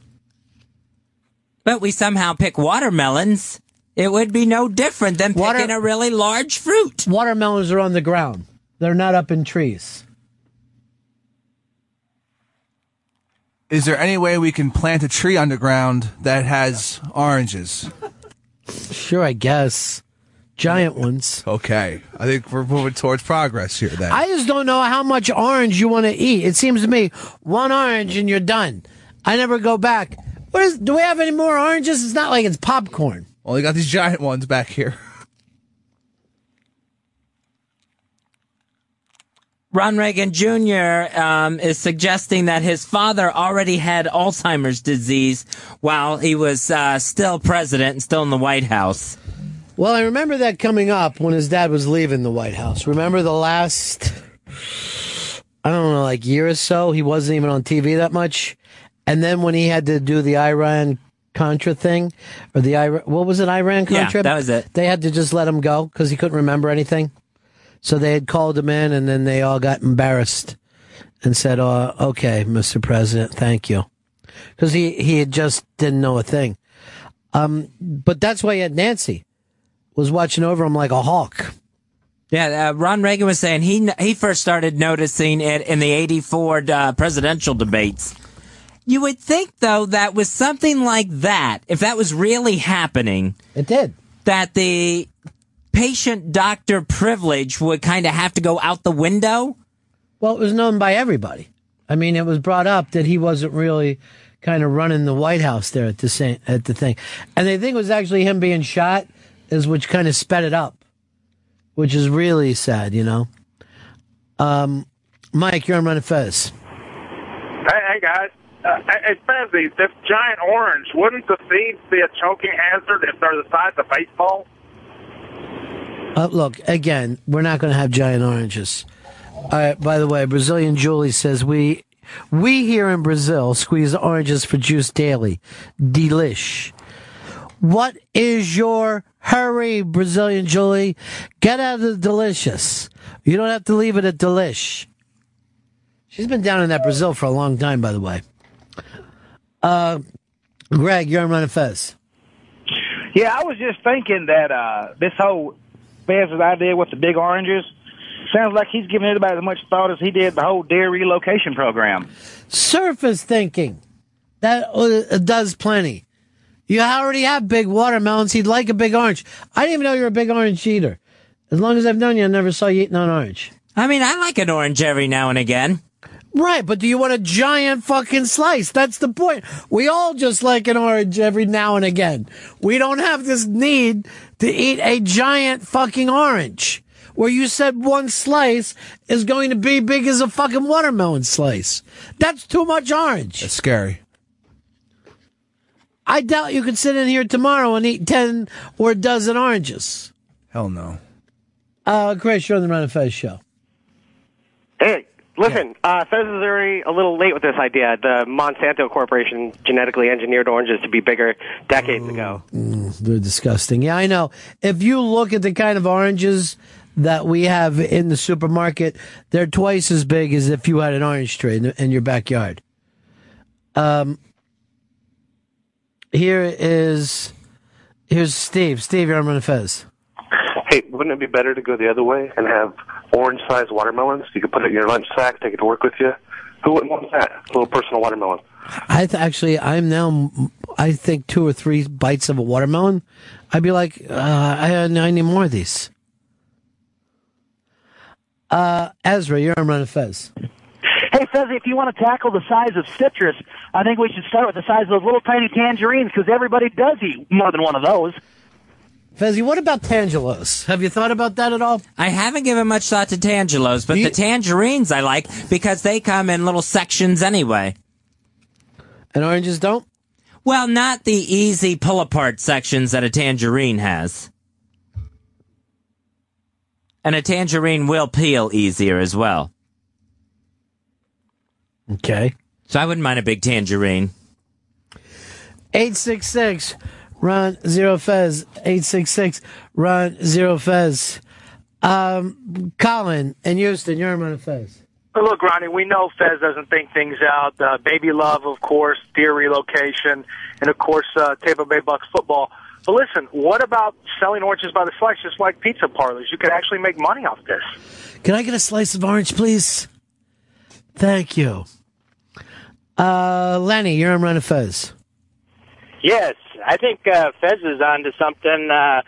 But we somehow pick watermelons. It would be no different than picking a really large fruit. Watermelons are on the ground. They're not up in trees. Is there any way we can plant a tree underground that has oranges? Sure, I guess. Giant ones. Okay. I think we're moving towards progress here then. I just don't know how much orange you want to eat. It seems to me one orange and you're done. I never go back. What is? Do we have any more oranges? It's not like it's popcorn. Well, you got these giant ones back here. Ron Reagan Jr. Um, is suggesting that his father already had Alzheimer's disease while he was uh, still president and still in the White House. Well, I remember that coming up when his dad was leaving the White House. Remember the last, I don't know, like year or so, he wasn't even on TV that much. And then when he had to do the Iran Contra thing, or the Iran, what was it, Iran Contra? Yeah, that was it. They had to just let him go because he couldn't remember anything. So they had called him in, and then they all got embarrassed and said, "Oh, okay, Mr. President, thank you," because he he had just didn't know a thing. Um, but that's why he had Nancy was watching over him like a hawk. Yeah, uh, Ron Reagan was saying he he first started noticing it in the '84 uh, presidential debates. You would think, though, that with something like that, if that was really happening, it did. That the patient doctor privilege would kind of have to go out the window. Well, it was known by everybody. I mean, it was brought up that he wasn't really kind of running the White House there at the same at the thing, and they think it was actually him being shot, is which kind of sped it up, which is really sad, you know. Um, Mike, you're on Ron of Fez. Hey, hey guys. Uh, hey, this giant orange, wouldn't the seeds be a choking hazard if they're the size of baseball? Uh, look, again, we're not going to have giant oranges. Right, by the way, Brazilian Julie says we we here in Brazil squeeze oranges for juice daily. Delish. What is your hurry, Brazilian Julie? Get out of the delicious. You don't have to leave it at delish. She's been down in that Brazil for a long time, by the way. Uh, Greg, you're on Ron of Fez. Yeah, I was just thinking that uh, this whole Fez's idea with the big oranges sounds like he's giving it about as much thought as he did the whole deer relocation program. surface thinking. That uh, does plenty. You already have big watermelons. He'd like a big orange. I didn't even know you were a big orange eater. As long as I've known you, I never saw you eating an orange. I mean, I like an orange every now and again. Right, but do you want a giant fucking slice? That's the point. We all just like an orange every now and again. We don't have this need to eat a giant fucking orange. Where you said one slice is going to be big as a fucking watermelon slice. That's too much orange. That's scary. I doubt you could sit in here tomorrow and eat 10 or a dozen oranges. Hell no. Uh, Chris, you're on the Ron of Fez show. Hey, listen, uh, Fez is already a little late with this idea. The Monsanto Corporation genetically engineered oranges to be bigger decades ago. Mm, they're disgusting. Yeah, I know. If you look at the kind of oranges that we have in the supermarket, they're twice as big as if you had an orange tree in, in your backyard. Um, here is here's Steve. Steve, you're on Fez. Hey, wouldn't it be better to go the other way and have orange-sized watermelons? You could put it in your lunch sack, take it to work with you. Who wouldn't want that? A little personal watermelon. I th- actually, I'm now. I think two or three bites of a watermelon. I'd be like, uh, I, I need more of these. Uh, Ezra, you're on Ron of Fez. Hey, Fezzy, if you want to tackle the size of citrus, I think we should start with the size of those little tiny tangerines because everybody does eat more than one of those. Fezzy, what about tangelos? Have you thought about that at all? I haven't given much thought to tangelos, but the tangerines I like because they come in little sections anyway. And oranges don't? Well, not the easy pull apart sections that a tangerine has. And a tangerine will peel easier as well. Okay. So I wouldn't mind a big tangerine. 866 Ron Zero Fez. 866 Ron Zero Fez. Um, Colin and Houston, you're on Fez. But look, Ronnie, we know Fez doesn't think things out. Uh, baby love, of course, deer relocation, and of course, uh, Tampa Bay Bucks football. But listen, what about selling oranges by the slice, just like pizza parlors? You could actually make money off this. Can I get a slice of orange, please? Thank you. Uh, Lenny, you're on Ron of Fez. Yes, I think uh, Fez is onto something uh,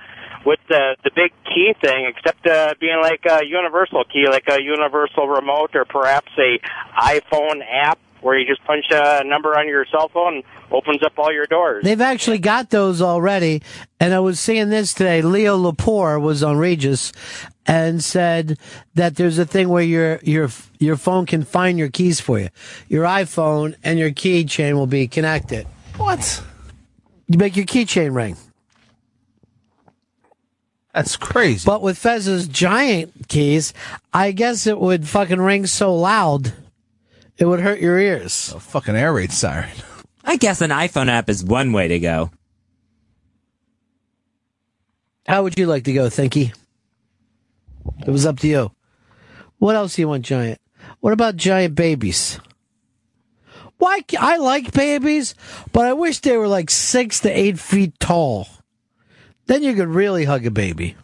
with the the big key thing, except uh, being like a universal key, like a universal remote, or perhaps a iPhone app where you just punch a number on your cell phone and opens up all your doors. They've actually got those already. And I was seeing this today. Leo Laporte was on Regis and said that there's a thing where your your your phone can find your keys for you. Your iPhone and your keychain will be connected. What? You make your keychain ring. That's crazy. But with Fez's giant keys, I guess it would fucking ring so loud, it would hurt your ears. A fucking air raid siren. I guess an iPhone app is one way to go. How would you like to go, Thinky? It was up to you. What else do you want, giant? What about giant babies? Why? I like babies, but I wish they were like six to eight feet tall. Then you could really hug a baby.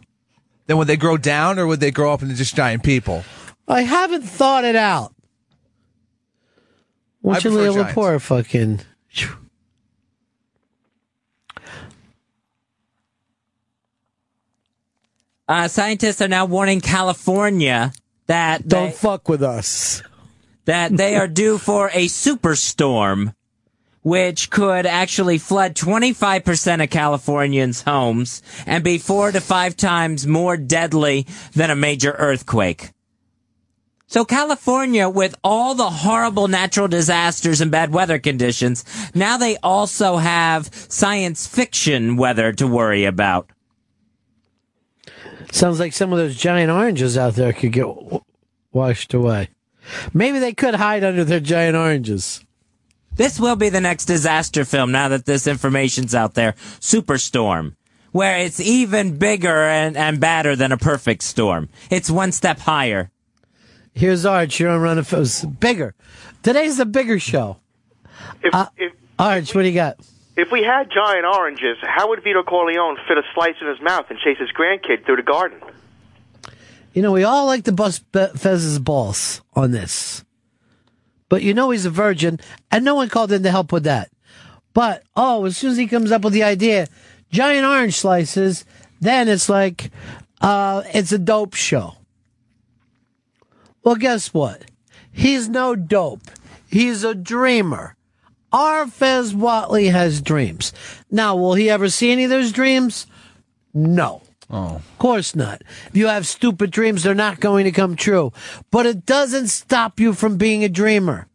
Then would they grow down or would they grow up into just giant people? I haven't thought it out. I What's your prefer Leo giants. Laporte fucking? Uh, scientists are now warning California that Don't they, fuck with us. That they are due for a superstorm, which could actually flood 25% of Californians' homes and be four to five times more deadly than a major earthquake. So California, with all the horrible natural disasters and bad weather conditions, now they also have science fiction weather to worry about. Sounds like some of those giant oranges out there could get washed away. Maybe they could hide under their giant oranges. This will be the next disaster film now that this information's out there. Superstorm. Where it's even bigger and, and badder than a perfect storm. It's one step higher. Here's Arch. You're on Ron of Fez. Bigger. Today's the bigger show. If, Uh, if Arch, what do you got? if we had giant oranges, how would Vito Corleone fit a slice in his mouth and chase his grandkid through the garden? You know, we all like to bust Be- Fez's balls on this. But you know he's a virgin, and no one called in to help with that. But, oh, as soon as he comes up with the idea, giant orange slices, then it's like, uh, it's a dope show. Well, guess what? He's no dope. He's a dreamer. Our Fez Whatley has dreams. Now, will he ever see any of those dreams? No. Oh. Of course not. If you have stupid dreams, they're not going to come true. But it doesn't stop you from being a dreamer.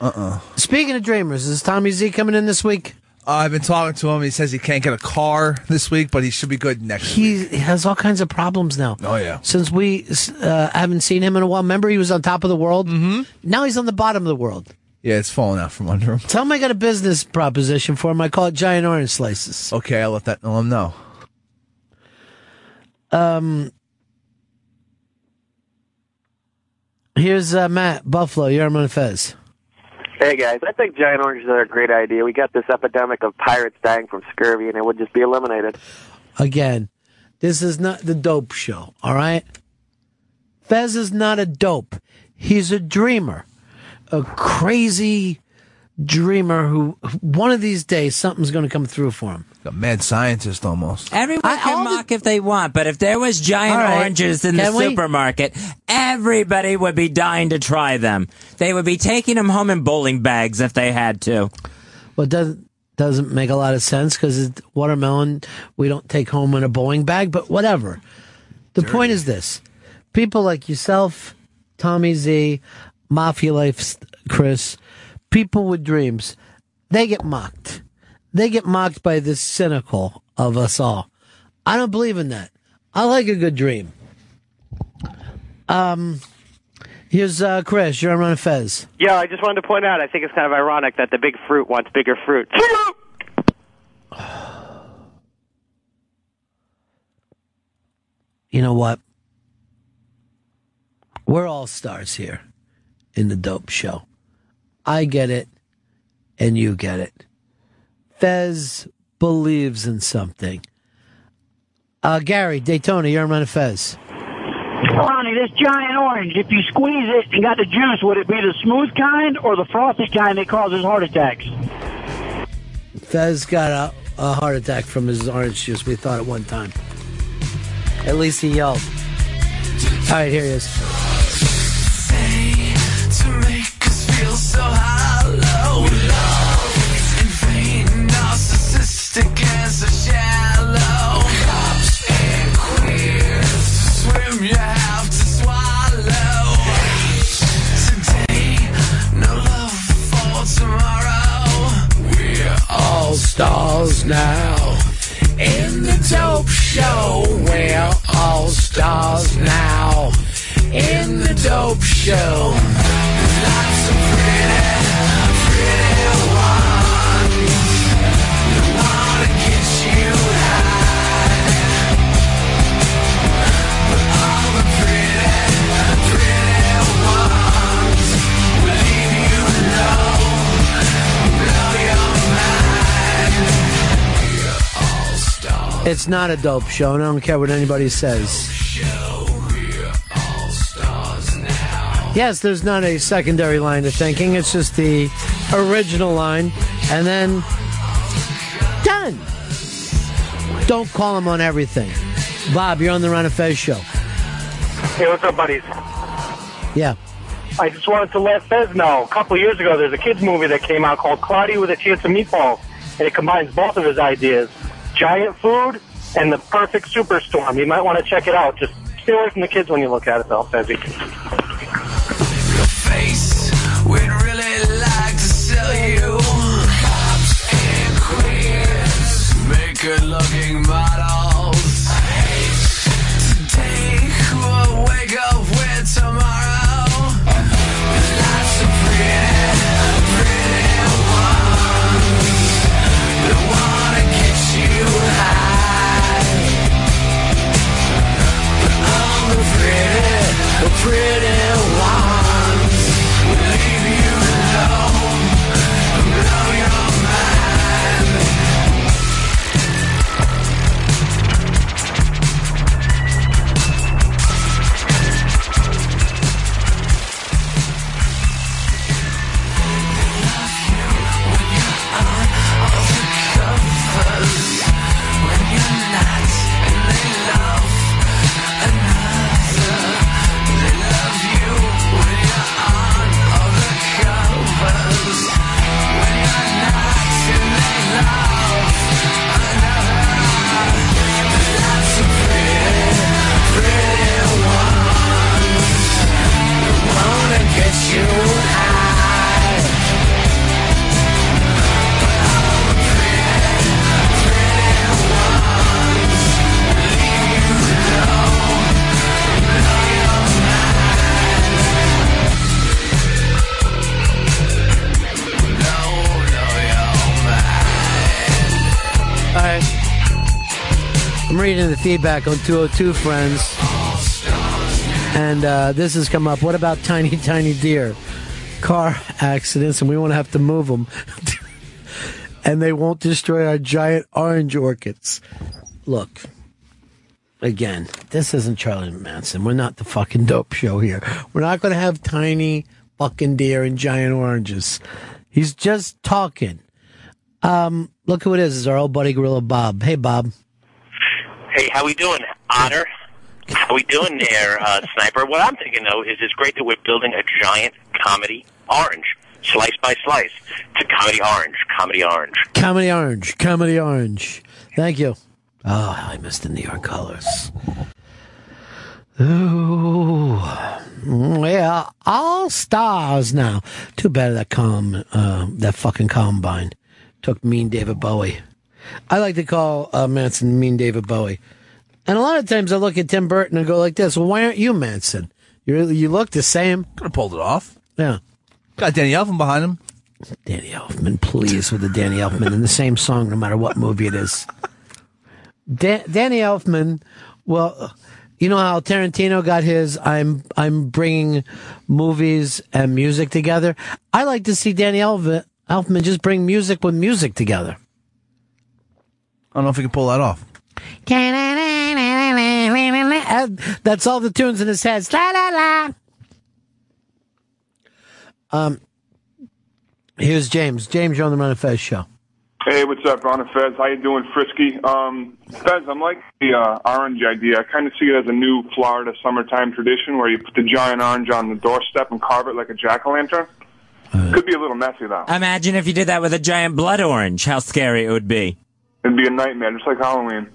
Uh-uh. Speaking of dreamers, is Tommy Z coming in this week? Uh, I've been talking to him. He says he can't get a car this week, but he should be good next week. He has all kinds of problems now. Oh, yeah. Since we uh, haven't seen him in a while. Remember, he was on top of the world? Mm-hmm. Now he's on the bottom of the world. Yeah, it's falling out from under him. Tell him I got a business proposition for him. I call it giant orange slices. Okay, I'll let that let him know. Um, here's uh, Matt Buffalo. You're on Fez. Hey guys, I think giant oranges are a great idea. We got this epidemic of pirates dying from scurvy, and it would just be eliminated. Again, this is not the dope show, all right? Fez is not a dope. He's a dreamer. A crazy dreamer who one of these days something's going to come through for him. A mad scientist almost. Everyone can mock if they want, but if there was giant All right. oranges in the we? supermarket, everybody would be dying to try them. They would be taking them home in bowling bags if they had to. Well, it doesn't doesn't make a lot of sense because watermelon we don't take home in a bowling bag, but whatever. The point is this: people like yourself, Tommy Z, Mafia Life, Chris, people with dreams, they get mocked. They get mocked by the cynical of us all. I don't believe in that. I like a good dream. Um, here's uh, Chris. You're on Ron Fez. Yeah, I just wanted to point out. I think it's kind of ironic that the big fruit wants bigger fruit. You know what? We're all stars here in the dope show. I get it, and you get it. Fez believes in something. Uh, Gary, Daytona, you're on Run and Fez. Ronnie, this giant orange, if you squeeze it and got the juice, would it be the smooth kind or the frothy kind that causes heart attacks? Fez got a, a heart attack from his orange juice. We thought at one time. At least he yelled. All right, here he is. to stars now. in the dope show. We're all stars now. In the dope show. Lots of pretty, It's not a dope show, and I don't care what anybody says. Yes, there's not a secondary line to thinking. It's just the original line, and then done. Don't call him on everything. Bob, you're on the Ron and Fez show. Hey, what's up, buddies? Yeah. I just wanted to let Fez know. A couple of years ago, there's a kids movie that came out called Cloudy with a Chance of Meatballs, and it combines both of his ideas: giant food and the perfect superstorm. You might want to check it out. Just stay away from the kids when you look at it, though. Make good looking models. Today we'll wake up with tomorrow. Lots of pretty feedback on 202 Friends. And uh, this has come up. What about tiny, tiny deer? Car accidents, and we won't have to move them. and they won't destroy our giant orange orchids. Look, again, this isn't Charlie Manson. We're not the fucking dope show here. We're not going to have tiny fucking deer and giant oranges. He's just talking. Um, look who it is. It's our old buddy Gorilla Bob. Hey, Bob. Hey, how we doing, Otter? How we doing there, uh, Sniper? What I'm thinking though is it's great that we're building a giant comedy orange, slice by slice. to comedy orange, comedy orange. Comedy Orange. Comedy Orange. Thank you. Oh, I missed the neon colors. Ooh. Yeah, all stars now. Too bad that com, uh, that fucking combine took Mean David Bowie. I like to call uh, Manson Mean David Bowie. And a lot of times I look at Tim Burton and go like this, well, why aren't you Manson? You you look the same. Could have pulled it off. Yeah. Got Danny Elfman behind him. Danny Elfman, please, with the Danny Elfman in the same song, no matter what movie it is. Da- Danny Elfman, well, you know how Tarantino got his "I'm I'm bringing movies and music together." I like to see Danny Elfman, Elfman just bring music with music together. I don't know if he can pull that off. Uh, That's all the tunes in his head. La la la. Um, here's James. James, you're on the Ron and Fez show. Hey, what's up, Ron and Fez? How you doing, Frisky? Um, Fez, I'm like the uh, orange idea. I kind of see it as a new Florida summertime tradition where you put the giant orange on the doorstep and carve it like a jack o' lantern. Could be a little messy though. Imagine if you did that with a giant blood orange. How scary it would be. It'd be a nightmare, just like Halloween.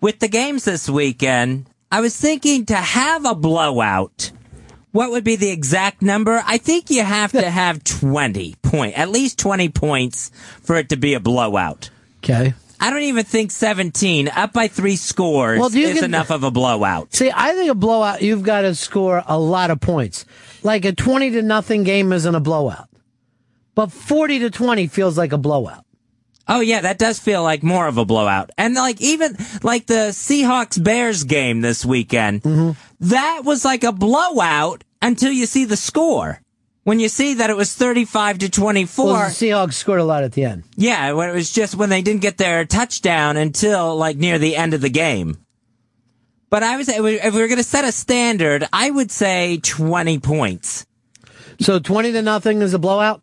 With the games this weekend, I was thinking to have a blowout. What would be the exact number? I think you have to have 20 point, at least 20 points for it to be a blowout. Okay. I don't even think 17 up by 3 scores Well, is get- enough of a blowout. See, I think a blowout, you've got to score a lot of points. Like a 20 to nothing game isn't a blowout. But 40 to 20 feels like a blowout. Oh yeah, that does feel like more of a blowout. And like even like the Seahawks Bears game this weekend, Mm-hmm. that was like a blowout until you see the score. When you see that it was 35 to 24. Well, the Seahawks scored a lot at the end. yeah, when it was just when they didn't get their touchdown until like near the end of the game. But I was if we are going to set a standard, I would say 20 points. So 20 to nothing is a blowout?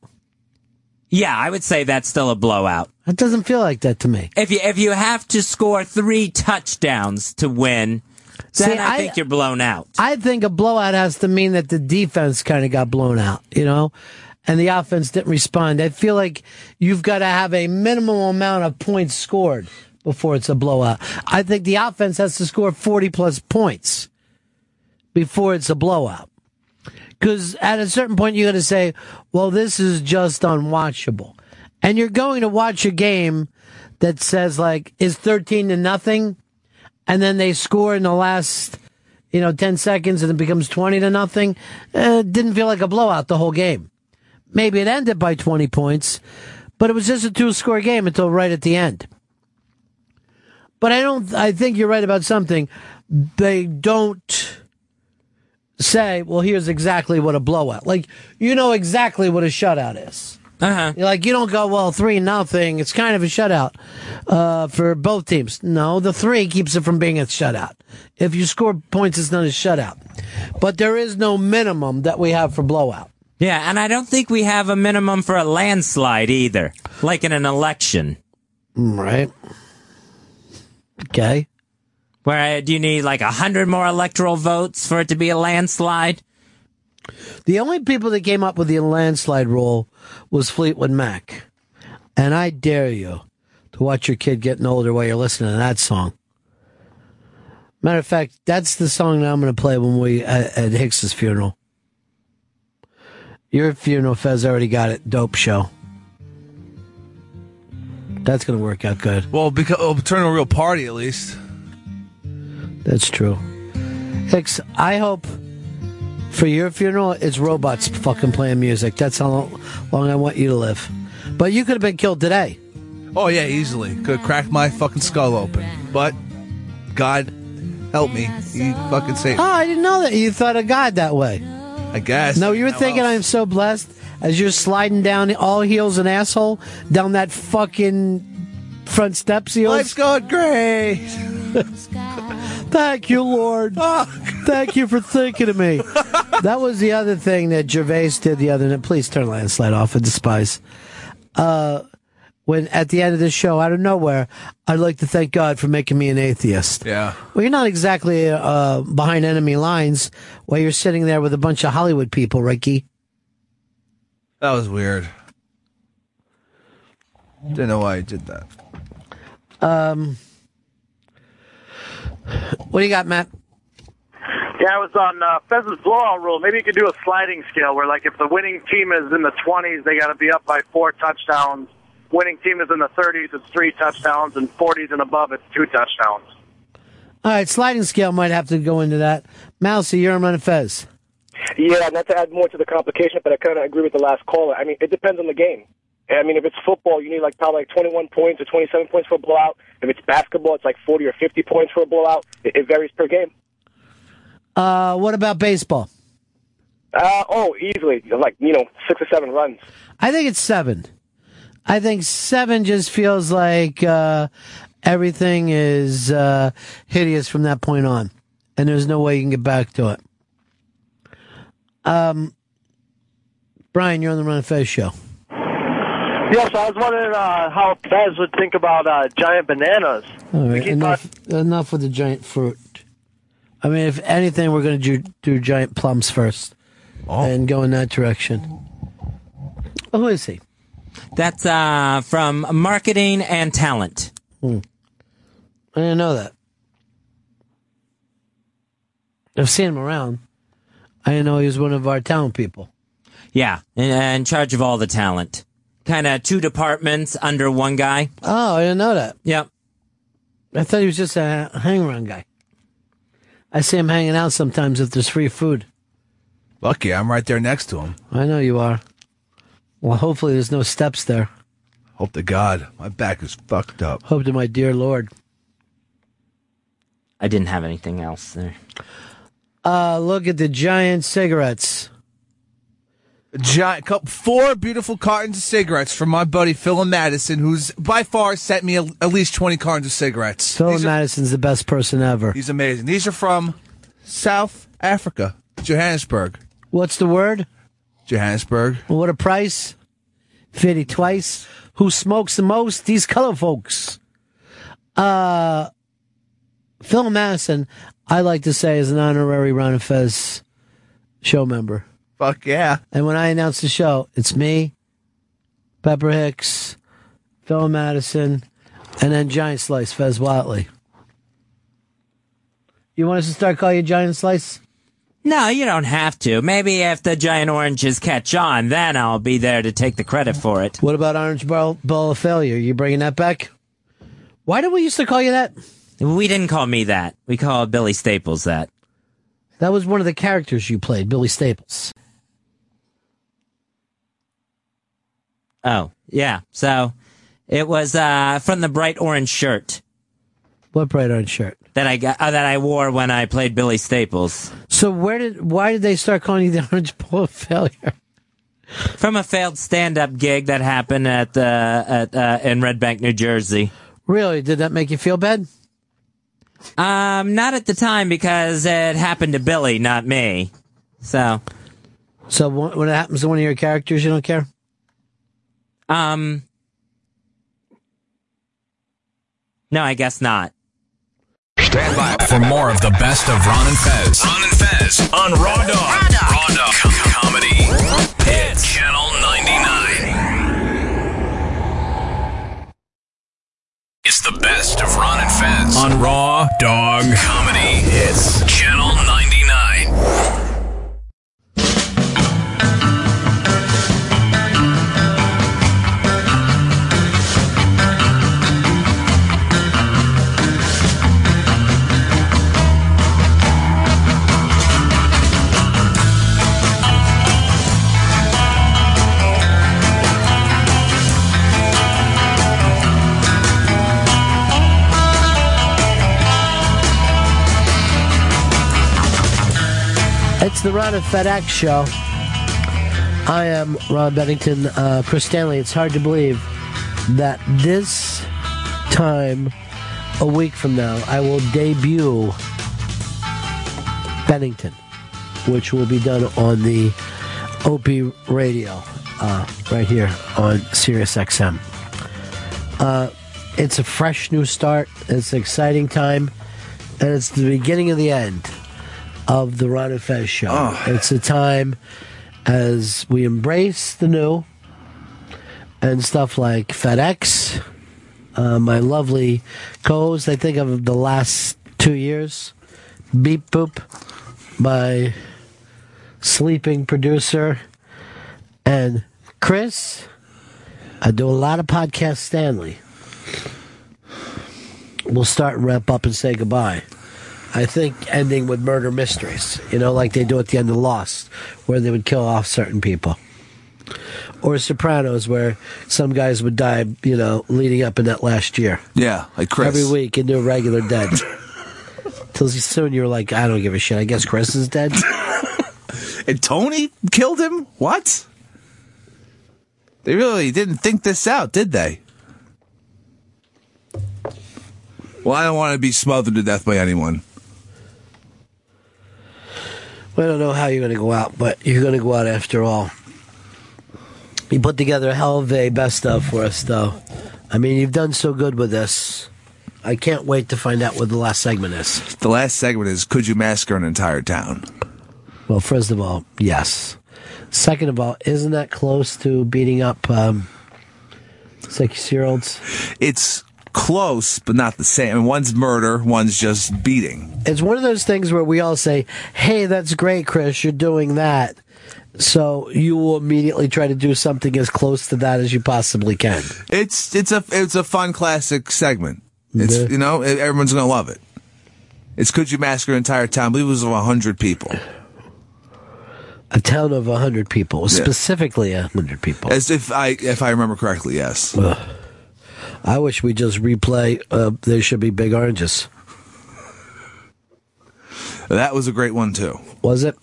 Yeah, I would say that's still a blowout. That doesn't feel like that to me. If you if you have to score 3 touchdowns to win, then See, I, I- think you're blown out. I think a blowout has to mean that the defense kind of got blown out, you know, and the offense didn't respond. I feel like you've got to have a minimum amount of points scored before it's a blowout. I think the offense has to score 40 plus points before it's a blowout. Because at a certain point, you got to say, well, this is just unwatchable. And you're going to watch a game that says, like, is 13 to nothing, and then they score in the last, you know, 10 seconds and it becomes 20 to nothing. Uh, it didn't feel like a blowout the whole game. Maybe it ended by 20 points, but it was just a two score game until right at the end. But I don't, I think you're right about something. They don't say, well, here's exactly what a blowout. Like, you know exactly what a shutout is. Uh-huh. You're like, you don't go, well, three nothing. It's kind of a shutout uh, for both teams. No, the three keeps it from being a shutout. If you score points, it's not a shutout. But there is no minimum that we have for blowout. Yeah, and I don't think we have a minimum for a landslide either, like in an election. Right. Okay. Where uh, do you need like a hundred more electoral votes for it to be a landslide? The only people that came up with the landslide rule was Fleetwood Mac. And I dare you to watch your kid getting older while you're listening to that song. Matter of fact, that's the song that I'm going to play when we at, at Hicks's funeral. Your funeral, Fez already got it. Dope show. That's going to work out good. Well, because it'll turn a real party at least. That's true. Hicks, I hope for your funeral, it's robots fucking playing music. That's how long, I want you to live. But you could have been killed today. Oh yeah, easily. Could have cracked my fucking skull open. But God help me. He fucking saved Oh. I didn't know that. You thought of God that way. I guess. No, you were thinking else? I'm so blessed as you're sliding down all heels and asshole down that fucking front steps. Heels. Life's going great. Thank you, Lord. Thank you for thinking of me. that was the other thing that Gervais did the other night. Please turn landslide off. I despise. Uh, when at the end of the show, out of nowhere, I'd like to thank God for making me an atheist. Yeah. Well, you're not exactly uh, behind enemy lines while you're sitting there with a bunch of Hollywood people, Ricky. That was weird. Didn't know why he did that. Um, what do you got, Matt? Yeah, I was on uh, Pheasant's blowout rule. Maybe you could do a sliding scale where, like, if the winning team is in the 20s, they got to be up by four touchdowns. winning team is in the 30s, it's three touchdowns, and 40s and above, it's two touchdowns. All right, sliding scale might have to go into that. Mousy, you're on Run Fez. Yeah, not to add more to the complication, but I kind of agree with the last caller. I mean, it depends on the game. I mean, if it's football, you need like probably like 21 points or 27 points for a blowout. If it's basketball, it's like 40 or 50 points for a blowout. It, it varies per game. Uh, what about baseball? Uh, oh, easily, like you know, six or seven runs. I think it's seven. I think seven just feels like uh, everything is uh, hideous from that point on, and there's no way you can get back to it. Um, Brian, you're on the Ron and Fez show. Yes, I was wondering uh, how Fez would think about uh, giant bananas. All right, enough, enough with the giant fruit. I mean, if anything, we're going to do, do giant plums first and go in that direction. Oh, who is he? That's uh, from marketing and talent. Hmm. I didn't know that. I've seen him around. I didn't know he was one of our talent people. Yeah, in, in charge of all the talent. Kind of two departments under one guy. Oh, I didn't know that. Yep. I thought he was just a hang around guy. I see him hanging out sometimes if there's free food. Lucky, I'm right there next to him. I know you are. Well, hopefully there's no steps there. Hope to God, my back is fucked up. Hope to my dear Lord. I didn't have anything else there. Uh, look at the giant cigarettes. Giant, cup, four beautiful cartons of cigarettes from my buddy Phil Madison, who's by far sent me a, at least twenty cartons of cigarettes. Phil These are- Madison's the best person ever. he's amazing. These are from South Africa, Johannesburg. What's the word? Johannesburg. What a price. 50 twice. Who smokes the most? These color folks. Uh, Phil Madison, I like to say, is an honorary Ron and Fez show member. Fuck yeah. And when I announce the show, it's me, Pepper Hicks, Phil Madison, and then Giant Slice, Fez Whatley. You want us to start calling you Giant Slice? No, you don't have to. Maybe if the giant oranges catch on, then I'll be there to take the credit for it. What about Orange Ball, Ball of Failure? You bringing that back? Why did we used to call you that? We didn't call me that. We called Billy Staples that. That was one of the characters you played, Billy Staples. Oh, yeah. So it was uh, from the bright orange shirt What bright orange shirt? that I got uh, that I wore when I played Billy Staples. So where did why did they start calling you the Orange Ball of Failure? From a failed stand-up gig that happened at the at uh, in Red Bank, New Jersey. Really? Did that make you feel bad? Um, not at the time because it happened to Billy, not me. So, So when it happens to one of your characters, you don't care? um, no, I guess not. Stand by for more of the best of Ron and Fez. Ron and Fez on Raw Dog. Raw Dog, Com- Comedy. On Raw Dog Comedy. It's Channel 99. It's the Ron and Fez show. I am Ron Bennington. Uh, Chris Stanley, it's hard to believe that this time a week from now, I will debut Bennington, which will be done on the Opie Radio uh, right here on Sirius XM. Uh, it's a fresh new start. It's an exciting time, and it's the beginning of the end of the Ron and Fez show. Oh. It's a time as we embrace the new and stuff like FedEx. Uh, my lovely co-host, I think of the last two years, Beep Boop, my sleeping producer, and Chris, I do a lot of podcasts, Stanley. We'll start and wrap up and say goodbye. I think ending with murder mysteries, you know, like they do at the end of Lost, where they would kill off certain people. Or Sopranos, where some guys would die, you know, leading up in that last year. Yeah, like Chris. Every week into a regular dead. Till soon you're like, I don't give a shit. I guess Chris is dead. And Tony killed him? What? They really didn't think this out, did they? Well, I don't want to be smothered to death by anyone. Well, I don't know how you're going to go out, but you're going to go out after all. You put together a hell of a best of for us, though. I mean, you've done so good with this. I can't wait to find out what the last segment is. The last segment is Could You Massacre an Entire Town? Well, first of all, yes. Second of all, isn't that close to beating up um, six year olds? It's close, but not the same. I mean, one's murder, one's just beating. It's one of those things where we all say, hey, that's great, Chris, you're doing that. So you will immediately try to do something as close to that as you possibly can. It's it's a it's a fun classic segment. It's Yeah. you know everyone's gonna love it. It's Could You Massacre an Entire Town? I believe it was of hundred people. A town of 100 people, Yeah. specifically 100 people. As if I if I remember correctly, yes. I wish we just replay uh, There Should Be Big Oranges. That was a great one too. Was it?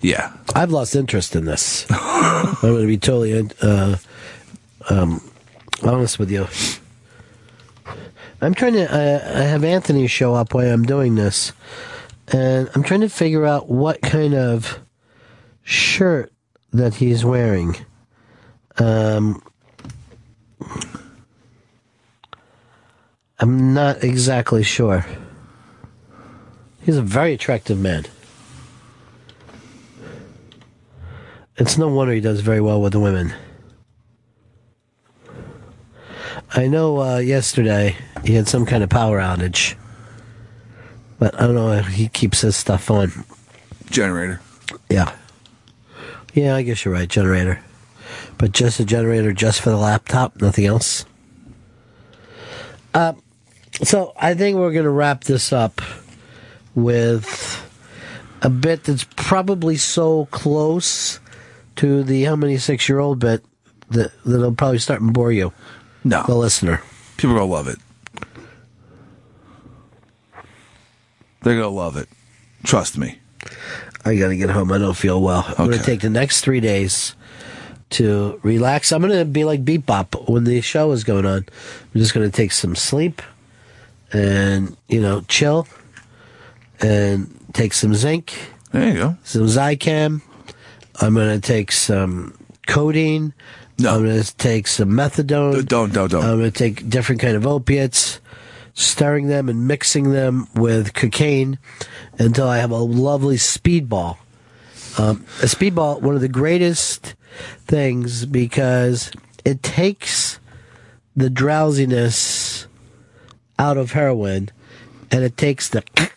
Yeah. I've lost interest in this. I'm going to be totally uh, um, honest with you. I'm trying to. Uh, I have Anthony show up while I'm doing this, and I'm trying to figure out what kind of shirt that he's wearing. Um, I'm not exactly sure. He's a very attractive man. It's no wonder he does very well with the women. I know uh, yesterday he had some kind of power outage, but I don't know if he keeps his stuff on. Generator. Yeah. Yeah, I guess you're right, generator. But just a generator just for the laptop, nothing else. Uh, so I think we're going to wrap this up with a bit that's probably so close to the how many six year old bit that that'll probably start and bore you. No. The listener. People are gonna love it. They're gonna love it. Trust me. I got to get home. I don't feel well. I'm going to take the next three days to relax. I'm going to be like Beat Bop when the show is going on. I'm just going to take some sleep and, you know, chill and take some zinc. There you go. Some Zicam. I'm going to take some codeine. No. I'm going to take some methadone. Don't, don't, don't. I'm going to take different kind of opiates, stirring them and mixing them with cocaine until I have a lovely speedball. Um, a speedball, one of the greatest things because it takes the drowsiness out of heroin and it takes the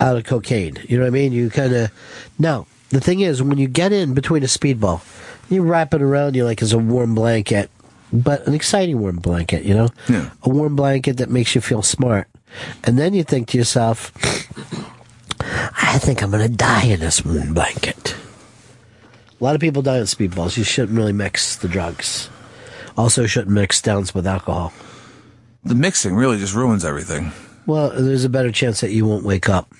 out of cocaine. You know what I mean? You kind of now the thing is when you get in between a speedball, you wrap it around you like it's a warm blanket, but an exciting warm blanket. You know, Yeah. a warm blanket that makes you feel smart, and then you think to yourself, I think I'm going to die in this warm blanket. A lot of people die on speedballs. You shouldn't really mix the drugs. Also, shouldn't mix downs with alcohol. The mixing really just ruins everything. Well, there's a better chance that you won't wake up.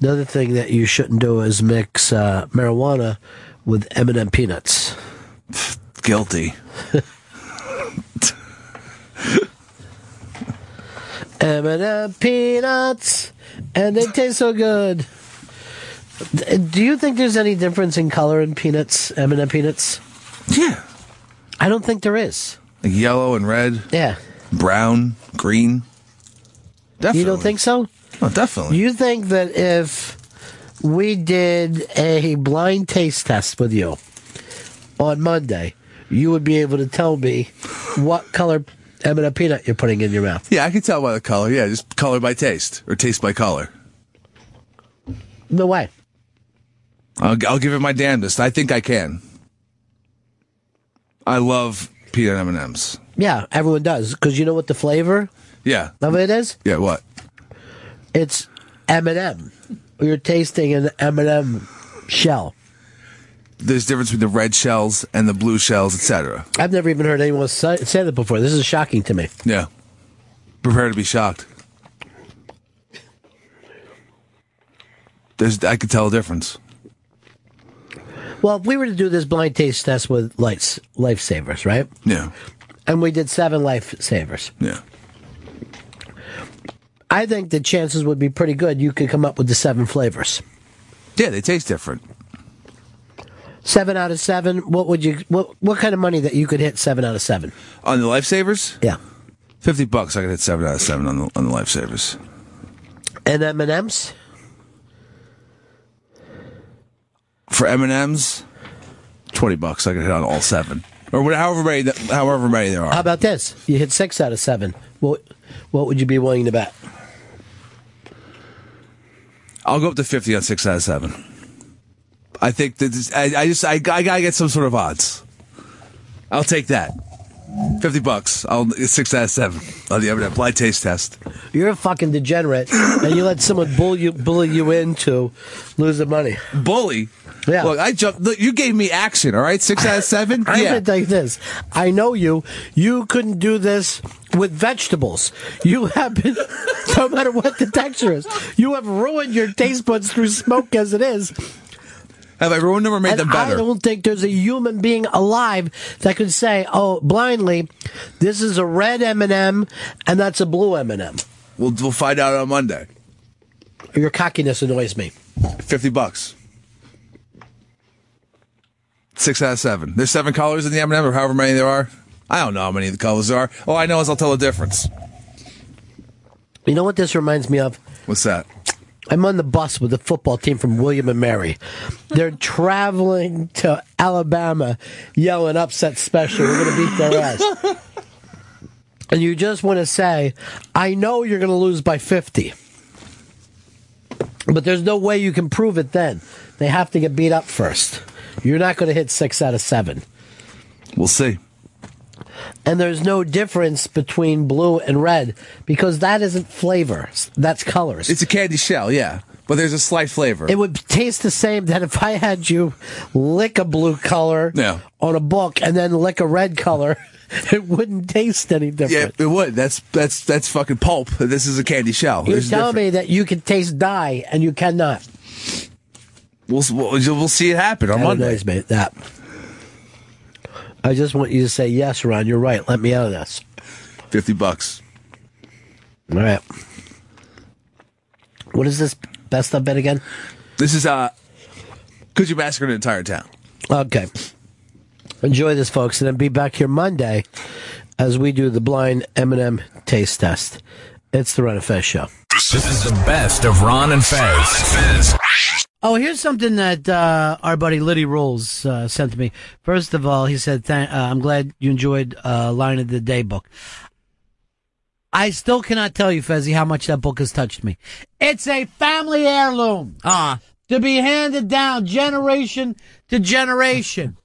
Another thing that you shouldn't do is mix uh, marijuana with M&M peanuts. Guilty. M&M peanuts, and they taste so good. Do you think there's any difference in color in peanuts, M&M peanuts? Yeah. I don't think there is. Like yellow and red. Yeah. Brown, green. Definitely. You don't think so? Oh, definitely. You think that if we did a blind taste test with you on Monday, you would be able to tell me what color M&M peanut you're putting in your mouth? Yeah, I can tell by the color. Yeah, just color by taste or taste by color. No way. I'll, I'll give it my damnedest. I think I can. I love peanut M and M's. Yeah, everyone does because you know what the flavor Yeah. of it is. Yeah. What? It's M and m You're tasting an M and m shell. There's difference between the red shells and the blue shells, etc. I've never even heard anyone say, say that before. This is shocking to me. Yeah. Prepare to be shocked. There's, I could tell a difference. Well, if we were to do this blind taste test with lights, lifesavers, right? Yeah. And we did seven lifesavers. Yeah. I think the chances would be pretty good you could come up with the seven flavors. Yeah, they taste different. Seven out of seven. What would you? What what kind of money that you could hit seven out of seven? On the lifesavers? Yeah. Fifty bucks. I could hit seven out of seven on the on the lifesavers. And M and M's. For M and M's, twenty bucks. I could hit on all seven, or whatever, however many, that- however many there are. How about this? You hit six out of seven. What what would you be willing to bet? I'll go up to fifty on six out of seven. I think that this- I, I just I, I gotta get some sort of odds. I'll take that. Fifty bucks. I'll six out of seven on the M&M blind taste test. You're a fucking degenerate, and you let someone bully you bully you into losing money. Bully. Yeah. Look, I jumped. Look, you gave me action. All right, six out of seven. I'm yeah. tell you this. I know you. You couldn't do this with vegetables. You have been, no matter what the texture is, you have ruined your taste buds through smoke as it is. Have everyone or made and them better? I don't think there's a human being alive that could say, "Oh, blindly, this is a red M&M and that's a blue M&M." We'll we'll find out on Monday. Your cockiness annoys me. Fifty bucks. Six out of seven. There's seven colors in the M&M, or however many there are. I don't know how many the colors are. All I know is I'll tell the difference. You know what this reminds me of? What's that? I'm on the bus with the football team from William and Mary. They're traveling to Alabama, yelling "upset special." We're going to beat their ass. And you just want to say, "I know you're going to lose by 50." But there's no way you can prove it then. They have to get beat up first. You're not going to hit 6 out of 7. We'll see. And there's no difference between blue and red because that isn't flavor. That's colors. It's a candy shell, yeah, but there's a slight flavor. It would taste the same that if I had you lick a blue color Yeah. on a book and then lick a red color, it wouldn't taste any different. yeah, it would. That's that's that's fucking pulp. This is a candy shell. You're There's telling different- me that you can taste dye and you cannot. We'll, we'll we'll see it happen on That Monday. annoys me, that. I just want you to say yes, Ron. You're right. Let me out of this. Fifty bucks. All right. What is this best of bet again? This is uh, could you massacre an entire town? Okay. Enjoy this, folks, and then be back here Monday as we do the blind M&M taste test. It's the Ron and Fez show. This is the best of Ron and Fez. Oh, here's something that uh, our buddy Liddy Rules uh, sent to me. First of all, he said, uh, "I'm glad you enjoyed uh, Line of the Day book." I still cannot tell you, Fezzy, how much that book has touched me. It's a family heirloom. Ah. To be handed down generation to generation.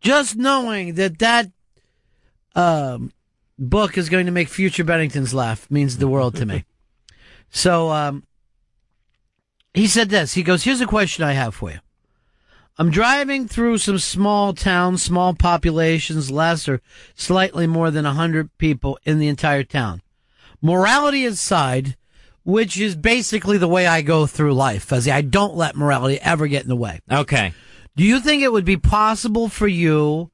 Just knowing that that um, book is going to make future Benningtons laugh means the world to me. So, um, he said this. He goes, Here's a question I have for you. I'm driving through some small towns, small populations, less or slightly more than 100 people in the entire town. Morality aside, which is basically the way I go through life, as I don't let morality ever get in the way. Okay. Do you think it would be possible for you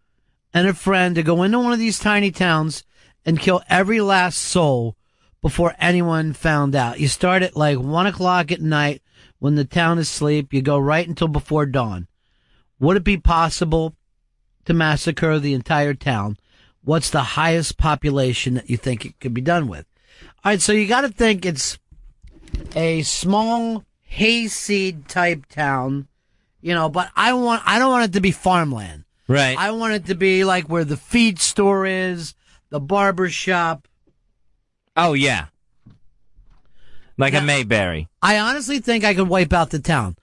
and a friend to go into one of these tiny towns and kill every last soul before anyone found out? You start at like one o'clock at night when the town is asleep. You go right until before dawn. Would it be possible to massacre the entire town? What's the highest population that you think it could be done with? All right, so you got to think it's a small hayseed type town, you know. But I want I don't want it to be farmland. Right. I want it to be like where the feed store is, the barber shop. Oh yeah. Like a Mayberry. I honestly think I could wipe out the town.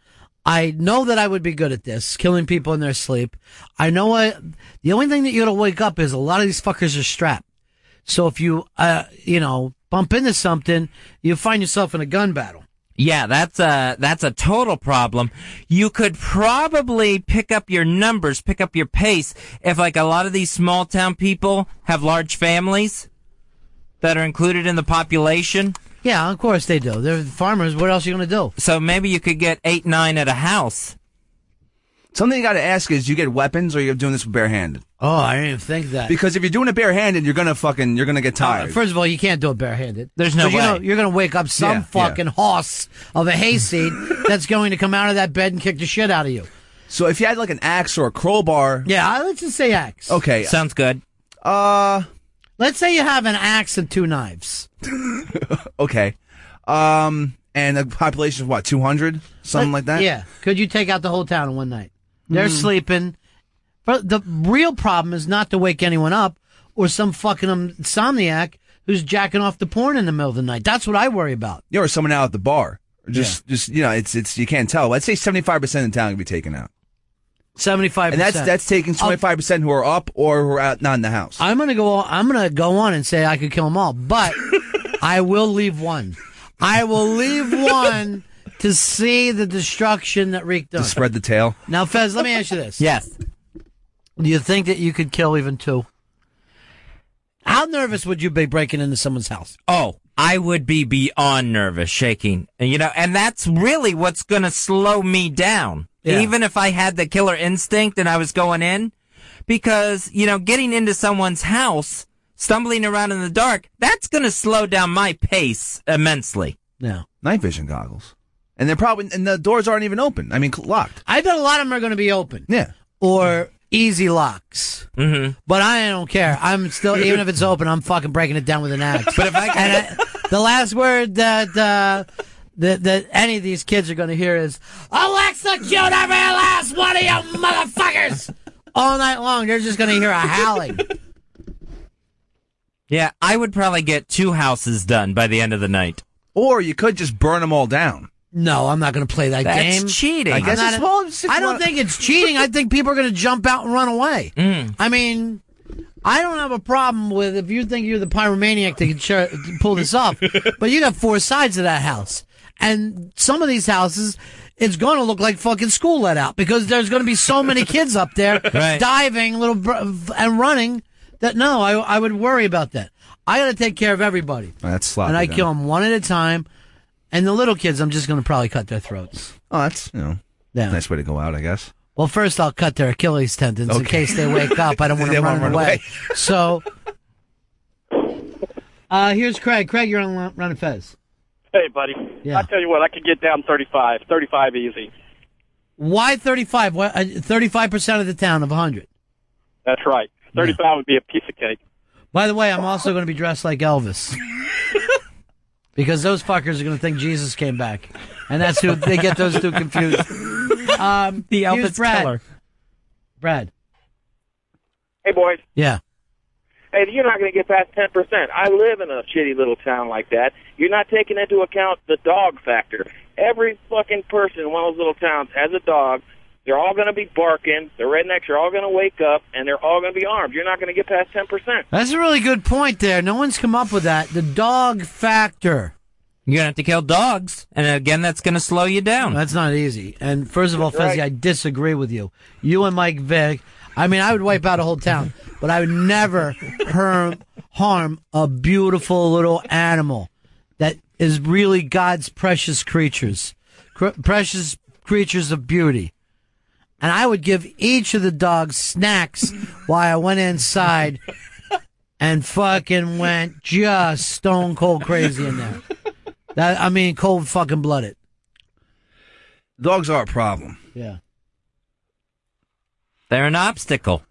I know that I would be good at this, killing people in their sleep. I know the only thing that you gotta wake up is a lot of these fuckers are strapped. So if you, uh, you know, bump into something, you find yourself in a gun battle. Yeah, that's a that's a total problem. You could probably pick up your numbers, pick up your pace if like a lot of these small town people have large families that are included in the population. Yeah, of course they do. They're farmers. What else are you gonna do? So maybe you could get eight, nine at a house. Something you got to ask is, you get weapons or you're doing this barehanded? Oh, I didn't even think that. Because if you're doing it barehanded, you're gonna fucking, you're gonna get tired. Uh, First of all, you can't do it barehanded. There's no you know, way. you're going to wake up some Yeah, yeah. fucking hoss of a hayseed that's going to come out of that bed and kick the shit out of you. so if you had like an axe or a crowbar, Yeah, let's just say axe. okay, Sounds good. uh, Let's say you have an axe and two knives. okay, um, and the population is what, 200, something Let- like that. Yeah. Could you take out the whole town in one night? They're Mm. sleeping. But the real problem is not to wake anyone up or some fucking insomniac who's jacking off the porn in the middle of the night. That's what I worry about. Know, or someone out at the bar. Just, just you know, it's it's you can't tell. I'd say seventy five percent of the town can be taken out, 75%. and that's that's taking twenty five percent who are up or who are out not in the house. I'm gonna go. I'm gonna go on and say I could kill them all, but I will leave one. I will leave one to see the destruction that wreaked to spread the tail. Now, Fez, let me ask you this: Yes. Do you think that you could kill even two? How nervous would you be breaking into someone's house? Oh, I would be beyond nervous, shaking. And, You know, and that's really what's going to slow me down. Yeah. Even if I had the killer instinct and I was going in. Because, you know, getting into someone's house, stumbling around in the dark, that's going to slow down my pace immensely. No. Night vision goggles, and they're probably and the doors aren't even open. I mean, locked. I bet a lot of them are going to be open. Yeah. Or easy locks. Mm-hmm. But I don't care. I'm still, even if it's open, I'm fucking breaking it down with an axe. But if I and I, the last word that uh, that that any of these kids are going to hear is Alexa, shoot every last one of you motherfuckers. All night long, they're just going to hear a howling. Yeah, I would probably get two houses done by the end of the night. Or you could just burn them all down. No, I'm not going to play that That's game. cheating. I guess it's not- well. it's- I don't think it's cheating. I think people are going to jump out and run away. Mm. I mean, I don't have a problem with if you think you're the pyromaniac that can ch- pull this off, but you got four sides of that house, and some of these houses. It's going to look like fucking school let out because there's going to be so many kids up there Right. diving, little br- and running. That no, I I would worry about that. I got to take care of everybody, That's sloppy. and I then. kill them one at a time. And the little kids, I'm just going to probably cut their throats. Oh, that's you know, Yeah. nice way to go out, I guess. Well, first I'll cut their Achilles tendons in case they wake up. I don't want They them running run away. away. So, uh, here's Craig. Craig, you're on Ron and Fez. Hey, buddy. Yeah. I tell you what, I could get down 35. 35 easy. Why 35? Uh, 35% of the town of 100. That's right. 35 would be a piece of cake. By the way, I'm also going to be dressed like Elvis. because those fuckers are going to think Jesus came back. And that's who they get those two confused. Um, The Elvis Brad. killer. Brad. Hey, boys. Yeah. Hey, you're not going to get past 10%. I live in a shitty little town like that. You're not taking into account the dog factor. Every fucking person in one of those little towns has a dog. They're all going to be barking. The rednecks are all going to wake up, and they're all going to be armed. You're not going to get past 10%. That's a really good point there. No one's come up with that. The dog factor. You're gonna have to kill dogs, and again, that's gonna slow you down. That's not easy. And first of all, Fezzi, right. I disagree with you. You and Mike Vick. I mean, I would wipe out a whole town, but I would never harm harm a beautiful little animal that is really God's precious creatures, cr- precious creatures of beauty. And I would give each of the dogs snacks while I went inside and fucking went just stone cold crazy in there. That I mean, cold fucking blooded. Dogs are a problem. Yeah. They're an obstacle.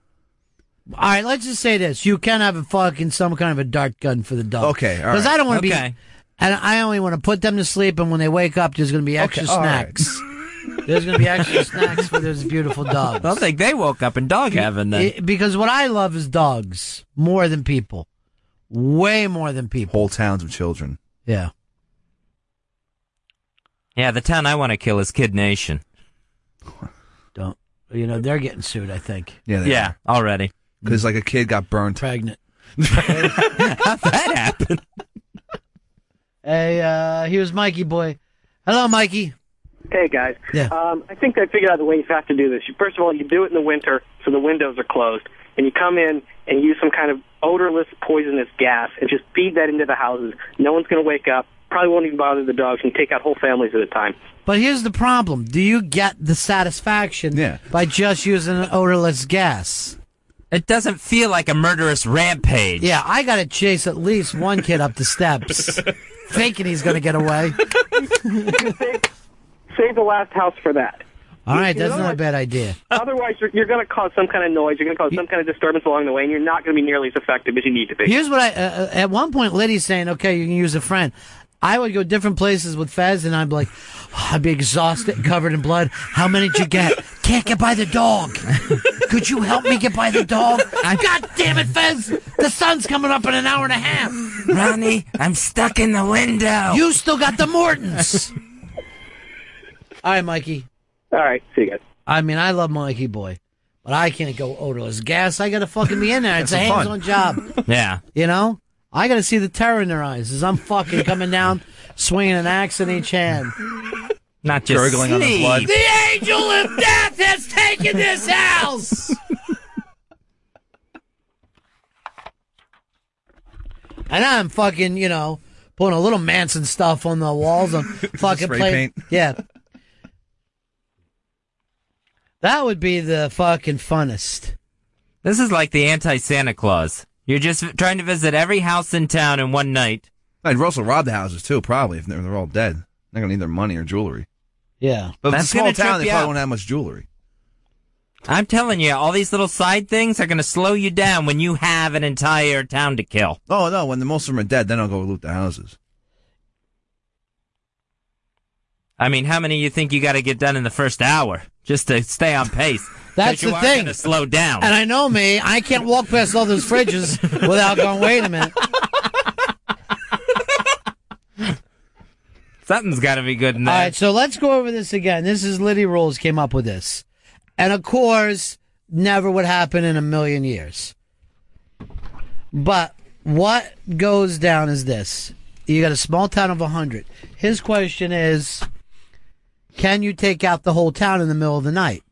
All right, let's just say this: you can have a fucking some kind of a dart gun for the dog. Okay, all Because right. I don't want to Okay. be, and I only want to put them to sleep. And when they wake up, there's going to be extra Okay, all right. snacks. there's going to be extra snacks for those beautiful dogs. I think they woke up in dog heaven then. It- because what I love is dogs more than people, way more than people. Whole towns of children. Yeah. yeah, the town I want to kill is Kid Nation. You know, they're getting sued, I think. Yeah, they Yeah, already. Because like a kid got burned. Pregnant. How'd that happened? Hey, uh, here's Mikey boy. Hello, Mikey. Hey guys. Yeah. Um, I think I figured out the way you have to do this. You, first of all, you do it in the winter, so the windows are closed, and you come in and use some kind of odorless, poisonous gas, and just feed that into the houses. No one's going to wake up. Probably won't even bother the dogs, and take out whole families at a time. But here's the problem. Do you get the satisfaction yeah. by just using an odorless gas? It doesn't feel like a murderous rampage. Yeah, I got to chase at least one kid up the steps, thinking he's going to get away. Save the last house for that. All right, You that's not a bad idea. Otherwise, you're, you're going to cause some kind of noise. You're going to cause some kind of disturbance along the way, and you're not going to be nearly as effective as you need to be. Here's what I. Uh, at one point, Liddy's saying, "Okay, you can use a friend." I would go different places with Fez, and I'd be like, I'd be exhausted, covered in blood. How many did you get? Can't get by the dog. Could you help me get by the dog? God damn it, Fez! The sun's coming up in an hour and a half. Ronnie, I'm stuck in the window. You still got the Mortons. All right, Mikey. All right, see you guys. I mean, I love Mikey boy, but I can't go odorless gas. I got to fucking be in there. It's a hands-on job. Yeah. You know, I got to see the terror in their eyes as I'm fucking coming down, swinging an axe in each hand. Not just Gurgling on the blood. The angel of death has taken this house. and I'm fucking, you know, putting a little Manson stuff on the walls. I'm fucking Spray playing. paint. Yeah. That would be the fucking funnest. This is like the anti Santa Claus. You're just trying to visit every house in town in one night. I'd also rob the houses too, probably if they're, they're all dead. They're gonna need their money or jewelry. Yeah, But That's it's a small gonna town, trip they you probably out. won't have much jewelry. I'm telling you, all these little side things are going to slow you down when you have an entire town to kill. Oh no, when the most of them are dead, then I'll go loot the houses. I mean, how many you think you got to get done in the first hour just to stay on pace? That's the thing. slow down. And I know me, I can't walk past all those fridges without going, wait a minute. Something's got to be good in All there. right, so let's go over this again. This is Liddy Rules came up with this. And of course, never would happen in a million years. But what goes down is this. You got a small town of 100. His question is can you take out the whole town in the middle of the night?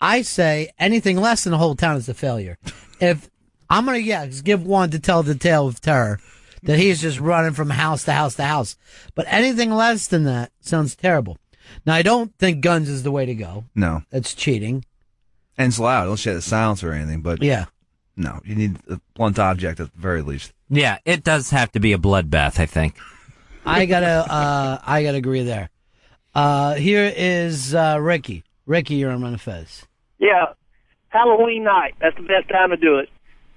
I say anything less than the whole town is a failure. If I'm going to, yeah, give one to tell the tale of terror that he's just running from house to house to house. But anything less than that sounds terrible. Now, I don't think guns is the way to go. No, That's cheating. and it's loud. Unless you have a silencer or anything. But Yeah. no, you need a blunt object at the very least. yeah, it does have to be a bloodbath, I think. I gotta, uh, I gotta agree there. Uh, here is, uh, Ricky. Ricky, you're on Ron Fez. Yeah, Halloween night. That's the best time to do it.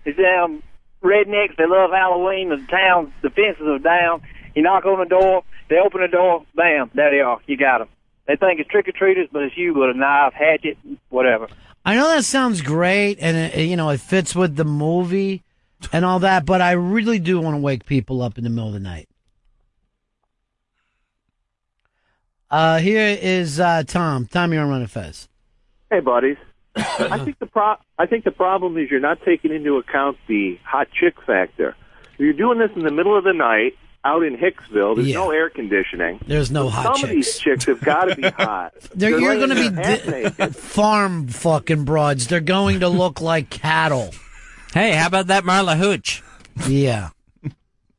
These damn rednecks, they love Halloween. The town, the fences are down. You knock on the door, they open the door, bam, there they are. You got them. They think it's trick or treaters, but it's you with a knife, hatchet, whatever. I know that sounds great, and it, you know it fits with the movie and all that, but I really do want to wake people up in the middle of the night. Uh, here is uh, Tom. Tom, you're on Ron and Fez. Hey, buddies. I think the pro- I think the problem is you're not taking into account the hot chick factor. If you're doing this in the middle of the night out in Hicksville, there's no air conditioning. There's no So hot Some of these chicks have got to be hot. They're, They're you're going to be di- farm fucking broads. They're going to look like cattle. Hey, how about that Marla Hooch? Yeah.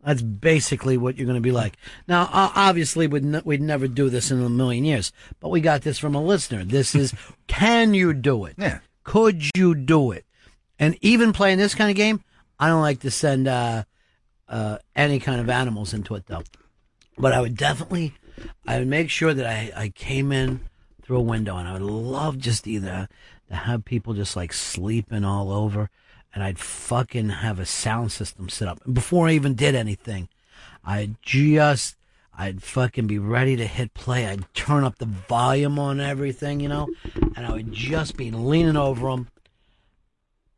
That's basically what you're going to be like. Now, obviously, we'd, n- we'd never do this in a million years, but we got this from a listener. This is, can you do it? Yeah. Could you do it? And even playing this kind of game, I don't like to send uh, uh, any kind of animals into it, though. But I would definitely, I would make sure that I, I came in through a window, and I would love just either to have people just like sleeping all over, and I'd fucking have a sound system set up. And before I even did anything, I'd just, I'd fucking be ready to hit play. I'd turn up the volume on everything, you know, and I would just be leaning over them,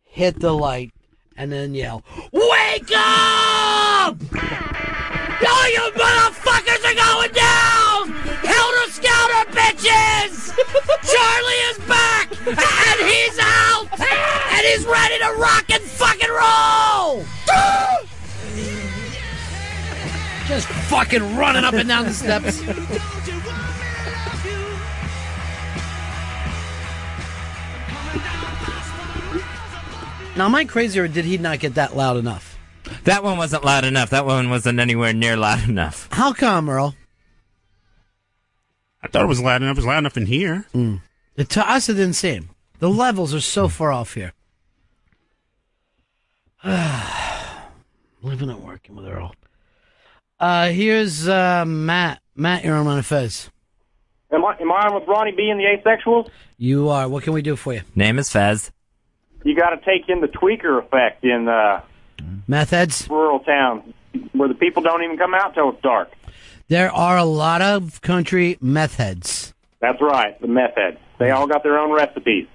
hit the light, and then yell, Wake up! All you motherfuckers are going down! Helter Skelter, bitches! Charlie is back and he's out and he's ready to rock and fucking roll. Just fucking running up and down the steps. Now, am I crazy or did he not get that loud enough? That one wasn't loud enough. That one wasn't anywhere near loud enough. How come, Earl? I thought it was loud enough. It was loud enough in here. Mm to us, it didn't seem. The levels are so far off here. Living and working with Earl. Uh, here's uh, Matt. Matt, you're on Ron and Fez. Am I, am I on with Ronnie B and the Asexuals? You are. What can we do for you? Name is Fez. You got to take in the tweaker effect in uh, Meth heads? rural town where the people don't even come out till it's dark. There are a lot of country meth heads. That's right, the meth heads. They all got their own recipes.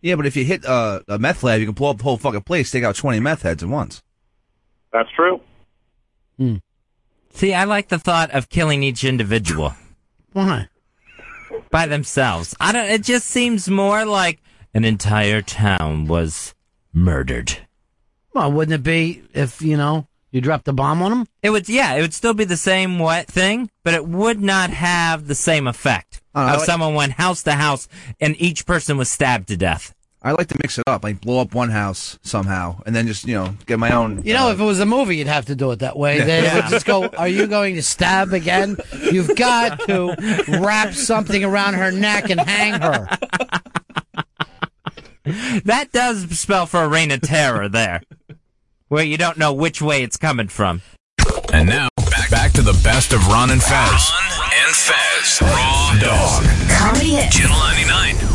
Yeah, but if you hit uh, a meth lab, you can blow up the whole fucking place, take out 20 meth heads at once. That's true. See, I like the thought of killing each individual Why? by themselves. I don't. It just seems more like an entire town was murdered. Well, wouldn't it be if, you know, you dropped a bomb on them? It would, yeah, it would still be the same what thing, but it would not have the same effect oh, I of like- someone went house to house and each person was stabbed to death. I like to mix it up, like blow up one house somehow, and then just you know get my own. You know, uh, if it was a movie, you'd have to do it that way. Yeah. They Yeah. would just go, Are you going to stab again? You've got to wrap something around her neck and hang her. That does spell for a reign of terror there, where you don't know which way it's coming from. And now back back to the best of Ron and Fez. Ron and Fez. Raw Dog. Comedy hits. Channel 99.